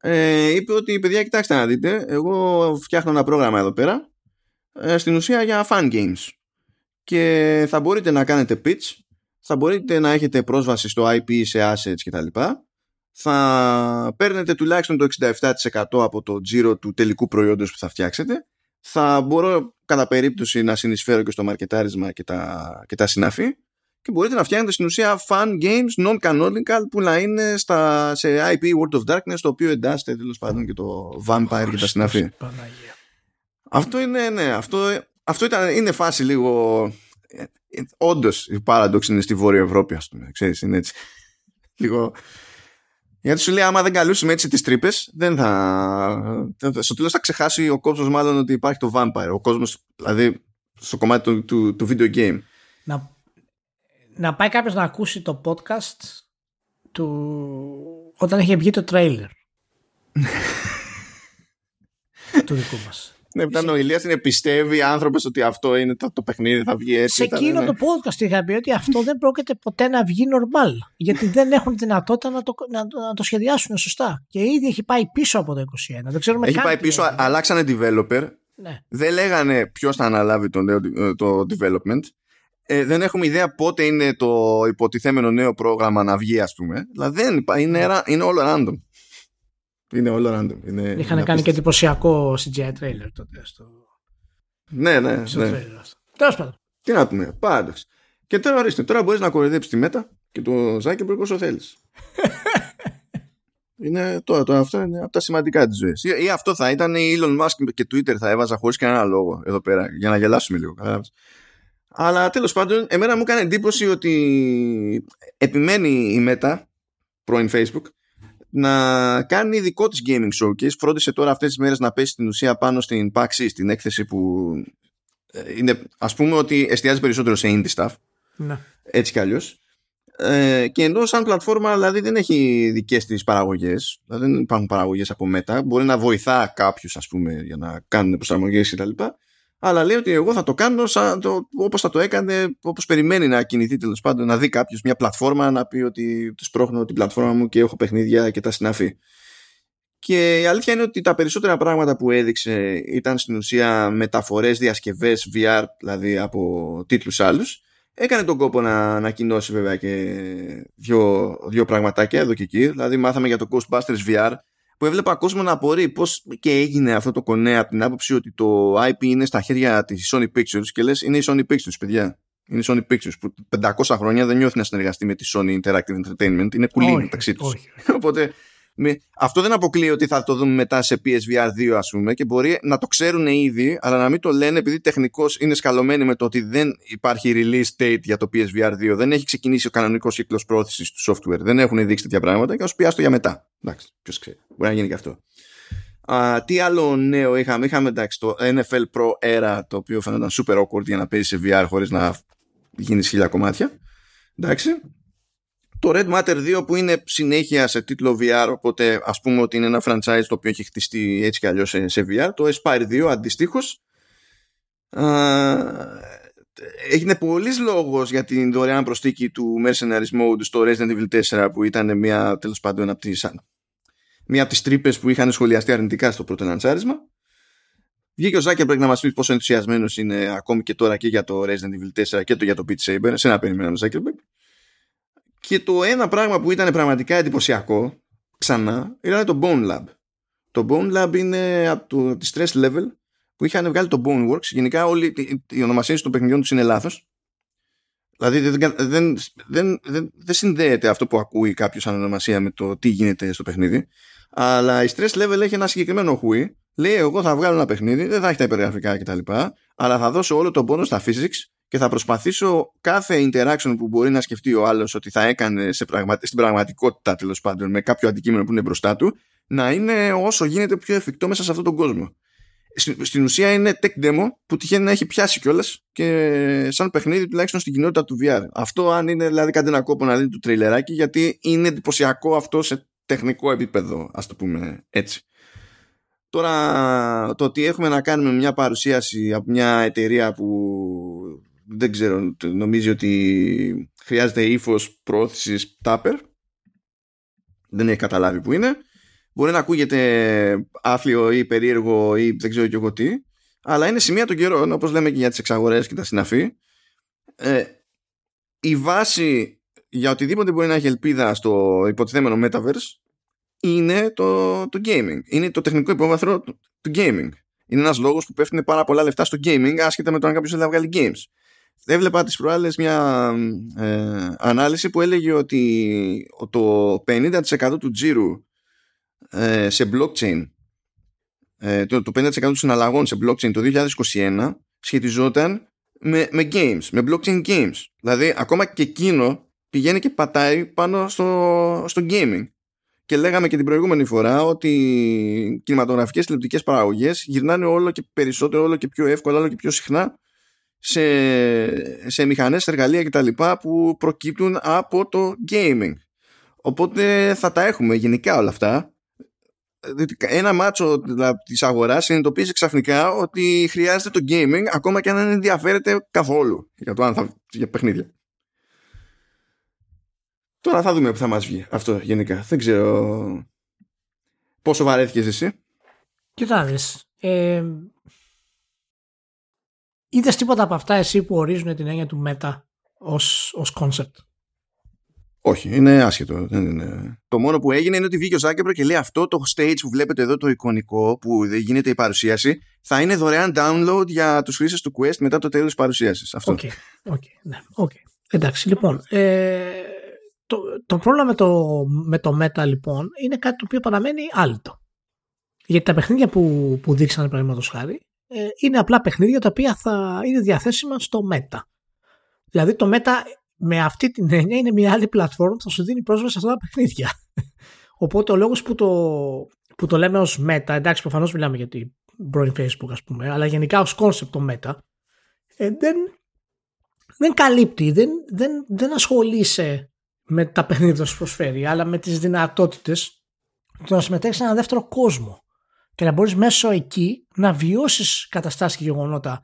[SPEAKER 1] ε, είπε ότι παιδιά κοιτάξτε να δείτε εγώ φτιάχνω ένα πρόγραμμα εδώ πέρα ε, στην ουσία για fan games. Και θα μπορείτε να κάνετε pitch θα μπορείτε να έχετε πρόσβαση στο IP σε assets κτλ θα παίρνετε τουλάχιστον το 67% από το τζίρο του τελικού προϊόντος που θα φτιάξετε θα μπορώ κατά περίπτωση να συνεισφέρω και στο μαρκετάρισμα και τα, και τα συναφή και μπορείτε να φτιάχνετε στην ουσία fun games non-canonical που να είναι στα, σε IP World of Darkness το οποίο εντάσσεται τέλος πάντων και το Vampire και τα συναφή. Αυτό είναι, ναι, αυτό, αυτό ήταν, είναι φάση λίγο ε, ε, Όντως η Paradox είναι στη Βόρεια Ευρώπη, ας πούμε. Ξέρεις, είναι έτσι. λίγο γιατί σου λέει, άμα δεν καλούσουμε έτσι τις τρύπες, δεν θα. Στο τέλος θα ξεχάσει ο κόσμος, μάλλον ότι υπάρχει το vampire. Ο κόσμος, δηλαδή, στο κομμάτι του, του, του video game.
[SPEAKER 2] Να, να πάει κάποιος να ακούσει το podcast του όταν είχε βγει το trailer [LAUGHS] του δικού μας.
[SPEAKER 1] Ναι, ήταν ο Ηλίας είναι πιστεύει άνθρωπο ότι αυτό είναι το, το παιχνίδι, θα βγει έτσι.
[SPEAKER 2] Σε εκείνο ναι. το podcast είχα πει ότι αυτό δεν πρόκειται ποτέ να βγει normal. Γιατί δεν έχουν δυνατότητα να το, να, να το σχεδιάσουν σωστά. Και ήδη έχει πάει πίσω από το 2021. Δεν ξέρουμε
[SPEAKER 1] έχει πάει πίσω, έγινε. αλλάξανε developer. Ναι. Δεν λέγανε ποιος θα αναλάβει το, νέο, το development. Ε, δεν έχουμε ιδέα πότε είναι το υποτιθέμενο νέο πρόγραμμα να βγει, ας πούμε. Δηλαδή δεν είναι, ναι. είναι όλο random. Είναι όλο random. Είναι,
[SPEAKER 2] Είχαν κάνει και εντυπωσιακό CGI trailer τότε. Στο...
[SPEAKER 1] Ναι, ναι. Στο ναι.
[SPEAKER 2] Τέλος πάντων.
[SPEAKER 1] Τι να πούμε. Πάντως. Και τώρα ορίστε, τώρα μπορείς να κοροϊδέψεις τη Μέτα και το Zuckerberg όσο θέλεις. [LAUGHS] είναι τώρα, τώρα, αυτό είναι από τα σημαντικά της ζωής. Ή, ή, αυτό θα ήταν η Elon Musk και Twitter θα έβαζα χωρίς κανένα λόγο εδώ πέρα για να γελάσουμε λίγο. Αλλά τέλος πάντων, εμένα μου έκανε εντύπωση ότι επιμένει η Μέτα, πρώην Facebook, να κάνει δικό της gaming showcase. Φρόντισε τώρα αυτές τις μέρες να πέσει στην ουσία πάνω στην PAX στην έκθεση που ε, είναι, ας πούμε ότι εστιάζει περισσότερο σε indie stuff.
[SPEAKER 2] Ναι.
[SPEAKER 1] Έτσι κι αλλιώς. Ε, και ενώ σαν πλατφόρμα δηλαδή δεν έχει δικές της παραγωγές δηλαδή δεν υπάρχουν παραγωγές από μετά μπορεί να βοηθά κάποιους ας πούμε για να κάνουν προσαρμογές κτλ αλλά λέει ότι εγώ θα το κάνω σαν το, όπως θα το έκανε, όπως περιμένει να κινηθεί τέλος πάντων, να δει κάποιος μια πλατφόρμα, να πει ότι τους πρόχνω την πλατφόρμα μου και έχω παιχνίδια και τα συναφή. Και η αλήθεια είναι ότι τα περισσότερα πράγματα που έδειξε ήταν στην ουσία μεταφορές, διασκευές VR, δηλαδή από τίτλους άλλους. Έκανε τον κόπο να ανακοινώσει βέβαια και δύο, δύο πραγματάκια εδώ και εκεί. Δηλαδή μάθαμε για το Ghostbusters VR που έβλεπα κόσμο να απορεί πώς και έγινε αυτό το κονέ από την άποψη ότι το IP είναι στα χέρια της Sony Pictures και λες είναι η Sony Pictures, παιδιά. Είναι η Sony Pictures που 500 χρόνια δεν νιώθει να συνεργαστεί με τη Sony Interactive Entertainment. Είναι κουλή μεταξύ τους. [LAUGHS] Οπότε αυτό δεν αποκλείει ότι θα το δούμε μετά σε PSVR 2 ας πούμε και μπορεί να το ξέρουν ήδη αλλά να μην το λένε επειδή τεχνικώς είναι σκαλωμένοι με το ότι δεν υπάρχει release date για το PSVR 2 δεν έχει ξεκινήσει ο κανονικός κύκλος πρόθεσης του software. Δεν έχουν δείξει τέτοια πράγματα και ας σου το για μετά. Εντάξει ποιος ξέρει. Μπορεί να γίνει και αυτό. Α, τι άλλο νέο είχαμε; Είχαμε εντάξει το NFL Pro Era το οποίο φαίνονταν super awkward για να παίζει σε VR χωρίς να γίνεις χίλια κομμάτια. Εντάξει το Red Matter 2 που είναι συνέχεια σε τίτλο VR οπότε ας πούμε ότι είναι ένα franchise το οποίο έχει χτιστεί έτσι κι αλλιώς σε, VR το Aspire 2 αντιστοίχως έγινε πολλής λόγος για την δωρεάν προστίκη του Mercenaries Mode στο Resident Evil 4 που ήταν μια τέλος πάντων από τις, μια από τις τρύπες που είχαν σχολιαστεί αρνητικά στο πρώτο λαντσάρισμα. Βγήκε ο Ζάκερ πρέπει να μας πει πόσο ενθουσιασμένος είναι ακόμη και τώρα και για το Resident Evil 4 και το για το Beat Saber. Σε ένα περιμέναμε Ζάκερμπεργκ. Και το ένα πράγμα που ήταν πραγματικά εντυπωσιακό ξανά ήταν το Bone Lab. Το Bone Lab είναι από το, τη Stress Level που είχαν βγάλει το Boneworks. Γενικά όλοι οι ονομασίε των παιχνιδιών τους είναι λάθος. Δηλαδή δεν, δεν, δεν, δεν, δεν συνδέεται αυτό που ακούει κάποιος σαν ονομασία με το τι γίνεται στο παιχνίδι. Αλλά η Stress Level έχει ένα συγκεκριμένο χουί. Λέει: Εγώ θα βγάλω ένα παιχνίδι, δεν θα έχει τα υπεργραφικά κτλ. Αλλά θα δώσω όλο τον πόνο στα physics και θα προσπαθήσω κάθε interaction που μπορεί να σκεφτεί ο άλλος ότι θα έκανε σε πραγμα... στην πραγματικότητα τέλος πάντων με κάποιο αντικείμενο που είναι μπροστά του να είναι όσο γίνεται πιο εφικτό μέσα σε αυτόν τον κόσμο στην ουσία είναι tech demo που τυχαίνει να έχει πιάσει κιόλας και σαν παιχνίδι τουλάχιστον στην κοινότητα του VR. Αυτό αν είναι δηλαδή κάτι να κόπο να δει το τριλεράκι γιατί είναι εντυπωσιακό αυτό σε τεχνικό επίπεδο ας το πούμε έτσι. Τώρα το ότι έχουμε να κάνουμε μια παρουσίαση από μια εταιρεία που δεν ξέρω νομίζει ότι χρειάζεται ύφος προώθησης τάπερ δεν έχει καταλάβει που είναι Μπορεί να ακούγεται άθλιο ή περίεργο ή δεν ξέρω και εγώ τι, αλλά είναι σημεία των καιρών, όπως λέμε και για τις εξαγορές και τα συναφή. Ε, η βάση για οτιδήποτε μπορεί να έχει ελπίδα στο υποτιθέμενο Metaverse είναι το, το gaming. Είναι το τεχνικό υπόβαθρο του, gaming. Είναι ένας λόγος που πέφτουν πάρα πολλά λεφτά στο gaming άσχετα με το αν κάποιος θέλει να βγάλει games. Έβλεπα τις προάλλες μια ε, ανάλυση που έλεγε ότι το 50% του τζίρου ε, σε blockchain ε, το, το 50% των συναλλαγών σε blockchain το 2021 σχετιζόταν με, με games, με blockchain games. Δηλαδή ακόμα και εκείνο πηγαίνει και πατάει πάνω στο, στο gaming. Και λέγαμε και την προηγούμενη φορά ότι οι κινηματογραφικές τηλεοπτικές παραγωγές γυρνάνε όλο και περισσότερο, όλο και πιο εύκολα, όλο και πιο συχνά σε, σε μηχανές, εργαλεία κτλ. που προκύπτουν από το gaming. Οπότε θα τα έχουμε γενικά όλα αυτά ένα μάτσο της αγοράς συνειδητοποίησε ξαφνικά ότι χρειάζεται το gaming ακόμα και αν δεν ενδιαφέρεται καθόλου για το αν θα για παιχνίδια. Τώρα θα δούμε που θα μας βγει αυτό γενικά. Δεν ξέρω πόσο βαρέθηκες εσύ.
[SPEAKER 2] Κοιτάξτε, ε, είδες τίποτα από αυτά εσύ που ορίζουν την έννοια του Meta ως, ως concept;
[SPEAKER 1] Όχι, είναι άσχετο. Δεν είναι... Το μόνο που έγινε είναι ότι βγήκε ο Ζάκερμπρο και λέει αυτό το stage που βλέπετε εδώ το εικονικό που γίνεται η παρουσίαση θα είναι δωρεάν download για τους χρήστες του Quest μετά το τέλος της παρουσίασης. Αυτό.
[SPEAKER 2] Okay, okay, ναι, okay. Εντάξει, λοιπόν, ε, το, το πρόβλημα με το, με το Meta λοιπόν είναι κάτι το οποίο παραμένει άλυτο. Γιατί τα παιχνίδια που, που δείξανε παραδείγματος χάρη ε, είναι απλά παιχνίδια τα οποία θα είναι διαθέσιμα στο Meta. Δηλαδή το Meta με αυτή την έννοια είναι μια άλλη πλατφόρμα που θα σου δίνει πρόσβαση σε αυτά τα παιχνίδια. [LAUGHS] Οπότε ο λόγος που το, που το λέμε ως Meta, εντάξει προφανώς μιλάμε για την πρώην Facebook ας πούμε, αλλά γενικά ως concept το Meta, ε, δεν, δεν καλύπτει, δεν, δεν, δεν ασχολείσαι με τα παιχνίδια που σου προσφέρει, αλλά με τις δυνατότητες του να συμμετέχεις σε ένα δεύτερο κόσμο και να μπορείς μέσω εκεί να βιώσεις καταστάσεις και γεγονότα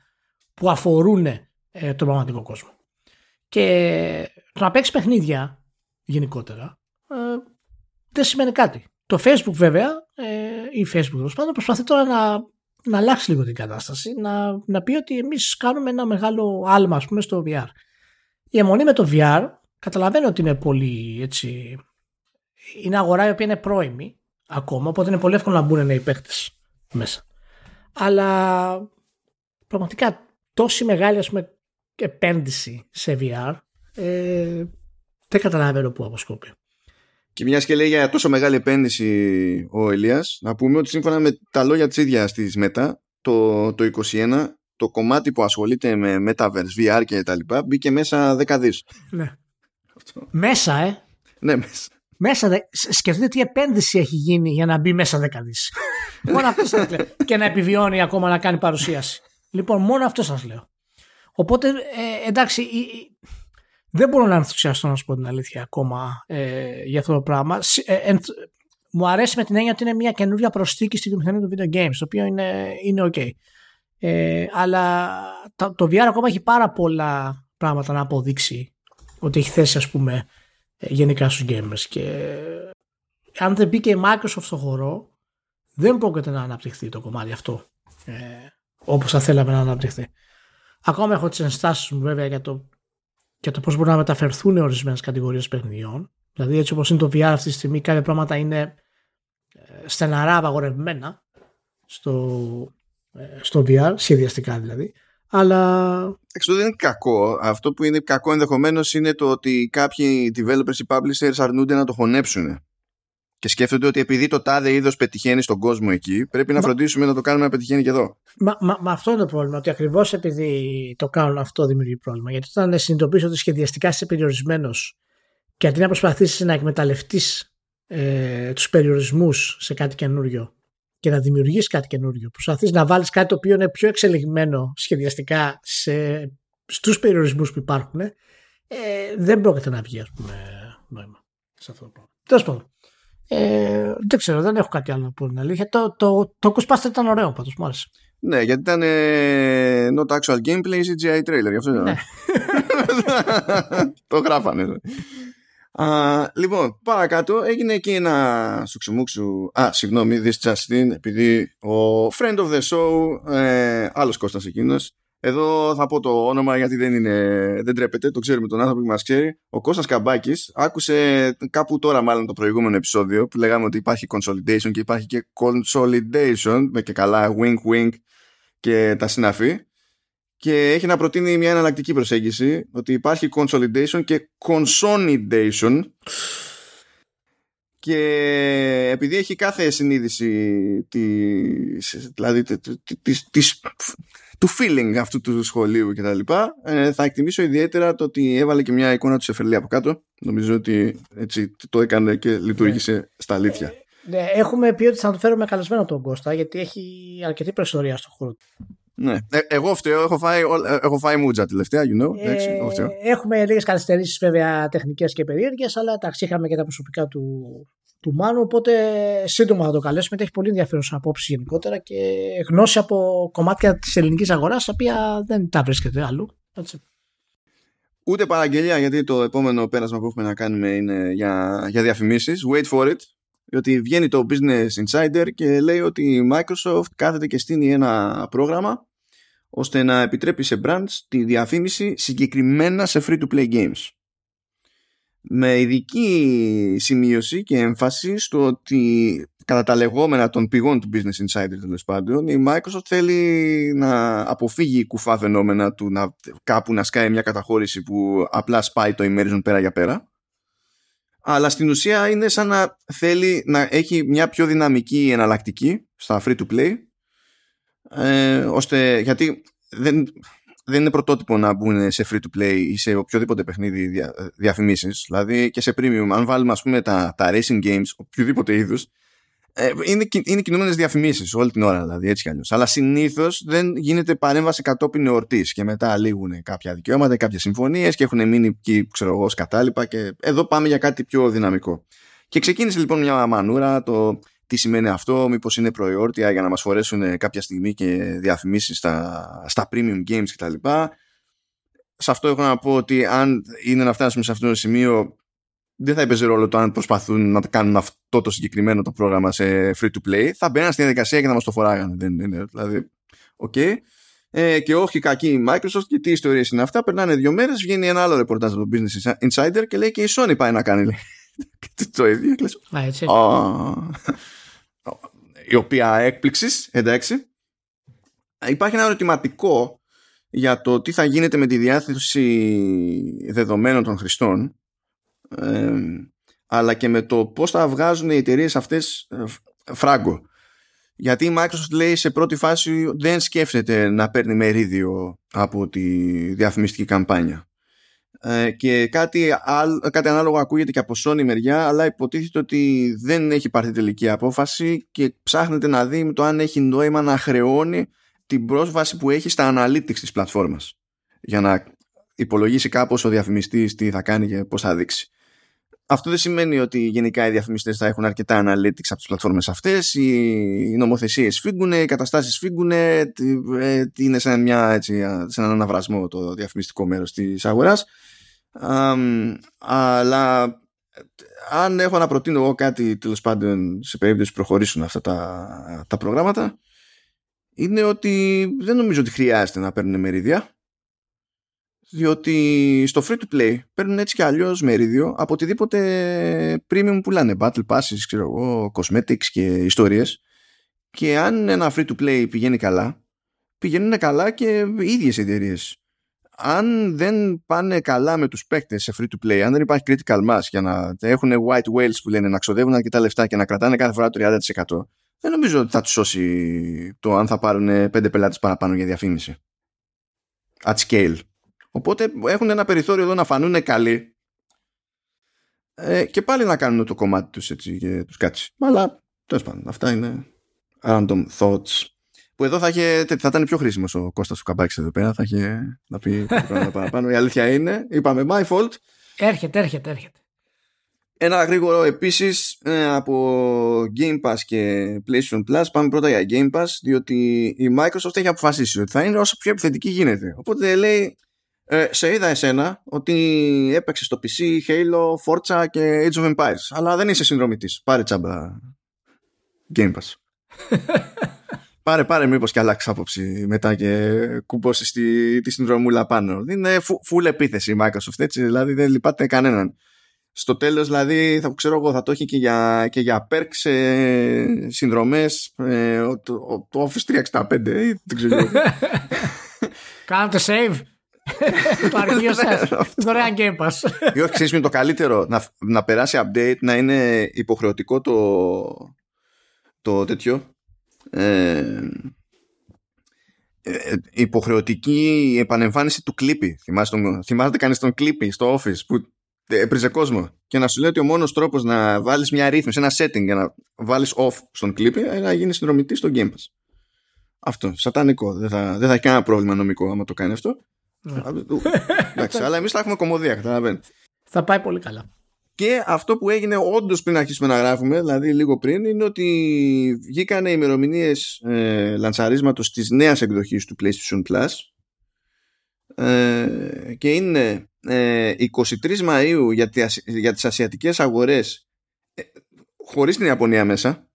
[SPEAKER 2] που αφορούν ε, τον πραγματικό κόσμο. Και το να παίξεις παιχνίδια γενικότερα ε, δεν σημαίνει κάτι. Το Facebook βέβαια, ε, ή Facebook τέλος πάντων, προσπαθεί τώρα να, να αλλάξει λίγο την κατάσταση, να, να πει ότι εμείς κάνουμε ένα μεγάλο άλμα, ας πούμε, στο VR. Η αιμονή με το VR, καταλαβαίνω ότι είναι πολύ έτσι. Είναι αγορά η οποία είναι πρώιμη ακόμα, οπότε είναι πολύ εύκολο να μπουν νέοι παίχτε μέσα. Αλλά πραγματικά τόση μεγάλη ας πούμε, επένδυση σε VR ε, δεν καταλαβαίνω πού αποσκόπει.
[SPEAKER 1] Και μιας και λέει για τόσο μεγάλη επένδυση ο Ελίας, να πούμε ότι σύμφωνα με τα λόγια της ίδιας της ΜΕΤΑ, το, το 21 το κομμάτι που ασχολείται με Metaverse, VR και τα λοιπά, μπήκε μέσα δεκαδείς.
[SPEAKER 2] Ναι. Μέσα, ε.
[SPEAKER 1] Ναι, μέσα.
[SPEAKER 2] Μέσα, δε... σκεφτείτε τι επένδυση έχει γίνει για να μπει μέσα δεκαδείς. [LAUGHS] μόνο αυτό σας λέω. Και να επιβιώνει ακόμα να κάνει παρουσίαση. Λοιπόν, μόνο αυτό σας λέω. Οπότε, ε, εντάξει, δεν μπορώ να ενθουσιαστώ να σου πω την αλήθεια ακόμα ε, για αυτό το πράγμα. Ε, μου αρέσει με την έννοια ότι είναι μια καινούργια προσθήκη στη βιομηχανία των video games, το οποίο είναι, είναι ok. Ε, αλλά το VR ακόμα έχει πάρα πολλά πράγματα να αποδείξει ότι έχει θέση ας πούμε ε, γενικά στους gamers και αν δεν μπήκε η Microsoft στο χώρο δεν πρόκειται να αναπτυχθεί το κομμάτι αυτό ε, όπως θα θέλαμε να αναπτυχθεί. Ακόμα έχω τις ενστάσεις μου βέβαια για το, για το πώς μπορούν να μεταφερθούν ορισμένες κατηγορίες παιχνιδιών. Δηλαδή έτσι όπως είναι το VR αυτή τη στιγμή κάποια πράγματα είναι ε, στεναρά απαγορευμένα στο, ε, στο VR, σχεδιαστικά δηλαδή. Αλλά.
[SPEAKER 1] Αυτό δεν είναι κακό. Αυτό που είναι κακό ενδεχομένως είναι το ότι κάποιοι developers ή publishers αρνούνται να το χωνέψουν. Και σκέφτονται ότι επειδή το τάδε είδος πετυχαίνει στον κόσμο εκεί, πρέπει να μα... φροντίσουμε να το κάνουμε να πετυχαίνει και εδώ.
[SPEAKER 2] Μα, μα, μα αυτό είναι το πρόβλημα. Ότι ακριβώς επειδή το κάνουν αυτό δημιουργεί πρόβλημα. Γιατί όταν συνειδητοποιήσει ότι σχεδιαστικά είσαι περιορισμένος και αντί να προσπαθήσεις να εκμεταλλευτείς ε, τους περιορισμούς σε κάτι καινούριο και να δημιουργήσει κάτι καινούριο. Προσπαθείς να βάλεις κάτι το οποίο είναι πιο εξελιγμένο σχεδιαστικά σε, στους περιορισμούς που υπάρχουν ε, δεν πρόκειται να βγει ας πούμε νόημα σε αυτό το πράγμα. Τέλος πάντων. Ε, δεν ξέρω, δεν έχω κάτι άλλο να πω την αλήθεια. Το, το, το, το ήταν ωραίο πάντως, μου άρεσε.
[SPEAKER 1] Ναι, γιατί ήταν ε, not actual gameplay, CGI trailer, γι' αυτό ναι. [LAUGHS] το γράφανε. [LAUGHS] Α, λοιπόν, παρακάτω έγινε εκεί ένα σουξουμούξου. Α, συγγνώμη, this just in, επειδή ο friend of the show, ε, άλλος Κώστας εκείνος, εδώ θα πω το όνομα γιατί δεν, είναι, δεν τρέπεται, το ξέρουμε τον άνθρωπο που μας ξέρει. Ο Κώστας Καμπάκης άκουσε κάπου τώρα μάλλον το προηγούμενο επεισόδιο που λέγαμε ότι υπάρχει consolidation και υπάρχει και consolidation με και καλά wink wink και τα συναφή και έχει να προτείνει μια εναλλακτική προσέγγιση ότι υπάρχει consolidation και consolidation. Και επειδή έχει κάθε συνείδηση της, δηλαδή της, της, του feeling αυτού του σχολείου και τα λοιπά ε, θα εκτιμήσω ιδιαίτερα το ότι έβαλε και μια εικόνα του Σεφερλή από κάτω. Νομίζω ότι έτσι το έκανε και λειτουργήσε ναι. στα αλήθεια.
[SPEAKER 2] Ναι, έχουμε πει ότι θα το φέρουμε καλεσμένο τον Κώστα γιατί έχει αρκετή προϊστορία στον χώρο
[SPEAKER 1] ναι. Ε, εγώ φταίω, έχω φάει, ε, έχω φάει μούτζα τελευταία, you know. Ε,
[SPEAKER 2] έχουμε λίγες καθυστερήσεις βέβαια τεχνικές και περίεργες, αλλά εντάξει, είχαμε και τα προσωπικά του, του Μάνου. Οπότε σύντομα θα το καλέσουμε. Έχει πολύ ενδιαφέρουσα απόψη γενικότερα και γνώση από κομμάτια της ελληνικής αγοράς, τα οποία δεν τα βρίσκεται αλλού. Έτσι.
[SPEAKER 1] Ούτε παραγγελία, γιατί το επόμενο πέρασμα που έχουμε να κάνουμε είναι για, για διαφημίσεις. Wait for it. Διότι βγαίνει το Business Insider και λέει ότι η Microsoft κάθεται και στείνει ένα πρόγραμμα ώστε να επιτρέπει σε brands τη διαφήμιση συγκεκριμένα σε free-to-play games. Με ειδική σημείωση και έμφαση στο ότι κατά τα λεγόμενα των πηγών του Business Insider τέλος πάντων η Microsoft θέλει να αποφύγει κουφά φαινόμενα του να κάπου να σκάει μια καταχώρηση που απλά σπάει το immersion πέρα για πέρα αλλά στην ουσία είναι σαν να θέλει να έχει μια πιο δυναμική εναλλακτική στα free to play ε, ώστε γιατί δεν, δεν είναι πρωτότυπο να μπουν σε free to play ή σε οποιοδήποτε παιχνίδι δια, διαφημίσεις. Δηλαδή και σε premium αν βάλουμε ας πούμε τα, τα racing games οποιοδήποτε είδους ε, είναι, είναι κινούμενες διαφημίσεις όλη την ώρα, δηλαδή έτσι κι αλλιώς. Αλλά συνήθως δεν γίνεται παρέμβαση κατόπιν εορτής και μετά λήγουν κάποια δικαιώματα, κάποιες συμφωνίες και έχουν μείνει εκεί, ξέρω εγώ, κατάλοιπα. Και εδώ πάμε για κάτι πιο δυναμικό. Και ξεκίνησε λοιπόν μια μανούρα το τι σημαίνει αυτό, μήπως είναι προϊόρτια για να μας φορέσουν κάποια στιγμή και διαφημίσεις στα, στα premium games κτλ. Σε αυτό έχω να πω ότι αν είναι να φτάσουμε σε αυτό το σημείο δεν θα έπαιζε ρόλο το αν προσπαθούν να κάνουν αυτό το συγκεκριμένο το πρόγραμμα σε free to play. Θα μπαίναν στη διαδικασία και θα μας το φοράγανε. Δεν είναι, δηλαδή, okay. Ε, και όχι κακή η Microsoft και τι ιστορίες είναι αυτά. Περνάνε δύο μέρες, βγαίνει ένα άλλο ρεπορτάζ από το Business Insider και λέει και η Sony πάει να κάνει [LAUGHS] το ίδιο.
[SPEAKER 2] Α, έτσι.
[SPEAKER 1] η οποία έκπληξης, εντάξει. Υπάρχει ένα ερωτηματικό για το τι θα γίνεται με τη διάθεση δεδομένων των χρηστών αλλά και με το πώς θα βγάζουν οι εταιρείες αυτές ε, φράγκο. Γιατί η Microsoft λέει σε πρώτη φάση δεν σκέφτεται να παίρνει μερίδιο από τη διαφημιστική καμπάνια. Ε, και κάτι, κάτι ανάλογο ακούγεται και από Sony μεριά, αλλά υποτίθεται ότι δεν έχει πάρθει τελική απόφαση και ψάχνεται να δει το αν έχει νόημα να χρεώνει την πρόσβαση που έχει στα analytics της πλατφόρμας για να υπολογίσει κάπως ο διαφημιστής τι θα κάνει και πώς θα δείξει. Αυτό δεν σημαίνει ότι γενικά οι διαφημιστές θα έχουν αρκετά analytics από τις πλατφόρμες αυτές, οι νομοθεσίες φύγουν, οι καταστάσεις φύγουν, ε, είναι σαν, μια, έτσι, σαν έναν αναβρασμό το διαφημιστικό μέρος της αγοράς. αλλά αν έχω να προτείνω εγώ κάτι τέλος πάντων σε περίπτωση που προχωρήσουν αυτά τα, τα προγράμματα είναι ότι δεν νομίζω ότι χρειάζεται να παίρνουν μερίδια διότι στο free to play παίρνουν έτσι και αλλιώς μερίδιο από οτιδήποτε premium πουλάνε battle passes, ξέρω εγώ, cosmetics και ιστορίες. Και αν ένα free to play πηγαίνει καλά πηγαίνουν καλά και οι ίδιες εταιρείες. αν δεν πάνε καλά με τους παίκτες σε free to play αν δεν υπάρχει critical mass για να έχουν white whales που λένε να ξοδεύουν αρκετά λεφτά και να κρατάνε κάθε φορά το 30% δεν νομίζω ότι θα τους σώσει το αν θα πάρουν πέντε πελάτες παραπάνω για διαφήμιση. At scale Οπότε έχουν ένα περιθώριο εδώ να φανούν καλοί ε, και πάλι να κάνουν το κομμάτι τους έτσι και τους κάτσει. Αλλά τέλος πάντων αυτά είναι random thoughts. Που εδώ θα, είχε, θα ήταν πιο χρήσιμος ο Κώστας του Καμπάκης εδώ πέρα. Θα είχε να πει παραπάνω. Η αλήθεια είναι, είπαμε my fault.
[SPEAKER 2] Έρχεται, έρχεται, έρχεται.
[SPEAKER 1] Ένα γρήγορο επίσης ε, από Game Pass και PlayStation Plus πάμε πρώτα για Game Pass διότι η Microsoft έχει αποφασίσει ότι θα είναι όσο πιο επιθετική γίνεται. Οπότε λέει ε, σε είδα εσένα ότι έπαιξε στο PC Halo, Forza και Age of Empires. Αλλά δεν είσαι συνδρομητής. Πάρε τσάμπα Game Pass. [LAUGHS] πάρε, πάρε μήπως και αλλάξεις άποψη μετά και κουμπώσεις τη, τη συνδρομούλα πάνω. Είναι full επίθεση η Microsoft έτσι, δηλαδή δεν λυπάται κανέναν. Στο τέλος δηλαδή θα ξέρω εγώ θα το έχει και για, και για perks ε, συνδρομές ε, το, το Office 365 ε, δεν ξέρω. [LAUGHS]
[SPEAKER 2] Κάντε save. το αρχείο [LAUGHS] σας. Δωρεάν Game Pass.
[SPEAKER 1] Ή όχι, ξέρεις το καλύτερο. Να, να περάσει update, να είναι υποχρεωτικό το, το τέτοιο. Ε, ε, υποχρεωτική επανεμφάνιση του Clippy. Θυμάστε, θυμάστε κανείς τον Clippy στο office που έπριζε κόσμο και να σου λέει ότι ο μόνος τρόπος να βάλεις μια ρύθμιση, ένα setting για να βάλεις off στον Clippy είναι να γίνεις συνδρομητής στο Game Pass. Αυτό, σατανικό. Δεν θα, δεν θα έχει κανένα πρόβλημα νομικό άμα το κάνει αυτό. Ναι. Εντάξει, αλλά εμείς θα έχουμε κομμωδία, καταλαβαίνετε.
[SPEAKER 2] Θα πάει πολύ καλά.
[SPEAKER 1] Και αυτό που έγινε όντως πριν αρχίσουμε να γράφουμε, δηλαδή λίγο πριν, είναι ότι βγήκαν οι ημερομηνίες ε, λανσαρίσματος της νέας εκδοχής του PlayStation Plus. Ε, και είναι ε, 23 Μαΐου για, τις, για τις ασιατικές αγορές ε, χωρίς την Ιαπωνία μέσα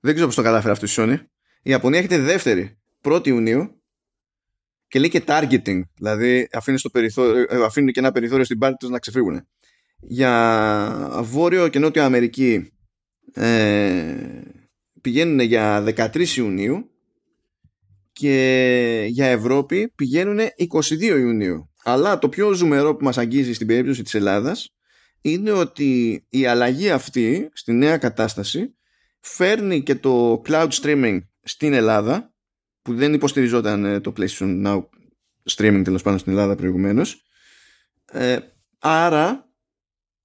[SPEAKER 1] δεν ξέρω πώς το κατάφερε αυτό η Sony η Ιαπωνία έχετε δεύτερη 1η Ιουνίου και λέει και targeting. Δηλαδή αφήνεις, στο περιθώριο, ε, αφήνουν και ένα περιθώριο στην πάρτη τους να ξεφύγουν. Για Βόρειο και Νότιο Αμερική ε, πηγαίνουν για 13 Ιουνίου και για Ευρώπη πηγαίνουν 22 Ιουνίου. Αλλά το πιο ζουμερό που μας αγγίζει στην περίπτωση της Ελλάδας είναι ότι η αλλαγή αυτή στη νέα κατάσταση φέρνει και το cloud streaming στην Ελλάδα που δεν υποστηριζόταν ε, το PlayStation Now streaming τέλος πάντων στην Ελλάδα προηγουμένως. Ε, άρα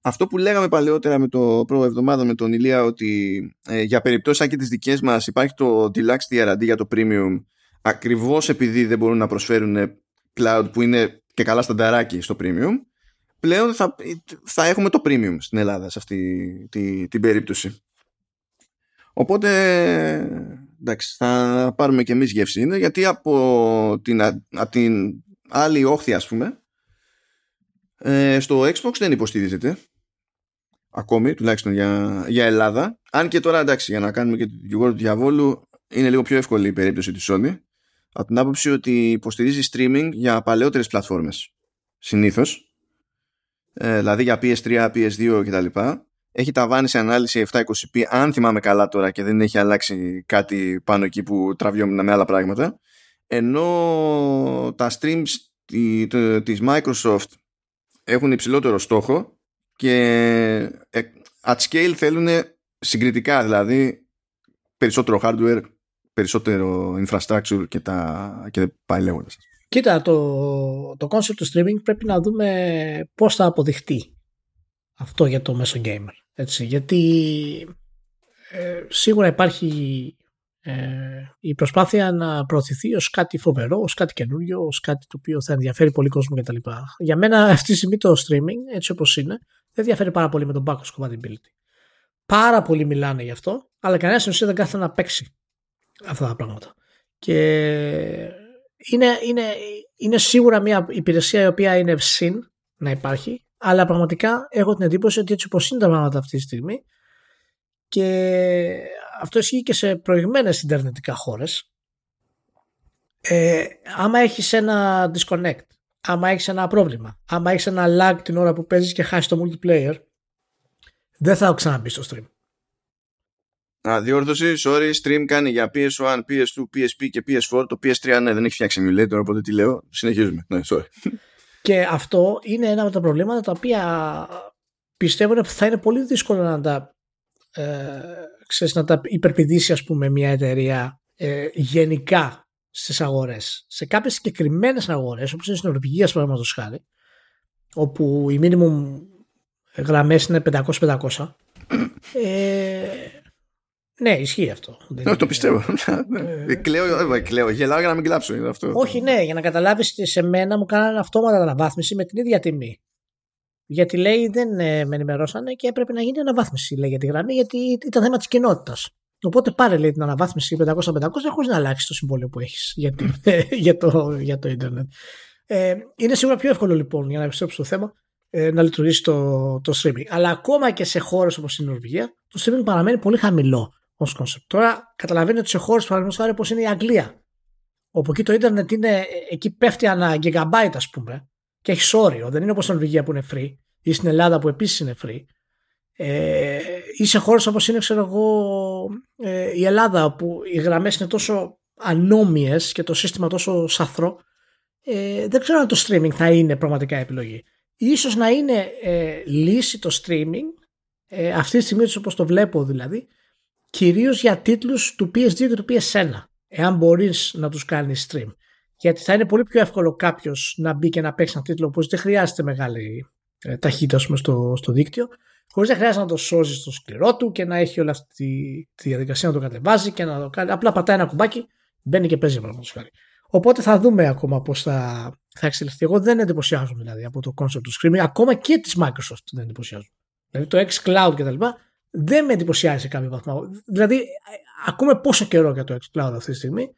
[SPEAKER 1] αυτό που λέγαμε παλαιότερα με το πρώτο εβδομάδα με τον Ηλία ότι ε, για περιπτώσεις σαν και τις δικές μας υπάρχει το Deluxe tier αντί για το Premium ακριβώς επειδή δεν μπορούν να προσφέρουν cloud που είναι και καλά στανταράκι στο Premium πλέον θα, θα έχουμε το Premium στην Ελλάδα σε αυτή τη, την περίπτωση. Οπότε εντάξει, θα πάρουμε και εμείς γεύση. Είναι γιατί από την, από την άλλη όχθη ας πούμε ε, στο Xbox δεν υποστηρίζεται ακόμη τουλάχιστον για, για Ελλάδα. Αν και τώρα εντάξει για να κάνουμε και το δικηγόρο του διαβόλου είναι λίγο πιο εύκολη η περίπτωση της Sony. Από την άποψη ότι υποστηρίζει streaming για παλαιότερες πλατφόρμες συνήθως. Ε, δηλαδή για PS3, PS2 κτλ έχει ταβάνει σε ανάλυση 720p αν θυμάμαι καλά τώρα και δεν έχει αλλάξει κάτι πάνω εκεί που τραβιόμουν με άλλα πράγματα ενώ τα streams της Microsoft έχουν υψηλότερο στόχο και ε, at scale θέλουν συγκριτικά δηλαδή περισσότερο hardware περισσότερο infrastructure και, τα, και πάει λέγοντας.
[SPEAKER 2] Κοίτα, το, το concept του streaming πρέπει να δούμε πώς θα αποδειχτεί αυτό για το μέσο gamer. Έτσι, γιατί ε, σίγουρα υπάρχει Ε, η προσπάθεια να προωθηθεί ως κάτι φοβερό, ως κάτι καινούριο, ως κάτι το οποίο θα ενδιαφέρει πολύ κόσμο κτλ. Για μένα αυτή τη στιγμή το streaming, έτσι όπως είναι, δεν διαφέρει πάρα πολύ με τον backwards compatibility. Πάρα πολλοί μιλάνε γι' αυτό, αλλά κανένας στην ουσία δεν κάθεται να παίξει αυτά τα πράγματα. Και είναι, είναι, είναι σίγουρα μια υπηρεσία η οποία είναι συν να υπάρχει, αλλά πραγματικά έχω την εντύπωση ότι έτσι όπως είναι τα πράγματα αυτή τη στιγμή και αυτό ισχύει και σε προηγμένες ιντερνετικά χώρες ε, άμα έχεις ένα disconnect άμα έχεις ένα πρόβλημα άμα έχεις ένα lag την ώρα που παίζεις και χάσεις το multiplayer δεν θα ξαναμπεί στο stream
[SPEAKER 1] Α, διόρθωση, sorry, stream κάνει για PS1, PS2, PSP και PS4. Το PS3 ναι, δεν έχει φτιάξει emulator, οπότε τι λέω. Συνεχίζουμε. Ναι, sorry. [LAUGHS]
[SPEAKER 2] Και αυτό είναι ένα από τα προβλήματα τα οποία πιστεύω ότι θα είναι πολύ δύσκολο να τα, ε, ξέρεις, να τα υπερπηδήσει ας πούμε μια εταιρεία ε, γενικά στις αγορές. Σε κάποιες συγκεκριμένες αγορές όπως είναι στην Νορβηγία παραδείγματος χάρη όπου οι minimum γραμμές είναι 500-500 ε, ναι, ισχύει αυτό.
[SPEAKER 1] Ναι, το πιστεύω. Ε, ε, κλαίω, ε, κλαίω, γελάω για να μην κλάψω. Αυτό.
[SPEAKER 2] Όχι, ναι, για να καταλάβεις σε μένα μου κάνανε αυτόματα αναβάθμιση με την ίδια τιμή. Γιατί λέει δεν με ενημερώσανε και έπρεπε να γίνει αναβάθμιση λέει, για τη γραμμή γιατί ήταν θέμα της κοινότητας. Οπότε πάρε λέει, την αναβάθμιση 500-500 χωρίς να αλλάξεις το συμβόλαιο που έχεις για, [LAUGHS] [LAUGHS] για, το, για το Ιντερνετ. Ε, είναι σίγουρα πιο εύκολο λοιπόν για να επιστρέψω στο θέμα να λειτουργήσει το, το streaming. Αλλά ακόμα και σε χώρες όπως η Νορβηγία, το streaming παραμένει πολύ χαμηλό ως κόνσεπτ. Τώρα καταλαβαίνετε ότι σε χώρες παραδείγματος χάρη όπως είναι η Αγγλία, όπου εκεί το ίντερνετ είναι, εκεί πέφτει ανά gigabyte, ας πούμε, και έχει όριο. Δεν είναι όπως στην Νορβηγία που είναι free, ή στην Ελλάδα που επίσης είναι free. Ε, ή σε χώρες όπως είναι, ξέρω εγώ, ε, η Ελλάδα, όπου οι γραμμές είναι τόσο ανώμιες και το σύστημα τόσο σαθρό, ε, δεν ξέρω αν το streaming θα είναι πραγματικά επιλογή. Ίσως να είναι ε, λύση το streaming, ε, αυτή τη στιγμή όπως το βλέπω δηλαδή, κυρίως για τίτλους του PS2 και του PS1 εάν μπορείς να τους κάνεις stream γιατί θα είναι πολύ πιο εύκολο κάποιος να μπει και να παίξει ένα τίτλο που δεν χρειάζεται μεγάλη ε, ταχύτητα πούμε, στο, στο δίκτυο χωρίς να χρειάζεται να το σώζεις στο σκληρό του και να έχει όλη αυτή τη, τη διαδικασία να το κατεβάζει και να το κάνει. Απλά πατάει ένα κουμπάκι, μπαίνει και παίζει παραδείγματος χάρη. Οπότε θα δούμε ακόμα πώς θα, θα εξελιχθεί. Εγώ δεν εντυπωσιάζομαι δηλαδή από το concept του streaming, ακόμα και της Microsoft δεν εντυπωσιάζομαι. Δηλαδή το xCloud κτλ δεν με εντυπωσιάζει σε κάποιο βαθμό. Δηλαδή, ακούμε πόσο καιρό για το xCloud αυτή τη στιγμή.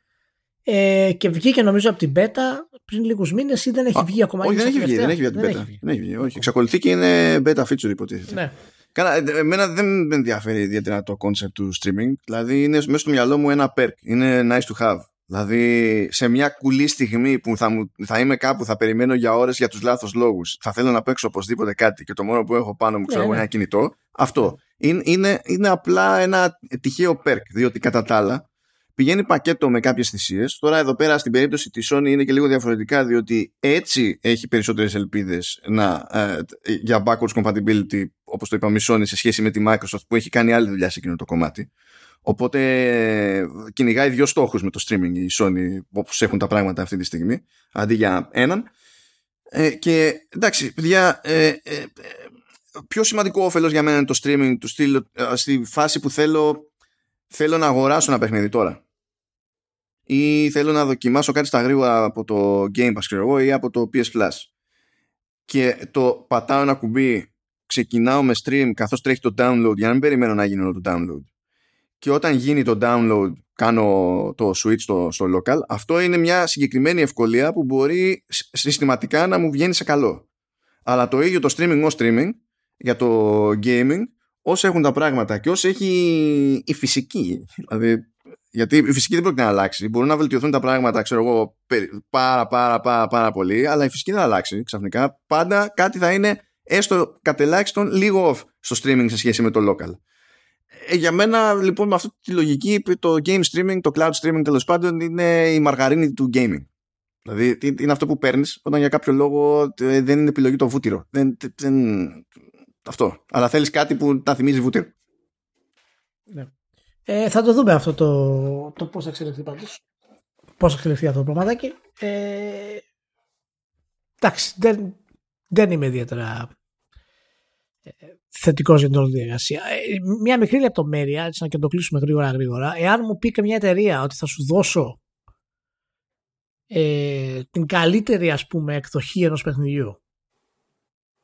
[SPEAKER 2] Ε, και βγήκε νομίζω από την beta πριν λίγους μήνες ή δεν έχει βγει ακόμα.
[SPEAKER 1] Όχι, δεν έχει βγει, δεν έχει βγει από την beta. Δεν έχει βγει, όχι. Εξακολουθεί και είναι beta feature υποτίθεται. Ναι. Καλά, ε, εμένα δεν με ενδιαφέρει ιδιαίτερα το concept του streaming. Δηλαδή είναι μέσα στο μυαλό μου ένα perk. Είναι nice to have. Δηλαδή σε μια κουλή στιγμή που θα, μου, θα είμαι κάπου, θα περιμένω για ώρες για τους λάθος λόγους, θα θέλω να παίξω οπωσδήποτε κάτι και το μόνο που έχω πάνω μου ξέρω ναι, ναι. ένα κινητό, αυτό είναι, είναι, είναι απλά ένα τυχαίο perk, διότι κατά τα άλλα πηγαίνει πακέτο με κάποιες θυσίες. Τώρα εδώ πέρα στην περίπτωση της Sony είναι και λίγο διαφορετικά διότι έτσι έχει περισσότερες ελπίδες να, ε, για backwards compatibility όπως το είπαμε η Sony σε σχέση με τη Microsoft που έχει κάνει άλλη δουλειά σε εκείνο το κομμάτι. Οπότε κυνηγάει δύο στόχους με το streaming η Sony όπως έχουν τα πράγματα αυτή τη στιγμή αντί για έναν. Ε, και εντάξει, παιδιά, ε, ε, ε πιο σημαντικό όφελος για μένα είναι το streaming του στυλ ε, στη φάση που θέλω, θέλω να αγοράσω ένα παιχνίδι τώρα. Ή θέλω να δοκιμάσω κάτι στα γρήγορα από το Game Pass ξέρω ή από το PS Plus. Και το πατάω ένα κουμπί, ξεκινάω με stream καθώς τρέχει το download για να μην περιμένω να γίνει όλο το download και όταν γίνει το download κάνω το switch στο, στο local αυτό είναι μια συγκεκριμένη ευκολία που μπορεί συστηματικά να μου βγαίνει σε καλό αλλά το ίδιο το streaming ως streaming για το gaming όσο έχουν τα πράγματα και όσο έχει η φυσική δηλαδή γιατί η φυσική δεν πρόκειται να αλλάξει. Μπορούν να βελτιωθούν τα πράγματα, ξέρω εγώ, πάρα πάρα πάρα, πάρα πολύ, αλλά η φυσική δεν θα αλλάξει ξαφνικά. Πάντα κάτι θα είναι έστω κατελάχιστον λίγο off στο streaming σε σχέση με το local. Ε, για μένα λοιπόν με αυτή τη λογική το game streaming, το cloud streaming τέλος πάντων είναι η μαργαρίνη του gaming. Δηλαδή είναι αυτό που παίρνεις όταν για κάποιο λόγο ε, δεν είναι επιλογή το βούτυρο. Δεν, δεν, αυτό. Αλλά θέλεις κάτι που τα θυμίζει βούτυρο.
[SPEAKER 2] Ναι. Ε, θα το δούμε αυτό το, το πώς θα εξελιχθεί πάντως. Πώς θα εξελιχθεί αυτό το πραγματάκι. Ε, εντάξει, δεν, δεν είμαι ιδιαίτερα θετικός για την όλη διαδικασία. Ε, μια μικρή λεπτομέρεια, έτσι να και το κλείσουμε γρήγορα γρήγορα. Εάν μου πει και μια εταιρεία ότι θα σου δώσω ε, την καλύτερη ας πούμε εκδοχή ενός παιχνιδιού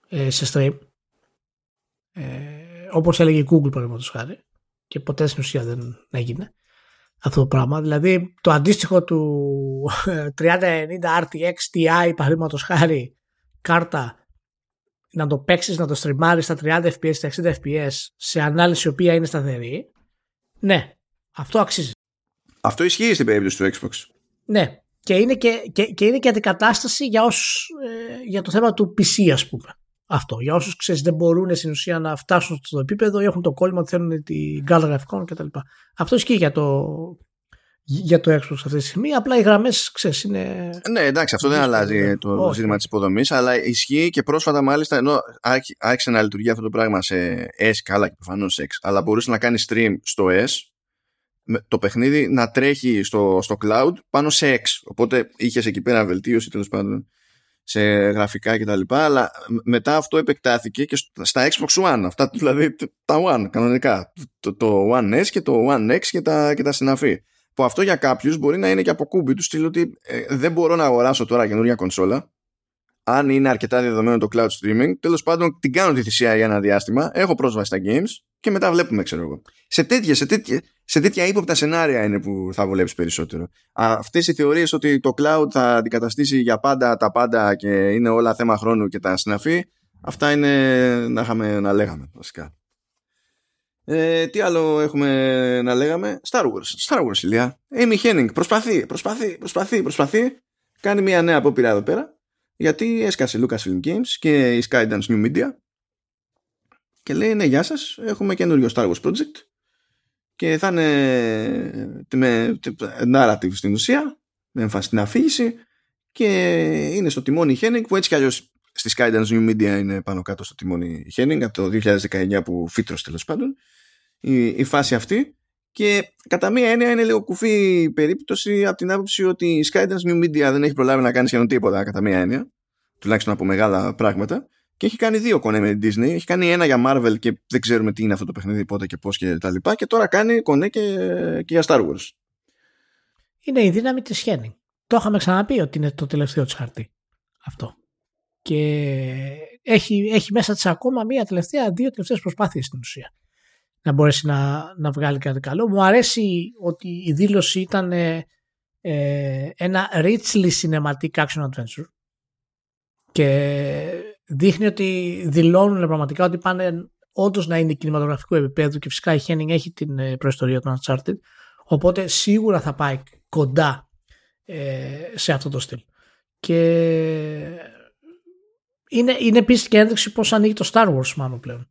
[SPEAKER 2] ε, σε stream ε, όπως έλεγε η Google παραδείγματος χάρη και ποτέ στην ουσία δεν έγινε αυτό το πράγμα. Δηλαδή το αντίστοιχο του [LAUGHS] 3090 RTX Ti παραδείγματος χάρη κάρτα να το παίξεις, να το στριμάρει στα 30 FPS, στα 60 FPS σε ανάλυση η οποία είναι σταθερή, ναι, αυτό αξίζει.
[SPEAKER 1] Αυτό ισχύει στην περίπτωση του Xbox.
[SPEAKER 2] Ναι, και είναι και, και, και είναι και αντικατάσταση για, όσους, ε, για το θέμα του PC ας πούμε. Αυτό. Για όσους ξέρεις δεν μπορούν στην ουσία να φτάσουν στο επίπεδο ή έχουν το κόλλημα ότι θέλουν την γκάλα γραφικών κτλ. Αυτό ισχύει για το, για το Xbox αυτή τη στιγμή. Απλά οι γραμμές ξέρεις είναι.
[SPEAKER 1] Ναι, εντάξει, αυτό δεν αλλάζει το Όχι. ζήτημα της υποδομής, αλλά ισχύει και πρόσφατα μάλιστα ενώ άρχισε να λειτουργεί αυτό το πράγμα σε S καλά και προφανώς X, αλλά μπορούσε να κάνει stream στο S το παιχνίδι να τρέχει στο, στο cloud πάνω σε X. Οπότε είχες εκεί πέρα βελτίωση τέλος πάντων σε γραφικά κτλ. Αλλά μετά αυτό επεκτάθηκε και στα Xbox One. Αυτά δηλαδή τα One κανονικά. Το, το One S και το One X και τα, και τα συναφή. Που αυτό για κάποιους μπορεί να είναι και από κούμπι του στυλ ότι ε, δεν μπορώ να αγοράσω τώρα καινούργια κονσόλα. Αν είναι αρκετά δεδομένο το cloud streaming, τέλος πάντων την κάνω τη θυσία για ένα διάστημα, έχω πρόσβαση στα games και μετά βλέπουμε, ξέρω εγώ. Σε τέτοια, σε τέτοια, σε τέτοια ύποπτα σενάρια είναι που θα βολέψει περισσότερο. Αυτές οι θεωρίες ότι το cloud θα αντικαταστήσει για πάντα τα πάντα και είναι όλα θέμα χρόνου και τα συναφή, αυτά είναι να, είχαμε, να λέγαμε βασικά. Ε, τι άλλο έχουμε να λέγαμε; Star Wars. Star Wars, ηλιά. Amy Henning προσπαθεί, προσπαθεί, προσπαθεί, προσπαθεί. Κάνει μια νέα απόπειρα εδώ πέρα. Γιατί έσκασε Lucasfilm Games και η Skydance New Media. Και λέει, ναι, γεια σας, έχουμε καινούριο Star Wars Project. Και θα είναι με narrative στην ουσία, με έμφαση στην αφήγηση. Και είναι στο τιμόνι Henning που έτσι κι αλλιώς στη Skydance New Media είναι πάνω κάτω στο τιμόνι Henning από το 2019 που φύτρωσε τέλος πάντων. Η, η φάση αυτή και κατά μία έννοια είναι λίγο κουφή περίπτωση από την άποψη ότι η Skydance New Media δεν έχει προλάβει να κάνει σχεδόν τίποτα κατά μία έννοια τουλάχιστον από μεγάλα πράγματα. Και έχει κάνει δύο κονέ με την Disney. Έχει κάνει ένα για Marvel και δεν ξέρουμε τι είναι αυτό το παιχνίδι πότε και πώς και τα λοιπά. Και τώρα κάνει κονέ και, και για Star Wars.
[SPEAKER 2] Είναι η δύναμη της Henning. Το είχαμε ξαναπεί ότι είναι το τελευταίο της χαρτί. Αυτό και έχει, έχει μέσα της ακόμα μία τελευταία, δύο τελευταίες προσπάθειες στην ουσία να μπορέσει να, να βγάλει κάτι καλό. Μου αρέσει ότι η δήλωση ήταν ε, ε, ένα richly cinematic action adventure και δείχνει ότι δηλώνουν πραγματικά ότι πάνε όντως να είναι κινηματογραφικό επίπεδο και φυσικά η Henning έχει την ε, προϊστορία του Uncharted οπότε σίγουρα θα πάει κοντά ε, σε αυτό το στυλ. Και είναι, είναι επίσης και ένδειξη πώς ανοίγει το Star Wars μάλλον πλέον.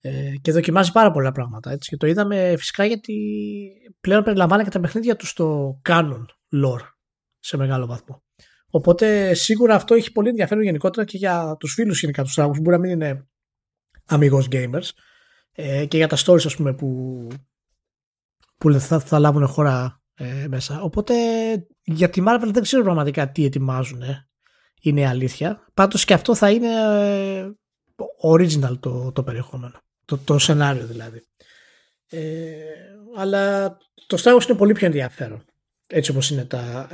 [SPEAKER 2] Ε, και δοκιμάζει πάρα πολλά πράγματα. Έτσι. Και το είδαμε φυσικά γιατί πλέον περιλαμβάνει και τα παιχνίδια του στο canon lore σε μεγάλο βαθμό. Οπότε σίγουρα αυτό έχει πολύ ενδιαφέρον γενικότερα και για τους φίλους γενικά του Star που μπορεί να μην είναι αμυγός gamers ε, και για τα stories ας πούμε που, που θα, θα λάβουν χώρα ε, μέσα. Οπότε για τη Marvel δεν ξέρω πραγματικά τι ετοιμάζουν. Είναι αλήθεια. Πάντως και αυτό θα είναι ε, original το, το περιεχόμενο. Το, το σενάριο δηλαδή. Ε, αλλά το Star Wars είναι πολύ πιο ενδιαφέρον. Έτσι όπως είναι τα,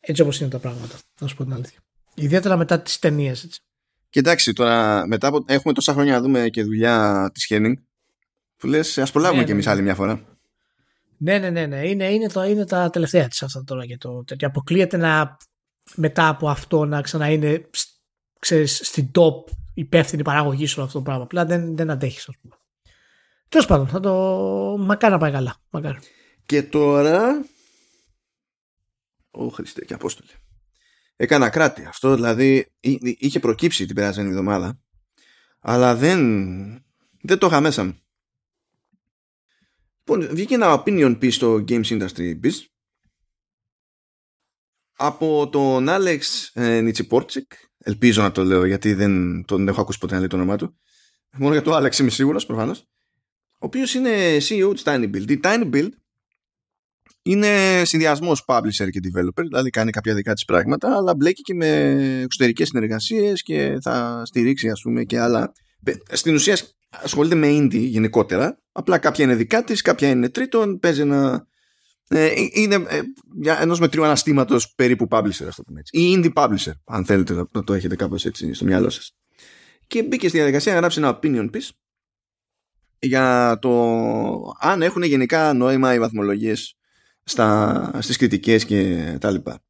[SPEAKER 2] έτσι όπως είναι τα πράγματα. Να σου πω την αλήθεια. Ιδιαίτερα μετά τις ταινίες.
[SPEAKER 1] Κοιτάξτε τώρα, μετά από, έχουμε τόσα χρόνια να δούμε και δουλειά της Henning που λες ας προλάβουμε ναι, και ναι, εμείς ναι. άλλη μια φορά.
[SPEAKER 2] Ναι, ναι, ναι, ναι. Είναι, είναι, το, είναι τα τελευταία της αυτά τώρα για το τέτοιο. Αποκλείεται να μετά από αυτό να ξανά είναι ξέρεις, στην top υπεύθυνη παραγωγή σε όλο αυτό το πράγμα. Απλά δεν, δεν αντέχεις, ας πούμε. Τέλος πάντων, θα το. Μακάρι να πάει καλά. Μακάρι.
[SPEAKER 1] Και τώρα. Ω Χριστέ και Απόστολε. Έκανα κράτη. Αυτό δηλαδή είχε προκύψει την περασμένη εβδομάδα. Αλλά δεν. Δεν το είχα μέσα μου. Λοιπόν, βγήκε ένα opinion piece στο Games Industry Biz από τον Alex ε, Νιτσιπόρτσικ Ελπίζω να το λέω γιατί δεν τον έχω ακούσει ποτέ να λέει το όνομά του. Μόνο για το Alex είμαι σίγουρος προφανώς. Ο οποίος είναι CEO της Tiny Build. Η Tiny Build είναι συνδυασμός publisher και developer, δηλαδή κάνει κάποια δικά της πράγματα, αλλά μπλέκει και με εξωτερικές συνεργασίες και θα στηρίξει ας πούμε και άλλα στην ουσία ασχολείται με indie γενικότερα. Απλά κάποια είναι δικά της, κάποια είναι τρίτον. Παίζει ένα. Ε, είναι ε, ενός μετρίου αναστήματος περίπου publisher, ας το πούμε έτσι. Ή indie publisher, αν θέλετε να το έχετε κάπως έτσι στο μυαλό σας. Και μπήκε στη διαδικασία να γράψει ένα opinion piece για το αν έχουν γενικά νόημα οι βαθμολογίες στα, στις κριτικές και τα λοιπά.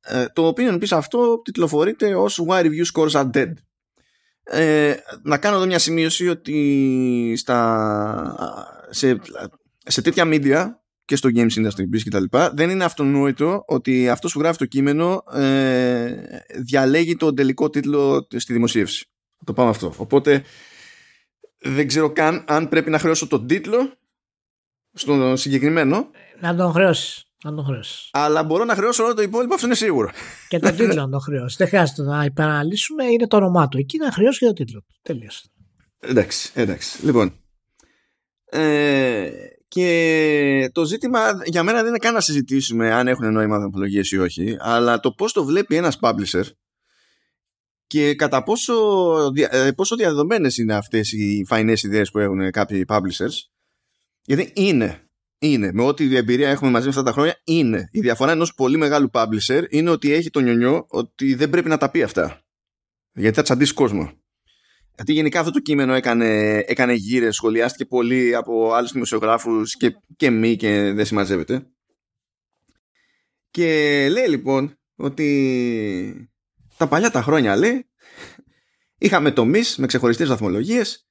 [SPEAKER 1] Ε, το opinion piece αυτό τιτλοφορείται ως Why Review Scores Are Dead. Ε, να κάνω εδώ μια σημείωση ότι στα, σε, σε τέτοια media και στο games industry και τα λοιπά δεν είναι αυτονόητο ότι αυτός που γράφει το κείμενο ε, διαλέγει τον τελικό τίτλο στη δημοσίευση. Το πάμε αυτό. Οπότε δεν ξέρω καν αν πρέπει να χρεώσω τον τίτλο στο συγκεκριμένο.
[SPEAKER 2] Να τον χρεώσεις. Να τον χρεώσεις.
[SPEAKER 1] Αλλά μπορώ να χρεώσω όλο το υπόλοιπο, αυτό είναι σίγουρο.
[SPEAKER 2] Και τον [LAUGHS] τίτλο να τον χρεώσει. Δεν χρειάζεται να υπεραναλύσουμε, είναι το όνομά του. Εκεί να χρεώσει και τον τίτλο. Τελείωσε.
[SPEAKER 1] Εντάξει, εντάξει. Λοιπόν. Ε, και το ζήτημα για μένα δεν είναι καν να συζητήσουμε αν έχουν νόημα ανθρωπολογίε ή όχι, αλλά το πώς το βλέπει ένας publisher και κατά πόσο, ε, πόσο διαδεδομένες είναι αυτές οι φαϊνές ιδέες που έχουν κάποιοι publishers γιατί είναι είναι, με ό,τι εμπειρία έχουμε μαζί με αυτά τα χρόνια, είναι. Η διαφορά ενός πολύ μεγάλου publisher είναι ότι έχει το νιονιό ότι δεν πρέπει να τα πει αυτά. Γιατί θα τσαντήσει κόσμο. Γιατί γενικά αυτό το κείμενο έκανε, έκανε γύρες, σχολιάστηκε πολύ από άλλους δημοσιογράφους και, και μη και δεν συμμαζεύεται. Και λέει λοιπόν ότι τα παλιά τα χρόνια λέει είχαμε τομείς με ξεχωριστές βαθμολογίες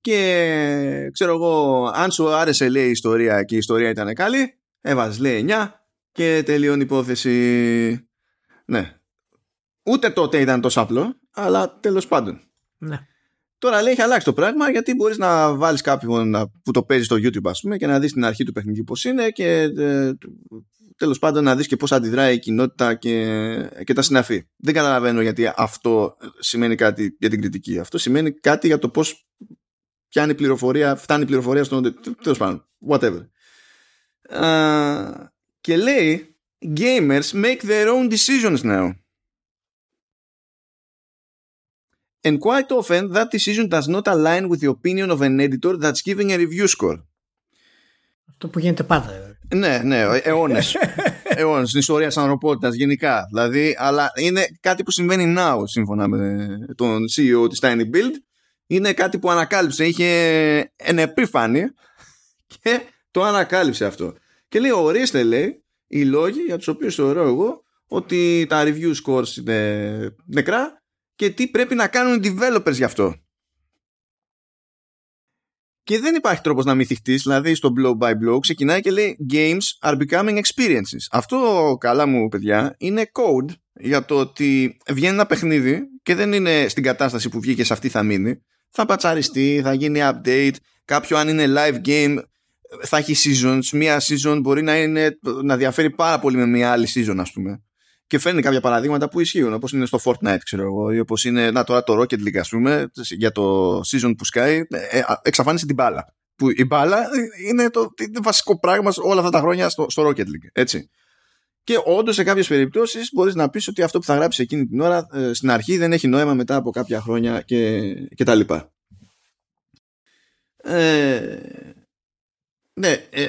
[SPEAKER 1] και ξέρω εγώ αν σου άρεσε λέει η ιστορία και η ιστορία ήταν καλή έβαζες λέει 9 και τελειώνει η υπόθεση ναι ούτε τότε ήταν τόσο απλό αλλά τέλος πάντων
[SPEAKER 2] ναι.
[SPEAKER 1] Τώρα λέει έχει αλλάξει το πράγμα γιατί μπορείς να βάλεις κάποιον που το παίζει στο YouTube, ας πούμε, και να δεις την αρχή του παιχνιδιού πώς είναι και ε, τέλος πάντων να δεις και πώς αντιδράει η κοινότητα και, και τα συναφή. Δεν καταλαβαίνω γιατί αυτό σημαίνει κάτι για την κριτική. Αυτό σημαίνει κάτι για το πώς πιάνει πληροφορία, φτάνει πληροφορία στον. τέλος πάντων, whatever. Uh, και λέει gamers make their own decisions now. And quite often that decision does not align with the opinion of an editor that's giving a review score.
[SPEAKER 2] Αυτό που γίνεται πάντα.
[SPEAKER 1] Ναι, ναι, αιώνες. [LAUGHS] αιώνες στην ιστορία τη ανθρωπότητα γενικά. Δηλαδή, αλλά είναι κάτι που συμβαίνει now σύμφωνα με τον CEO της Tiny Build. Είναι κάτι που ανακάλυψε. Είχε ένα επίφανη και το ανακάλυψε αυτό. Και λέει, ορίστε, λέει, οι λόγοι για τους οποίους θεωρώ εγώ ότι τα review scores είναι νεκρά και τι πρέπει να κάνουν οι developers γι' αυτό. Και δεν υπάρχει τρόπος να μην θυχτείς, δηλαδή στο blow by blow ξεκινάει και λέει games are becoming experiences. Αυτό καλά μου παιδιά είναι code για το ότι βγαίνει ένα παιχνίδι και δεν είναι στην κατάσταση που βγήκες σε αυτή θα μείνει. Θα πατσαριστεί, θα γίνει update, κάποιο αν είναι live game θα έχει seasons, μία season μπορεί να, είναι, να διαφέρει πάρα πολύ με μία άλλη season ας πούμε και φέρνει κάποια παραδείγματα που ισχύουν, όπως είναι στο Fortnite, ξέρω εγώ, ή όπως είναι να, τώρα το Rocket League, ας πούμε, για το season που σκάει, ε, εξαφάνισε την μπάλα. Που η μπάλα είναι το, το βασικό πράγμα όλα αυτά τα χρόνια στο, στο Rocket League. Έτσι. Και όντως σε κάποιες περιπτώσεις μπορείς να πεις ότι αυτό που θα γράψει εκείνη την ώρα ε, στην αρχή δεν έχει νόημα μετά από κάποια χρόνια και, και τα λοιπά. Ε, ναι, ε,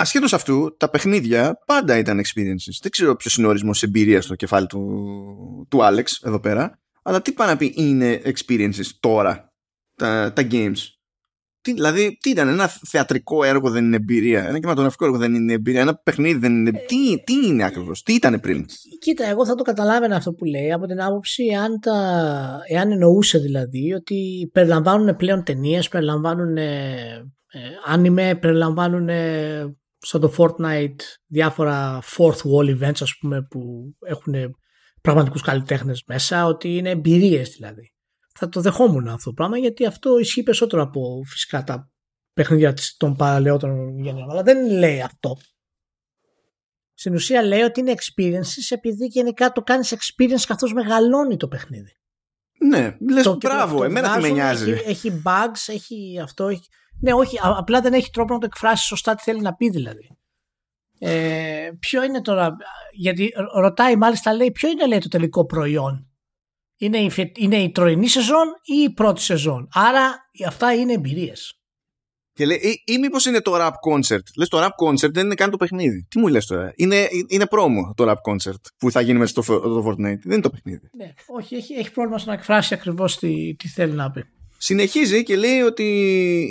[SPEAKER 1] Ασχέτως αυτού, τα παιχνίδια πάντα ήταν experiences. Δεν ξέρω ποιος είναι ο ορισμός εμπειρίας στο κεφάλι του, του Alex εδώ πέρα. Αλλά τι πάει να πει είναι experiences τώρα, τα, τα games. Τι, δηλαδή, τι ήταν, ένα θεατρικό έργο δεν είναι εμπειρία, ένα κινηματογραφικό έργο δεν είναι εμπειρία, ένα παιχνίδι δεν είναι. τι, τι είναι ακριβώς, τι ήταν πριν;
[SPEAKER 2] Κοίτα, εγώ θα το καταλάβαινα αυτό που λέει από την άποψη εάν, τα, εάν εννοούσε δηλαδή ότι περιλαμβάνουν πλέον ταινίες, περιλαμβάνουν άνιμε, περιλαμβάνουν σαν το Fortnite διάφορα fourth wall events ας πούμε που έχουν πραγματικούς καλλιτέχνες μέσα ότι είναι εμπειρίες δηλαδή. Θα το δεχόμουν αυτό το πράγμα γιατί αυτό ισχύει περισσότερο από φυσικά τα παιχνίδια των παραλαιότερων γενιών αλλά δεν λέει αυτό. Στην ουσία λέει ότι είναι experiences επειδή γενικά το κάνεις experience καθώς μεγαλώνει το παιχνίδι.
[SPEAKER 1] Ναι, λες το, μπράβο, εμένα τι με νοιάζει.
[SPEAKER 2] Έχει, έχει bugs, έχει αυτό, έχει ναι, όχι, απλά δεν έχει τρόπο να το εκφράσει σωστά τι θέλει να πει δηλαδή. Ε, ποιο είναι τώρα, γιατί ρωτάει μάλιστα λέει ποιο είναι λέει το τελικό προϊόν; Είναι η, είναι η τρωινή σεζόν ή η πρώτη σεζόν; Άρα αυτά είναι εμπειρίες.
[SPEAKER 1] Και λέει, ή, ή μήπως είναι το rap concert; Λες το rap concert δεν είναι καν το παιχνίδι. Τι μου λες τώρα. Είναι, είναι πρόμο το rap concert που θα γίνει μέσα στο, το Fortnite. Δεν είναι το παιχνίδι.
[SPEAKER 2] Ναι, όχι, έχει, έχει πρόβλημα στο να εκφράσει ακριβώς τι, τι θέλει να πει.
[SPEAKER 1] Συνεχίζει και λέει ότι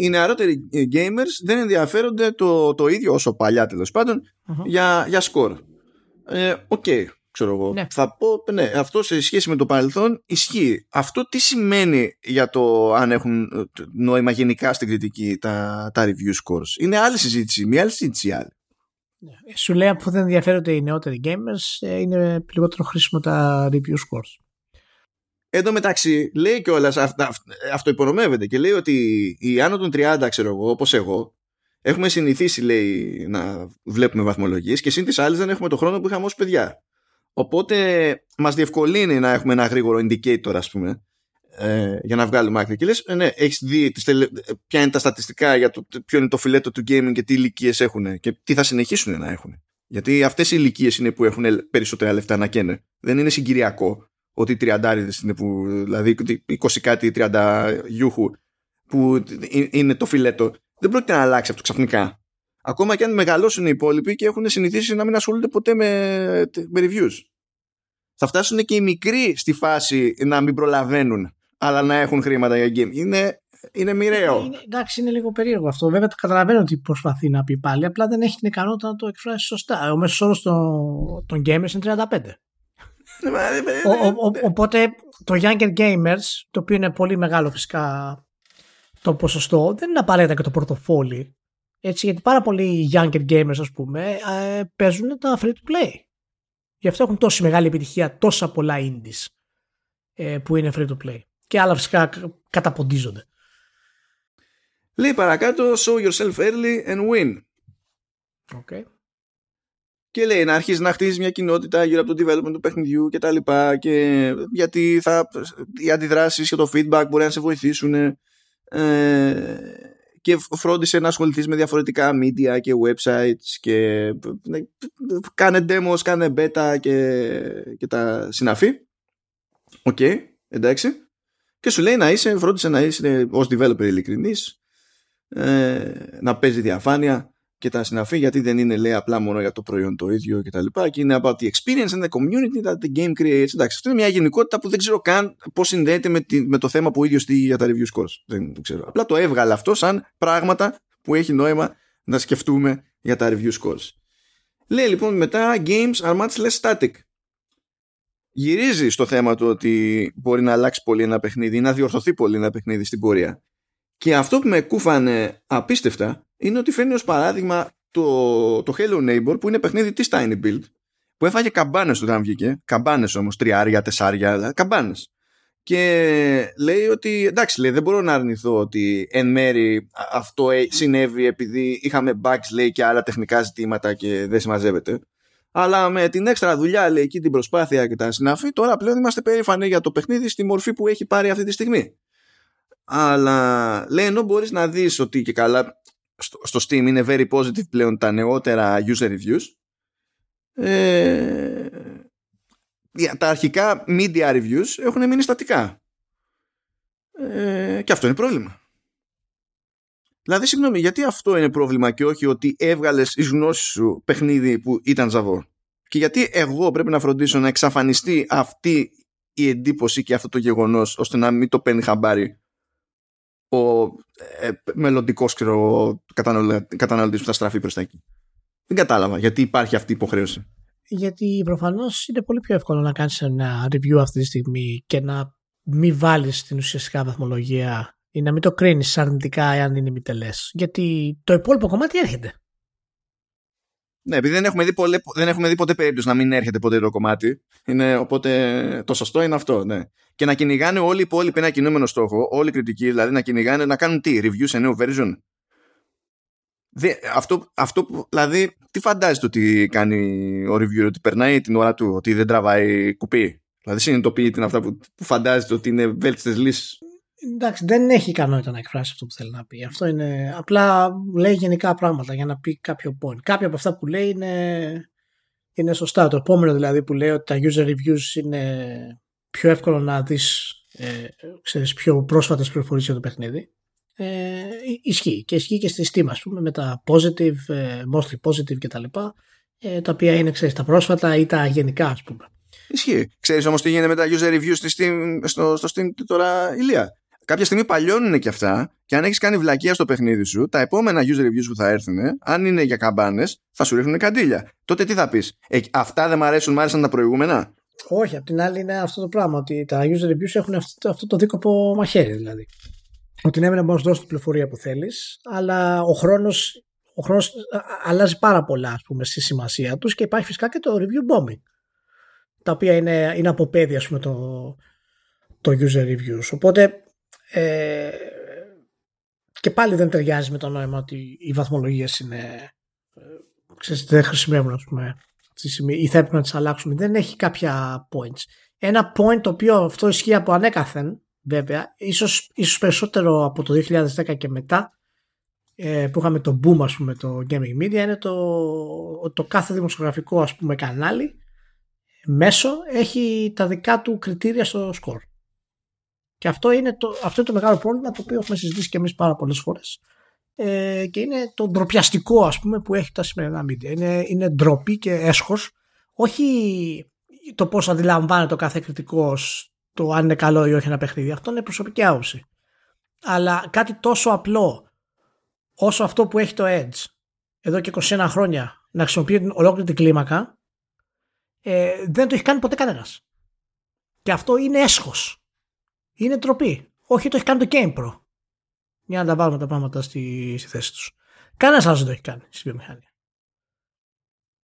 [SPEAKER 1] οι νεαρότεροι gamers δεν ενδιαφέρονται το, το ίδιο όσο παλιά τέλος για, για σκορ. Ε, OK, okay, ξέρω εγώ. Ναι. Θα πω, ναι, αυτό σε σχέση με το παρελθόν ισχύει. Αυτό τι σημαίνει για το αν έχουν ε, νόημα γενικά στην κριτική τα, τα review scores; Είναι άλλη συζήτηση, μια άλλη συζήτηση άλλη;
[SPEAKER 2] Ναι. Σου λέει αφού δεν ενδιαφέρονται οι νεότεροι gamers, ε, είναι λιγότερο χρήσιμο τα review scores.
[SPEAKER 1] Εν τω μεταξύ, λέει κιόλας, αυτό υπονομεύεται και λέει ότι οι άνω των 30, ξέρω εγώ, όπως εγώ, έχουμε συνηθίσει, λέει, να βλέπουμε βαθμολογίες και συν τις άλλες δεν έχουμε το χρόνο που είχαμε ως παιδιά. Οπότε μας διευκολύνει να έχουμε ένα γρήγορο indicator, ας πούμε, ε, για να βγάλουμε άκρη. Και λες, ε, ναι, έχεις δει τις τελε... ποια είναι τα στατιστικά για το ποιο είναι το φιλέτο του gaming και τι ηλικίες έχουν και τι θα συνεχίσουν να έχουν. Γιατί αυτές οι ηλικίες είναι που έχουν περισσότερα λεφτά να καίνε. Δεν είναι συγκυριακό ότι οι τριαντάριδες είναι που, δηλαδή 20 κάτι 30 γιούχου που είναι το φιλέτο, δεν πρόκειται να αλλάξει αυτό ξαφνικά. Ακόμα και αν μεγαλώσουν οι υπόλοιποι και έχουν συνηθίσει να μην ασχολούνται ποτέ με, με reviews. Θα φτάσουν και οι μικροί στη φάση να μην προλαβαίνουν, αλλά να έχουν χρήματα για game. Είναι, είναι μοιραίο.
[SPEAKER 2] Είναι, εντάξει, είναι λίγο περίεργο αυτό. Βέβαια, καταλαβαίνω ότι προσπαθεί να πει πάλι, απλά δεν έχει την ικανότητα να το εκφράσει σωστά. Ο μέσος όρος των, των gamers είναι 35. Οπότε το Younger Gamers, το οποίο είναι πολύ μεγάλο φυσικά το ποσοστό, δεν είναι απαραίτητα και το πορτοφόλι. Έτσι, γιατί πάρα πολλοί Younger Gamers, ας πούμε, ε, παίζουν τα free to play. Γι' αυτό έχουν τόση μεγάλη επιτυχία, τόσα πολλά indies ε, που είναι free to play. Και άλλα φυσικά καταποντίζονται.
[SPEAKER 1] Λέει παρακάτω, show yourself early and win.
[SPEAKER 2] Okay
[SPEAKER 1] και λέει να αρχίσεις να χτίζεις μια κοινότητα γύρω από το development του παιχνιδιού και τα λοιπά και γιατί θα, οι αντιδράσεις και το feedback μπορεί να σε βοηθήσουν ε, και φρόντισε να ασχοληθείς με διαφορετικά media και websites και ναι, κάνε demos, κάνε beta και, και τα συναφή. OK, okay, εντάξει. Και σου λέει να είσαι, φρόντισε να είσαι ως developer ειλικρινής ε, να παίζει διαφάνεια και τα συναφή γιατί δεν είναι λέει απλά μόνο για το προϊόν το ίδιο και τα λοιπά και είναι about the experience and the community that the game creates. Εντάξει αυτό είναι μια γενικότητα που δεν ξέρω καν πώς συνδέεται με, τη, με το θέμα που ίδιος στείλει για τα review scores. Δεν το ξέρω. Απλά το έβγαλε αυτό σαν πράγματα που έχει νόημα να σκεφτούμε για τα review scores. Λέει λοιπόν μετά games are much less static. Γυρίζει στο θέμα του ότι μπορεί να αλλάξει πολύ ένα παιχνίδι ή να διορθωθεί πολύ ένα παιχνίδι στην πορεία. Και αυτό που με κούφανε απίστευτα είναι ότι φέρνει ως παράδειγμα το, το Hello Neighbor που είναι παιχνίδι της Tiny Build που έφαγε καμπάνες όταν βγήκε, καμπάνες όμως, τριάρια, τεσσάρια, καμπάνες. Και λέει ότι εντάξει, λέει, δεν μπορώ να αρνηθώ ότι εν μέρη αυτό συνέβη επειδή είχαμε bugs λέει, και άλλα τεχνικά ζητήματα και δεν συμμαζεύεται. Αλλά με την έξτρα δουλειά, λέει εκεί την προσπάθεια και τα συνάφη, τώρα πλέον είμαστε περήφανοι για το παιχνίδι στη μορφή που έχει πάρει αυτή τη στιγμή. Αλλά λέει ενώ μπορείς να δεις ότι και καλά στο, στο Steam είναι very positive πλέον τα νεότερα user reviews. Ε, τα αρχικά media reviews έχουν μείνει στατικά. Ε, και αυτό είναι πρόβλημα. Δηλαδή συγγνώμη γιατί αυτό είναι πρόβλημα και όχι ότι έβγαλες εις γνώση σου παιχνίδι που ήταν ζαβό; Και γιατί εγώ πρέπει να φροντίσω να εξαφανιστεί αυτή η εντύπωση και αυτό το γεγονός ώστε να μην το παίρνει χαμπάρι ο ε, μελλοντικός καταναλωτής που θα στραφεί προς τα εκεί. Δεν κατάλαβα γιατί υπάρχει αυτή η υποχρέωση.
[SPEAKER 2] Γιατί προφανώς είναι πολύ πιο εύκολο να κάνεις ένα review αυτή τη στιγμή και να μην βάλεις την ουσιαστικά βαθμολογία ή να μην το κρίνεις αρνητικά εάν είναι μη Γιατί το υπόλοιπο κομμάτι έρχεται.
[SPEAKER 1] Ναι, επειδή δεν έχουμε, δει πολλέ, δεν έχουμε δει ποτέ περίπτωση να μην έρχεται ποτέ το κομμάτι. Είναι, οπότε το σωστό είναι αυτό, ναι. Και να κυνηγάνε όλοι οι υπόλοιποι ένα κινούμενο στόχο, όλοι οι κριτικοί, δηλαδή να κυνηγάνε να κάνουν τι, review σε νέο version. αυτό, αυτό δηλαδή, τι φαντάζεται ότι κάνει ο reviewer, ότι περνάει την ώρα του, ότι δεν τραβάει κουπί; Δηλαδή συνειδητοποιεί την αυτά που, που φαντάζεται ότι είναι βέλτιστες λύσεις;
[SPEAKER 2] Εντάξει, δεν έχει ικανότητα να εκφράσει αυτό που θέλει να πει. Αυτό είναι. Απλά λέει γενικά πράγματα για να πει κάποιο point. Κάποια από αυτά που λέει είναι, είναι σωστά. Το επόμενο δηλαδή που λέει ότι τα user reviews είναι πιο εύκολο να δεις ε, ξέρεις, πιο πρόσφατες πληροφορίες για το παιχνίδι ε, ισχύει και ισχύει και στη Steam ας πούμε με τα positive, ε, mostly positive κτλ ε, τα οποία είναι ξέρεις, τα πρόσφατα ή τα γενικά ας πούμε.
[SPEAKER 1] Ισχύει. Ξέρεις όμως τι γίνεται με τα user reviews στη Steam, στο, στο Steam τώρα ηλία; Κάποια στιγμή παλιώνουν και αυτά και αν έχεις κάνει βλακεία στο παιχνίδι σου, τα επόμενα user reviews που θα έρθουν, αν είναι για καμπάνες, θα σου ρίχνουν καντήλια. Τότε τι θα πεις; Ε, αυτά δεν μ' αρέσουν, μ' άρεσαν τα προηγούμενα;
[SPEAKER 2] Όχι, απ' την άλλη είναι αυτό το πράγμα, ότι τα user reviews έχουν αυτό, αυτό το δίκοπο μαχαίρι δηλαδή. Ότι ναι, μπορείς να δώσεις την πληροφορία που θέλεις, αλλά ο χρόνος ο χρόνος αλλάζει πάρα πολλά ας πούμε, στη σημασία τους και υπάρχει φυσικά και το review bombing τα οποία είναι, είναι από παιδί ας πούμε, το, το user reviews οπότε ε, και πάλι δεν ταιριάζει με το νόημα ότι οι βαθμολογίες είναι ε, ξέρεις, δεν χρησιμεύουν ας πούμε ή θα έπρεπε να τις αλλάξουμε. Δεν έχει κάποια points. Ένα point το οποίο αυτό ισχύει από ανέκαθεν βέβαια ίσως, ίσως περισσότερο από το 2010 και μετά ε, που είχαμε το boom ας πούμε το gaming media είναι το, το κάθε δημοσιογραφικό ας πούμε κανάλι μέσο έχει τα δικά του κριτήρια στο score. Και αυτό είναι το, αυτό είναι το μεγάλο πρόβλημα το οποίο έχουμε συζητήσει και εμείς πάρα πολλές φορές ε, και είναι το ντροπιαστικό ας πούμε που έχει τα σημερινά media. Είναι, είναι ντροπή και έσχος όχι το πώς αντιλαμβάνεται ο κάθε κριτικός το αν είναι καλό ή όχι ένα παιχνίδι. Αυτό είναι προσωπική άποψη. Αλλά κάτι τόσο απλό όσο αυτό που έχει το Edge εδώ και 21 χρόνια να χρησιμοποιεί την ολόκληρη την κλίμακα ε, δεν το έχει κάνει ποτέ κανένας. Και αυτό είναι έσχος. Είναι τροπή. Όχι το έχει κάνει το Game Pro. Για να τα βάλουμε τα πράγματα στη, στη θέση τους. Κανένας άλλος δεν το έχει κάνει στη βιομηχανία.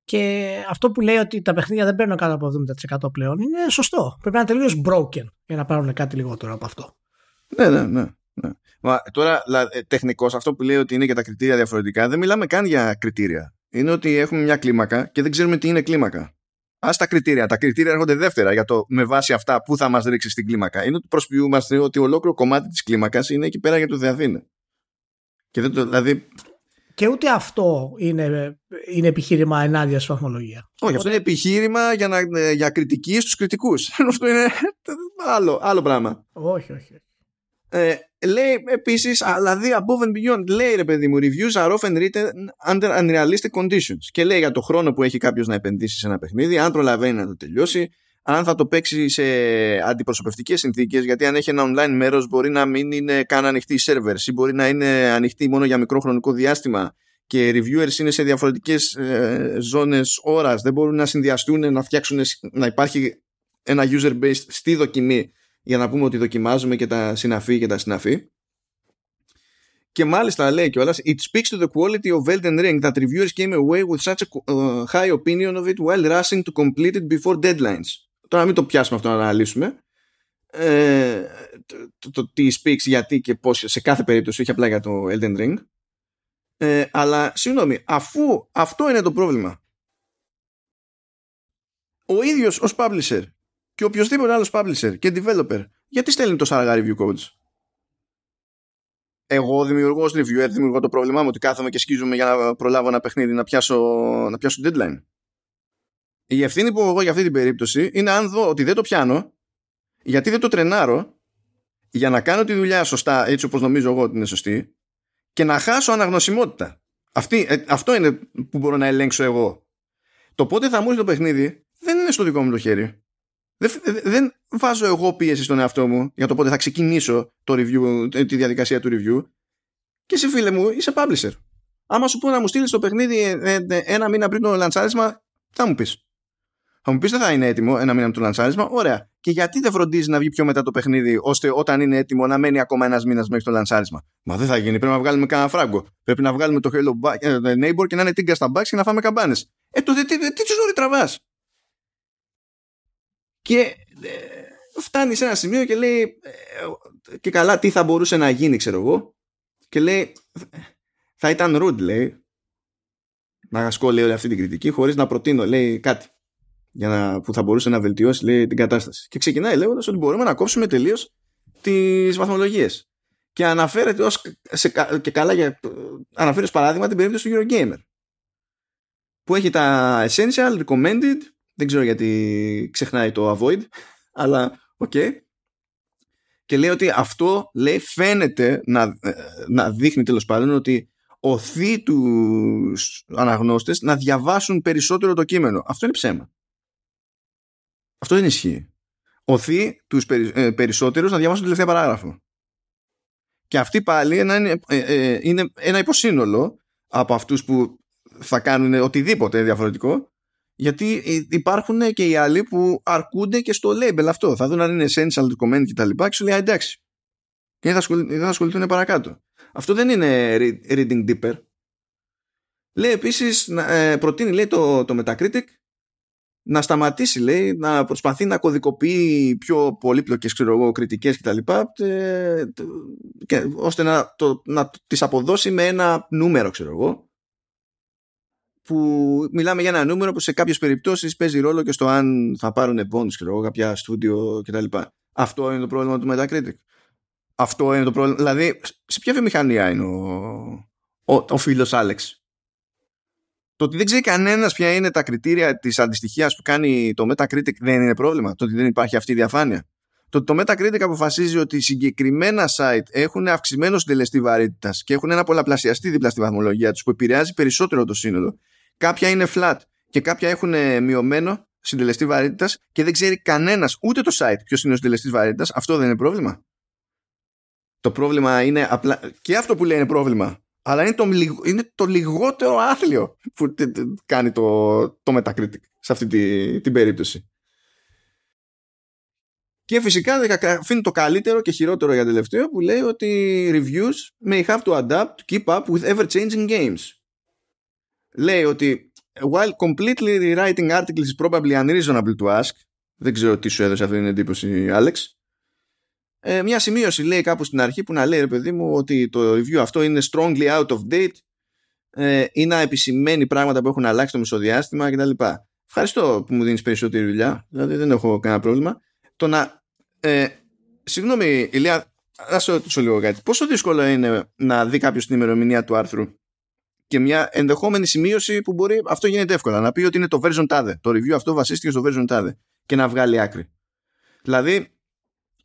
[SPEAKER 2] Και αυτό που λέει ότι τα παιχνίδια δεν παίρνουν κάτω από 70% πλέον είναι σωστό. Πρέπει να είναι τελείως broken για να πάρουν κάτι λιγότερο από αυτό.
[SPEAKER 1] Ναι, ναι, ναι. Ναι. Μα, τώρα, ε, τεχνικώ, αυτό που λέει ότι είναι και τα κριτήρια διαφορετικά, δεν μιλάμε καν για κριτήρια. Είναι ότι έχουμε μια κλίμακα και δεν ξέρουμε τι είναι κλίμακα. Α τα κριτήρια. Τα κριτήρια έρχονται δεύτερα για το με βάση αυτά που θα μας ρίξει στην κλίμακα. Είναι ότι προσποιούμαστε ότι ολόκληρο κομμάτι της κλίμακας είναι εκεί πέρα για το Θεαθήνε. Και, δεν το, δηλαδή...
[SPEAKER 2] και ούτε αυτό είναι, είναι επιχείρημα ενάντια στη βαθμολογία.
[SPEAKER 1] Όχι, αυτό είναι επιχείρημα για, να, ε, για κριτική στους κριτικούς. [LAUGHS] αυτό είναι άλλο, άλλο πράγμα.
[SPEAKER 2] Όχι, όχι.
[SPEAKER 1] Ε, λέει επίσης, δηλαδή above and beyond, λέει ρε παιδί μου, reviews are often written under unrealistic conditions. Και λέει για το χρόνο που έχει κάποιος να επενδύσει σε ένα παιχνίδι, αν προλαβαίνει να το τελειώσει, αν θα το παίξει σε αντιπροσωπευτικές συνθήκες, γιατί αν έχει ένα online μέρος μπορεί να μην είναι καν ανοιχτή η servers ή μπορεί να είναι ανοιχτή μόνο για μικρό χρονικό διάστημα και reviewers είναι σε διαφορετικές ε, ζώνες ώρας, δεν μπορούν να συνδυαστούν, να φτιάξουν, να υπάρχει ένα user base στη δοκιμή για να πούμε ότι δοκιμάζουμε και τα συναφή και τα συναφή. Και μάλιστα λέει κιόλας It speaks to the quality of Elden Ring that reviewers came away with such a uh, high opinion of it while rushing to complete it before deadlines. Τώρα μην το πιάσουμε αυτό να αναλύσουμε. Ε, το, το, τι speaks, γιατί και πώς σε κάθε περίπτωση, όχι απλά για το Elden Ring. Ε, αλλά συγγνώμη, αφού αυτό είναι το πρόβλημα, ο ίδιος ως publisher και οποιοδήποτε άλλος publisher και developer, γιατί στέλνει τόσο αργά review codes. Εγώ δημιουργώ ως reviewer, δημιουργώ το πρόβλημά μου ότι κάθομαι και σκίζομαι για να προλάβω ένα παιχνίδι να πιάσω, να πιάσω deadline. Η ευθύνη που έχω εγώ για αυτή την περίπτωση είναι αν δω ότι δεν το πιάνω, γιατί δεν το τρενάρω, για να κάνω τη δουλειά σωστά, έτσι όπως νομίζω εγώ ότι είναι σωστή, και να χάσω αναγνωσιμότητα. Αυτή, ε, αυτό είναι που μπορώ να ελέγξω εγώ. Το πότε θα μου έρθει το παιχνίδι δεν είναι στο δικό μου το χέρι. Δεν, δεν βάζω εγώ πίεση στον εαυτό μου για το πότε θα ξεκινήσω το review, τη διαδικασία του review. Και εσύ φίλε μου είσαι publisher. Άμα σου πω να μου στείλεις το παιχνίδι ε, ε, ένα μήνα πριν το λαντσάρισμα, θα μου πεις. Θα μου πεις δεν θα είναι έτοιμο ένα μήνα πριν το λαντσάρισμα. Ωραία. Και γιατί δεν φροντίζεις να βγει πιο μετά το παιχνίδι, ώστε όταν είναι έτοιμο να μένει ακόμα ένας μήνας μέχρι το λαντσάρισμα. Μα δεν θα γίνει. Πρέπει να βγάλουμε κανένα φράγκο. Πρέπει να βγάλουμε το Hello ε, Neighbor και να είναι τίγκα στα μπάξ και να φάμε καμπάνες. Ε, τότε τι, τι, τι, τι τραβάς; Και ε, φτάνει σε ένα σημείο και λέει ε, και καλά τι θα μπορούσε να γίνει ξέρω εγώ και λέει θα ήταν rude λέει να ασκώ λέει όλη αυτή την κριτική χωρίς να προτείνω λέει κάτι για να, που θα μπορούσε να βελτιώσει λέει, την κατάσταση. Και ξεκινάει λέγοντας ότι μπορούμε να κόψουμε τελείως τις βαθμολογίες. Και αναφέρεται ως, σε, και καλά για, αναφέρει ως παράδειγμα την περίπτωση του Eurogamer που έχει τα essential, recommended δεν ξέρω γιατί ξεχνάει το avoid, αλλά Okay. Και λέει ότι αυτό λέει φαίνεται να, ε, να δείχνει τέλος πάντων ότι οθεί τους αναγνώστες να διαβάσουν περισσότερο το κείμενο. Αυτό είναι ψέμα. Αυτό δεν ισχύει. Οθεί τους ε, περισσότερους να διαβάσουν το τελευταίο παράγραφο. Και αυτή πάλι είναι, ε, είναι ένα υποσύνολο από αυτούς που θα κάνουν οτιδήποτε διαφορετικό γιατί υπάρχουν και οι άλλοι που αρκούνται και στο label αυτό. Θα δουν αν είναι essential document και τα λοιπά και σου λέει εντάξει. Και δεν θα, ασχοληθούν παρακάτω. Αυτό δεν είναι reading deeper. Λέει επίσης, ε, προτείνει λέει το, το Metacritic να σταματήσει λέει να προσπαθεί να κωδικοποιεί πιο πολύπλοκες ξέρω εγώ, κριτικές και τα λοιπά και, ώστε να, το, να τις αποδώσει με ένα νούμερο ξέρω εγώ που μιλάμε για ένα νούμερο που σε κάποιες περιπτώσεις παίζει ρόλο και στο αν θα πάρουν bonus, ξέρω, κάποια στούντιο κτλ. Αυτό είναι το πρόβλημα του Metacritic. Αυτό είναι το πρόβλημα. Δηλαδή, σε ποια βιομηχανία είναι ο, ο, ο φίλος Άλεξ; Το ότι δεν ξέρει κανένας ποια είναι τα κριτήρια της αντιστοιχίας που κάνει το Metacritic δεν είναι πρόβλημα. Το ότι δεν υπάρχει αυτή η διαφάνεια. Το ότι το Metacritic αποφασίζει ότι συγκεκριμένα site έχουν αυξημένο συντελεστή βαρύτητας και έχουν ένα πολλαπλασιαστή δίπλα στη βαθμολογία τους που επηρεάζει περισσότερο το σύνολο κάποια είναι flat και κάποια έχουν ε, μειωμένο συντελεστή βαρύτητας και δεν ξέρει κανένας ούτε το site ποιος είναι ο συντελεστής βαρύτητας, αυτό δεν είναι πρόβλημα. Το πρόβλημα είναι απλά. και αυτό που λέει είναι πρόβλημα. Αλλά είναι το, είναι το λιγότερο άθλιο που κάνει το, το Metacritic σε αυτή τη, την περίπτωση. Και φυσικά αφήνει το καλύτερο και χειρότερο για τελευταίο που λέει ότι reviews may have to adapt to keep up with ever-changing games λέει ότι while completely rewriting articles is probably unreasonable to ask δεν ξέρω τι σου έδωσε αυτή την εντύπωση Άλεξ. Ε, μια σημείωση λέει κάπου στην αρχή που να λέει ρε παιδί μου ότι το review αυτό είναι strongly out of date ε, ή να επισημαίνει πράγματα που έχουν αλλάξει το μισοδιάστημα κτλ. Ευχαριστώ που μου δίνεις περισσότερη δουλειά δηλαδή δεν έχω κανένα πρόβλημα. Το να ε, συγγνώμη Ηλία να σε ρωτήσω λίγο κάτι. Πόσο δύσκολο είναι να δει κάποιος την ημερομηνία του άρθρου; Και μια ενδεχόμενη σημείωση που μπορεί, αυτό γίνεται εύκολα, να πει ότι είναι το version tade. Το review αυτό βασίστηκε στο version tade και να βγάλει άκρη. Δηλαδή,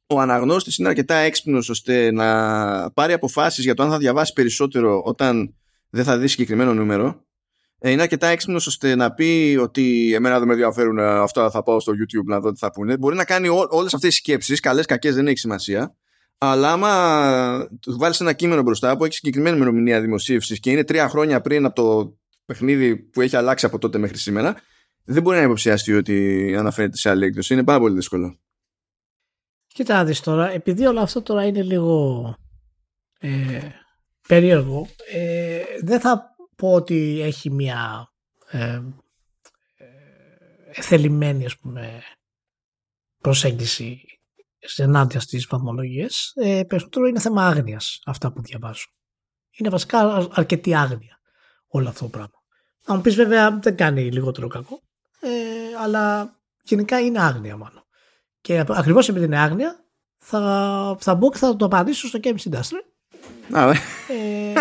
[SPEAKER 1] ο αναγνώστης είναι αρκετά έξυπνος ώστε να πάρει αποφάσεις για το αν θα διαβάσει περισσότερο όταν δεν θα δει συγκεκριμένο νούμερο. Ε, είναι αρκετά έξυπνος ώστε να πει ότι εμένα δεν με ενδιαφέρουν αυτά, θα πάω στο YouTube να δω τι θα πούνε. Μπορεί να κάνει όλες αυτές τις σκέψεις, καλές, κακές, δεν έχει σημασία αλλά άμα του βάλεις ένα κείμενο μπροστά που έχει συγκεκριμένη ημερομηνία δημοσίευσης και είναι τρία χρόνια πριν από το παιχνίδι που έχει αλλάξει από τότε μέχρι σήμερα, δεν μπορεί να υποψιαστεί ότι αναφέρεται σε άλλη έκδοση. Είναι πάρα πολύ δύσκολο.
[SPEAKER 2] Κοίτα δεις τώρα, επειδή όλο αυτό τώρα είναι λίγο ε, περίεργο, ε, δεν θα πω ότι έχει μια ε, ε ας πούμε προσέγγιση ενάντια στις βαθμολογίες, ε, περισσότερο είναι θέμα άγνοιας αυτά που διαβάζω. Είναι βασικά αρκετή άγνοια όλο αυτό το πράγμα. Να μου πεις βέβαια δεν κάνει λιγότερο κακό, ε, αλλά γενικά είναι άγνοια μάλλον. Και ακριβώς επειδή είναι άγνοια, θα, θα μπω και θα το απαντήσω στο Games Industry. ε,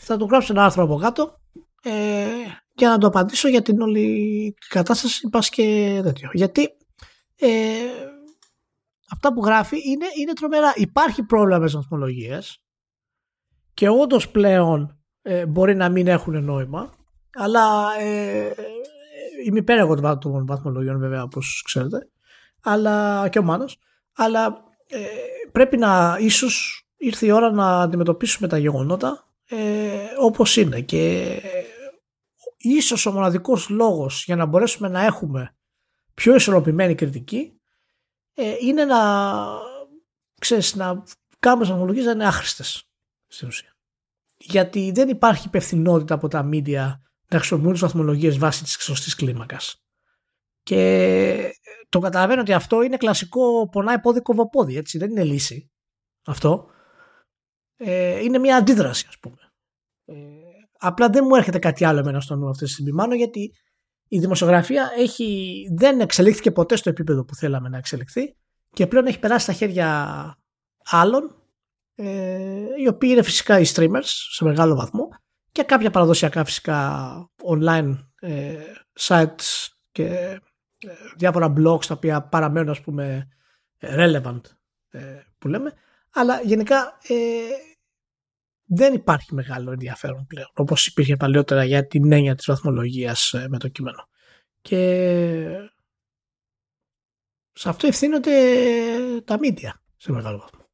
[SPEAKER 2] θα του γράψω ένα άρθρο από κάτω ε, και να το απαντήσω για την όλη κατάσταση πας και τέτοιο. Γιατί ε, αυτά που γράφει είναι, είναι τρομερά. Υπάρχει πρόβλημα με τις βαθμολογίες και όντως πλέον ε, μπορεί να μην έχουν νόημα, αλλά ε, είμαι υπέρ εγώ των βαθμολογιών βέβαια όπως ξέρετε, αλλά και ο Μάνος, αλλά ε, πρέπει να ίσως ήρθε η ώρα να αντιμετωπίσουμε τα γεγονότα ε, όπως είναι και ε, ίσως ο μοναδικός λόγος για να μπορέσουμε να έχουμε πιο ισορροπημένη κριτική ε, είναι να, ξέρεις, να κάνουμε βαθμολογίες να είναι άχρηστες στην ουσία. Γιατί δεν υπάρχει υπευθυνότητα από τα media να χρησιμοποιούν τις βαθμολογίες βάσει της σωστής κλίμακας. Και το καταλαβαίνω ότι αυτό είναι κλασικό πονάει πόδι κοβοπόδι, έτσι. Δεν είναι λύση αυτό. Ε, είναι μια αντίδραση, ας πούμε. Ε, απλά δεν μου έρχεται κάτι άλλο εμένα στο νου αυτή τη στιγμή, μάλλον γιατί η δημοσιογραφία έχει, δεν εξελίχθηκε ποτέ στο επίπεδο που θέλαμε να εξελιχθεί και πλέον έχει περάσει στα χέρια άλλων ε, οι οποίοι είναι φυσικά οι streamers σε μεγάλο βαθμό και κάποια παραδοσιακά φυσικά online ε, sites και ε, διάφορα blogs τα οποία παραμένουν ας πούμε relevant ε, που λέμε. Αλλά γενικά ε, δεν υπάρχει μεγάλο ενδιαφέρον πλέον όπως υπήρχε παλιότερα για την έννοια της βαθμολογίας ε, με το κείμενο. Και σε αυτό ευθύνονται τα μίντια σε μεγάλο βαθμό.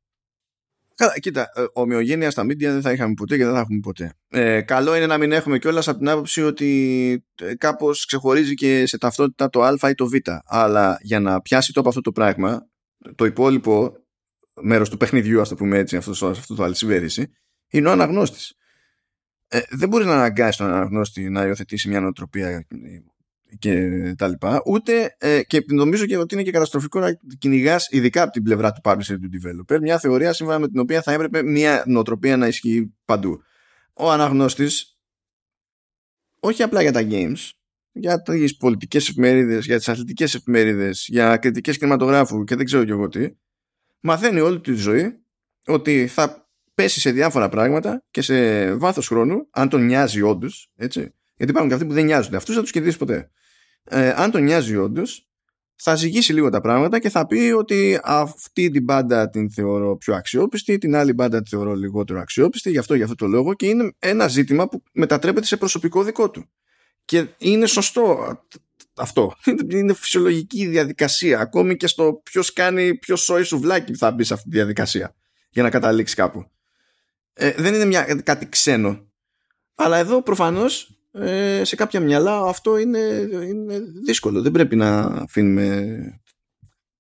[SPEAKER 1] Καλά, κοίτα, ε, ομοιογένεια στα μίντια δεν θα είχαμε ποτέ και δεν θα έχουμε ποτέ. Ε, καλό είναι να μην έχουμε κιόλας από την άποψη ότι ε, κάπως ξεχωρίζει και σε ταυτότητα το Α ή το Β. Αλλά για να πιάσει το από αυτό το πράγμα, το υπόλοιπο μέρος του παιχνιδιού, ας το πούμε έτσι, αυτό, αυτό το αλυσιβέρηση, είναι ο αναγνώστης. Ε, δεν μπορείς να αναγκάσεις τον αναγνώστη να υιοθετήσει μια νοοτροπία και τα λοιπά, ούτε ε, και νομίζω και ότι είναι και καταστροφικό να κυνηγάς ειδικά από την πλευρά του publisher του developer μια θεωρία σύμφωνα με την οποία θα έπρεπε μια νοοτροπία να ισχύει παντού. Ο αναγνώστης όχι απλά για τα games, για τις πολιτικές εφημερίδες, για τις αθλητικές εφημερίδες, για κριτικές κινηματογράφου και δεν ξέρω και εγώ τι, μαθαίνει όλη τη ζωή ότι θα πέσει σε διάφορα πράγματα και σε βάθος χρόνου, αν τον νοιάζει όντως, έτσι, γιατί υπάρχουν και αυτοί που δεν νοιάζονται. Αυτούς δεν τους κερδίσει ποτέ ε, αν τον νοιάζει όντως, θα ζυγίσει λίγο τα πράγματα και θα πει ότι αυτή την μπάντα την θεωρώ πιο αξιόπιστη, την άλλη μπάντα την θεωρώ λιγότερο αξιόπιστη, γι' αυτό, γι' αυτό το λόγο και είναι ένα ζήτημα που μετατρέπεται σε προσωπικό δικό του. Και είναι σωστό αυτό. [LAUGHS] Είναι φυσιολογική διαδικασία. Ακόμη και στο ποιος κάνει, ποιος σόι σουβλάκι θα μπει σε αυτή τη διαδικασία για να καταλήξει κάπου. Ε, δεν είναι μια, κάτι ξένο. Αλλά εδώ προφανώς ε, σε κάποια μυαλά αυτό είναι, είναι δύσκολο. Δεν πρέπει να αφήνουμε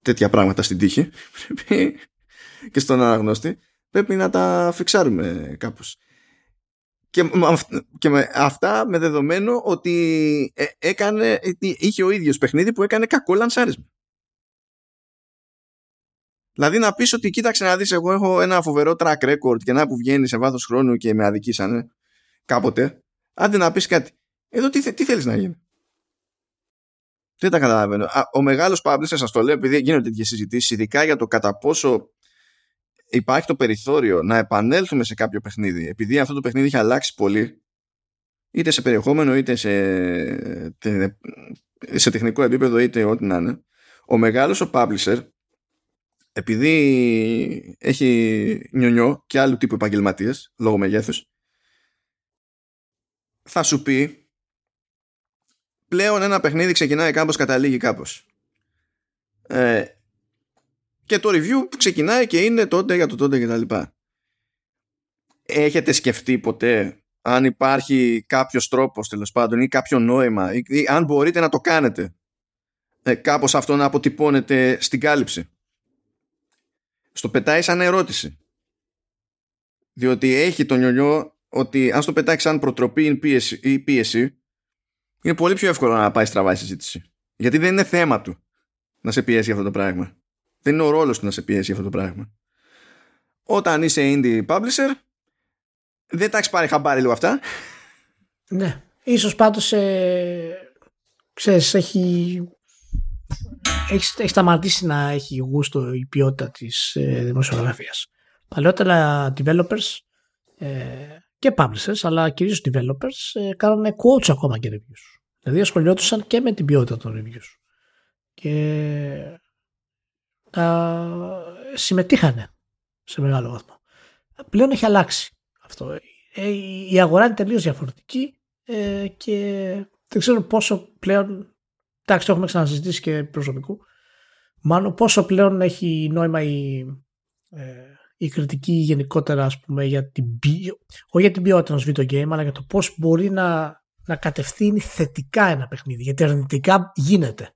[SPEAKER 1] τέτοια πράγματα στην τύχη [LAUGHS] πρέπει, και στον αναγνώστη. Πρέπει να τα φιξάρουμε κάπως. Και, και με αυτά με δεδομένο ότι ε, έκανε, είχε ο ίδιος παιχνίδι που έκανε κακό λανσάρισμα. Δηλαδή να πεις ότι κοίταξε να δεις εγώ έχω ένα φοβερό track record και να που βγαίνει σε βάθος χρόνου και με αδικήσανε κάποτε Άντε να πεις κάτι. Εδώ τι, τι θέλεις να γίνει; Δεν τα καταλαβαίνω. ο μεγάλος publisher σας το λέω επειδή γίνονται τέτοιες συζητήσεις ειδικά για το κατά πόσο υπάρχει το περιθώριο να επανέλθουμε σε κάποιο παιχνίδι επειδή αυτό το παιχνίδι έχει αλλάξει πολύ είτε σε περιεχόμενο είτε σε, σε τεχνικό επίπεδο είτε ό,τι να είναι ο μεγάλος ο publisher επειδή έχει νιονιό και άλλου τύπου επαγγελματίες λόγω μεγέθους θα σου πει πλέον ένα παιχνίδι ξεκινάει κάπως καταλήγει κάπως ε, και το review που ξεκινάει και είναι τότε για το τότε και τα λοιπά. Έχετε σκεφτεί ποτέ αν υπάρχει κάποιος τρόπος τέλος πάντων ή κάποιο νόημα ή, ή, αν μπορείτε να το κάνετε; Ε, κάπως αυτό να αποτυπώνεται στην κάλυψη στο πετάει σαν ερώτηση διότι έχει το νιονιό ότι αν στο πετάξει σαν προτροπή ή πίεση, ή πίεση είναι πολύ πιο εύκολο να πάει στραβά η συζήτηση. Γιατί δεν είναι θέμα του να σε πιέσει για αυτό το πράγμα. Δεν είναι ο ρόλος του να σε πιέσει για αυτό το πράγμα. Όταν είσαι indie publisher, δεν τα έχεις πάρει χαμπάρι λίγο αυτά.
[SPEAKER 2] Ναι. Ίσως πάντως ε, ξέρεις, έχει, έχει, έχει σταματήσει να έχει γούστο η ποιότητα της ε, δημοσιογραφίας. Παλαιότερα developers ε, και publishers αλλά κυρίως developers ε, κάνανε quotes ακόμα και reviews. Δηλαδή ασχολιόντουσαν και με την ποιότητα των reviews. Και τα συμμετείχανε σε μεγάλο βαθμό. Πλέον έχει αλλάξει αυτό. Ε, η αγορά είναι τελείως διαφορετική ε, και δεν ξέρω πόσο πλέον εντάξει το έχουμε ξανασυζητήσει και προσωπικού μάλλον πόσο πλέον έχει νόημα η, ε, η κριτική γενικότερα ας πούμε για την, όχι για την ποιότητα ενός video game αλλά για το πώς μπορεί να, να κατευθύνει θετικά ένα παιχνίδι γιατί αρνητικά γίνεται.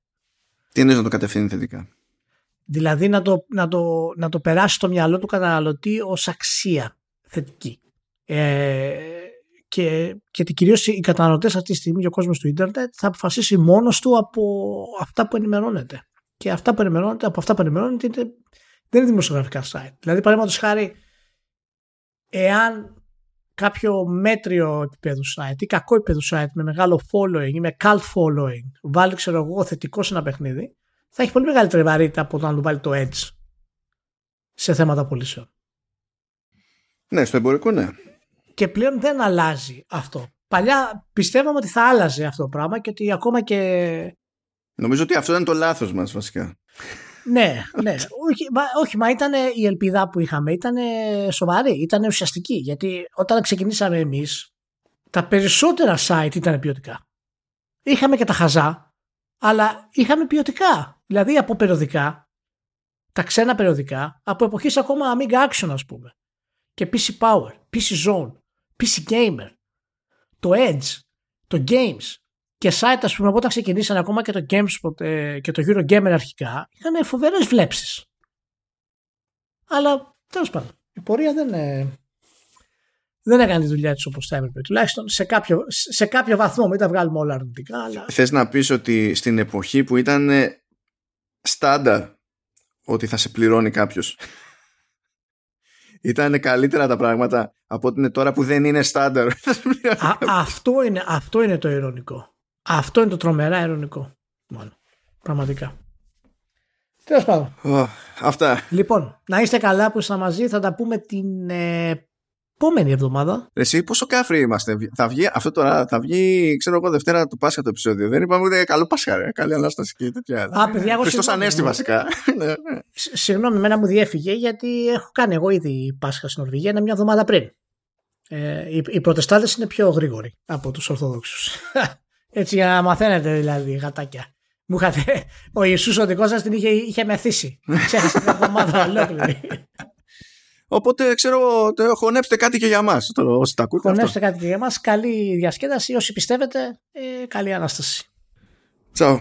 [SPEAKER 1] Τι είναι να το κατευθύνει θετικά;
[SPEAKER 2] Δηλαδή να το, να το, να το περάσει στο μυαλό του καταναλωτή ως αξία θετική. Ε, και, και κυρίως οι καταναλωτές αυτή τη στιγμή και ο κόσμος του ίντερνετ θα αποφασίσει μόνος του από αυτά που ενημερώνεται. Και αυτά που ενημερώνεται, από αυτά που ενημερώνεται είναι δεν είναι δημοσιογραφικά site. Δηλαδή, παραδείγματος χάρη, εάν κάποιο μέτριο επίπεδο site ή κακό επίπεδο site με μεγάλο following ή με cult following βάλει, ξέρω εγώ, θετικό σε ένα παιχνίδι, θα έχει πολύ μεγαλύτερη βαρύτητα από το να του βάλει το edge σε θέματα πωλήσεων.
[SPEAKER 1] Ναι, στο εμπορικό ναι.
[SPEAKER 2] Και πλέον δεν αλλάζει αυτό. Παλιά πιστεύαμε ότι θα άλλαζε αυτό το πράγμα και ότι ακόμα και...
[SPEAKER 1] Νομίζω ότι αυτό ήταν το λάθος μας βασικά.
[SPEAKER 2] ναι, ναι. Όχι, μα, όχι, μα ήταν η ελπίδα που είχαμε, ήταν σοβαρή, ήταν ουσιαστική. Γιατί όταν ξεκινήσαμε εμείς, τα περισσότερα site ήταν ποιοτικά. Είχαμε και τα χαζά, αλλά είχαμε ποιοτικά. Δηλαδή από περιοδικά, τα ξένα περιοδικά, από εποχής ακόμα Amiga Action ας πούμε. Και PC Power, PC Zone, PC Gamer, το Edge, το Games και site ας πούμε όταν ξεκινήσαν ακόμα και το GameSpot ε, και το Eurogamer αρχικά είχαν φοβερές βλέψεις. Αλλά τέλος πάντων η πορεία δεν, ε, δεν έκανε τη δουλειά της όπως θα έπρεπε. Τουλάχιστον σε κάποιο, σε κάποιο βαθμό, μην τα βγάλουμε όλα αρνητικά. Αλλά...
[SPEAKER 1] Θες να πεις ότι στην εποχή που ήταν στάνταρ ότι θα σε πληρώνει κάποιος; Ήταν καλύτερα τα πράγματα από ότι είναι τώρα που δεν είναι στάνταρ.
[SPEAKER 2] αυτό, είναι, αυτό είναι το ειρωνικό. Αυτό είναι το τρομερά ειρωνικό. Μόνο. Πραγματικά. Τέλος πάντων.
[SPEAKER 1] αυτά.
[SPEAKER 2] Λοιπόν, να είστε καλά που ήσασταν μαζί. Θα τα πούμε την ε, επόμενη εβδομάδα.
[SPEAKER 1] Εσύ πόσο κάφροι είμαστε. Θα βγει αυτό τώρα, θα βγει, ξέρω εγώ, Δευτέρα του Πάσχα το επεισόδιο. Δεν είπαμε ούτε καλό Πάσχα, ρε. Καλή ανάσταση και τέτοια.
[SPEAKER 2] Α, παιδιά, εγώ
[SPEAKER 1] Χριστός Ανέστη βασικά. [LAUGHS] Ναι, ναι.
[SPEAKER 2] Συγγνώμη, εμένα μου διέφυγε γιατί έχω κάνει εγώ ήδη Πάσχα στην Νορβηγία ένα μια εβδομάδα πριν. Ε, οι, οι προτεστάντες είναι πιο γρήγοροι από τους Ορθοδόξους. [LAUGHS] Έτσι για να μαθαίνετε δηλαδή γατάκια. Μου είχατε, ο Ιησούς ο δικός σας την είχε, είχε μεθύσει. [LAUGHS] Ξέρετε την εβδομάδα ολόκληρη.
[SPEAKER 1] Οπότε ξέρω, χωνέψτε κάτι και για μας. Όσοι τα ακούτε.
[SPEAKER 2] Χωνέψτε κάτι και για μας. Καλή διασκέδαση. Όσοι πιστεύετε, ε, καλή ανάσταση.
[SPEAKER 1] Τσαου.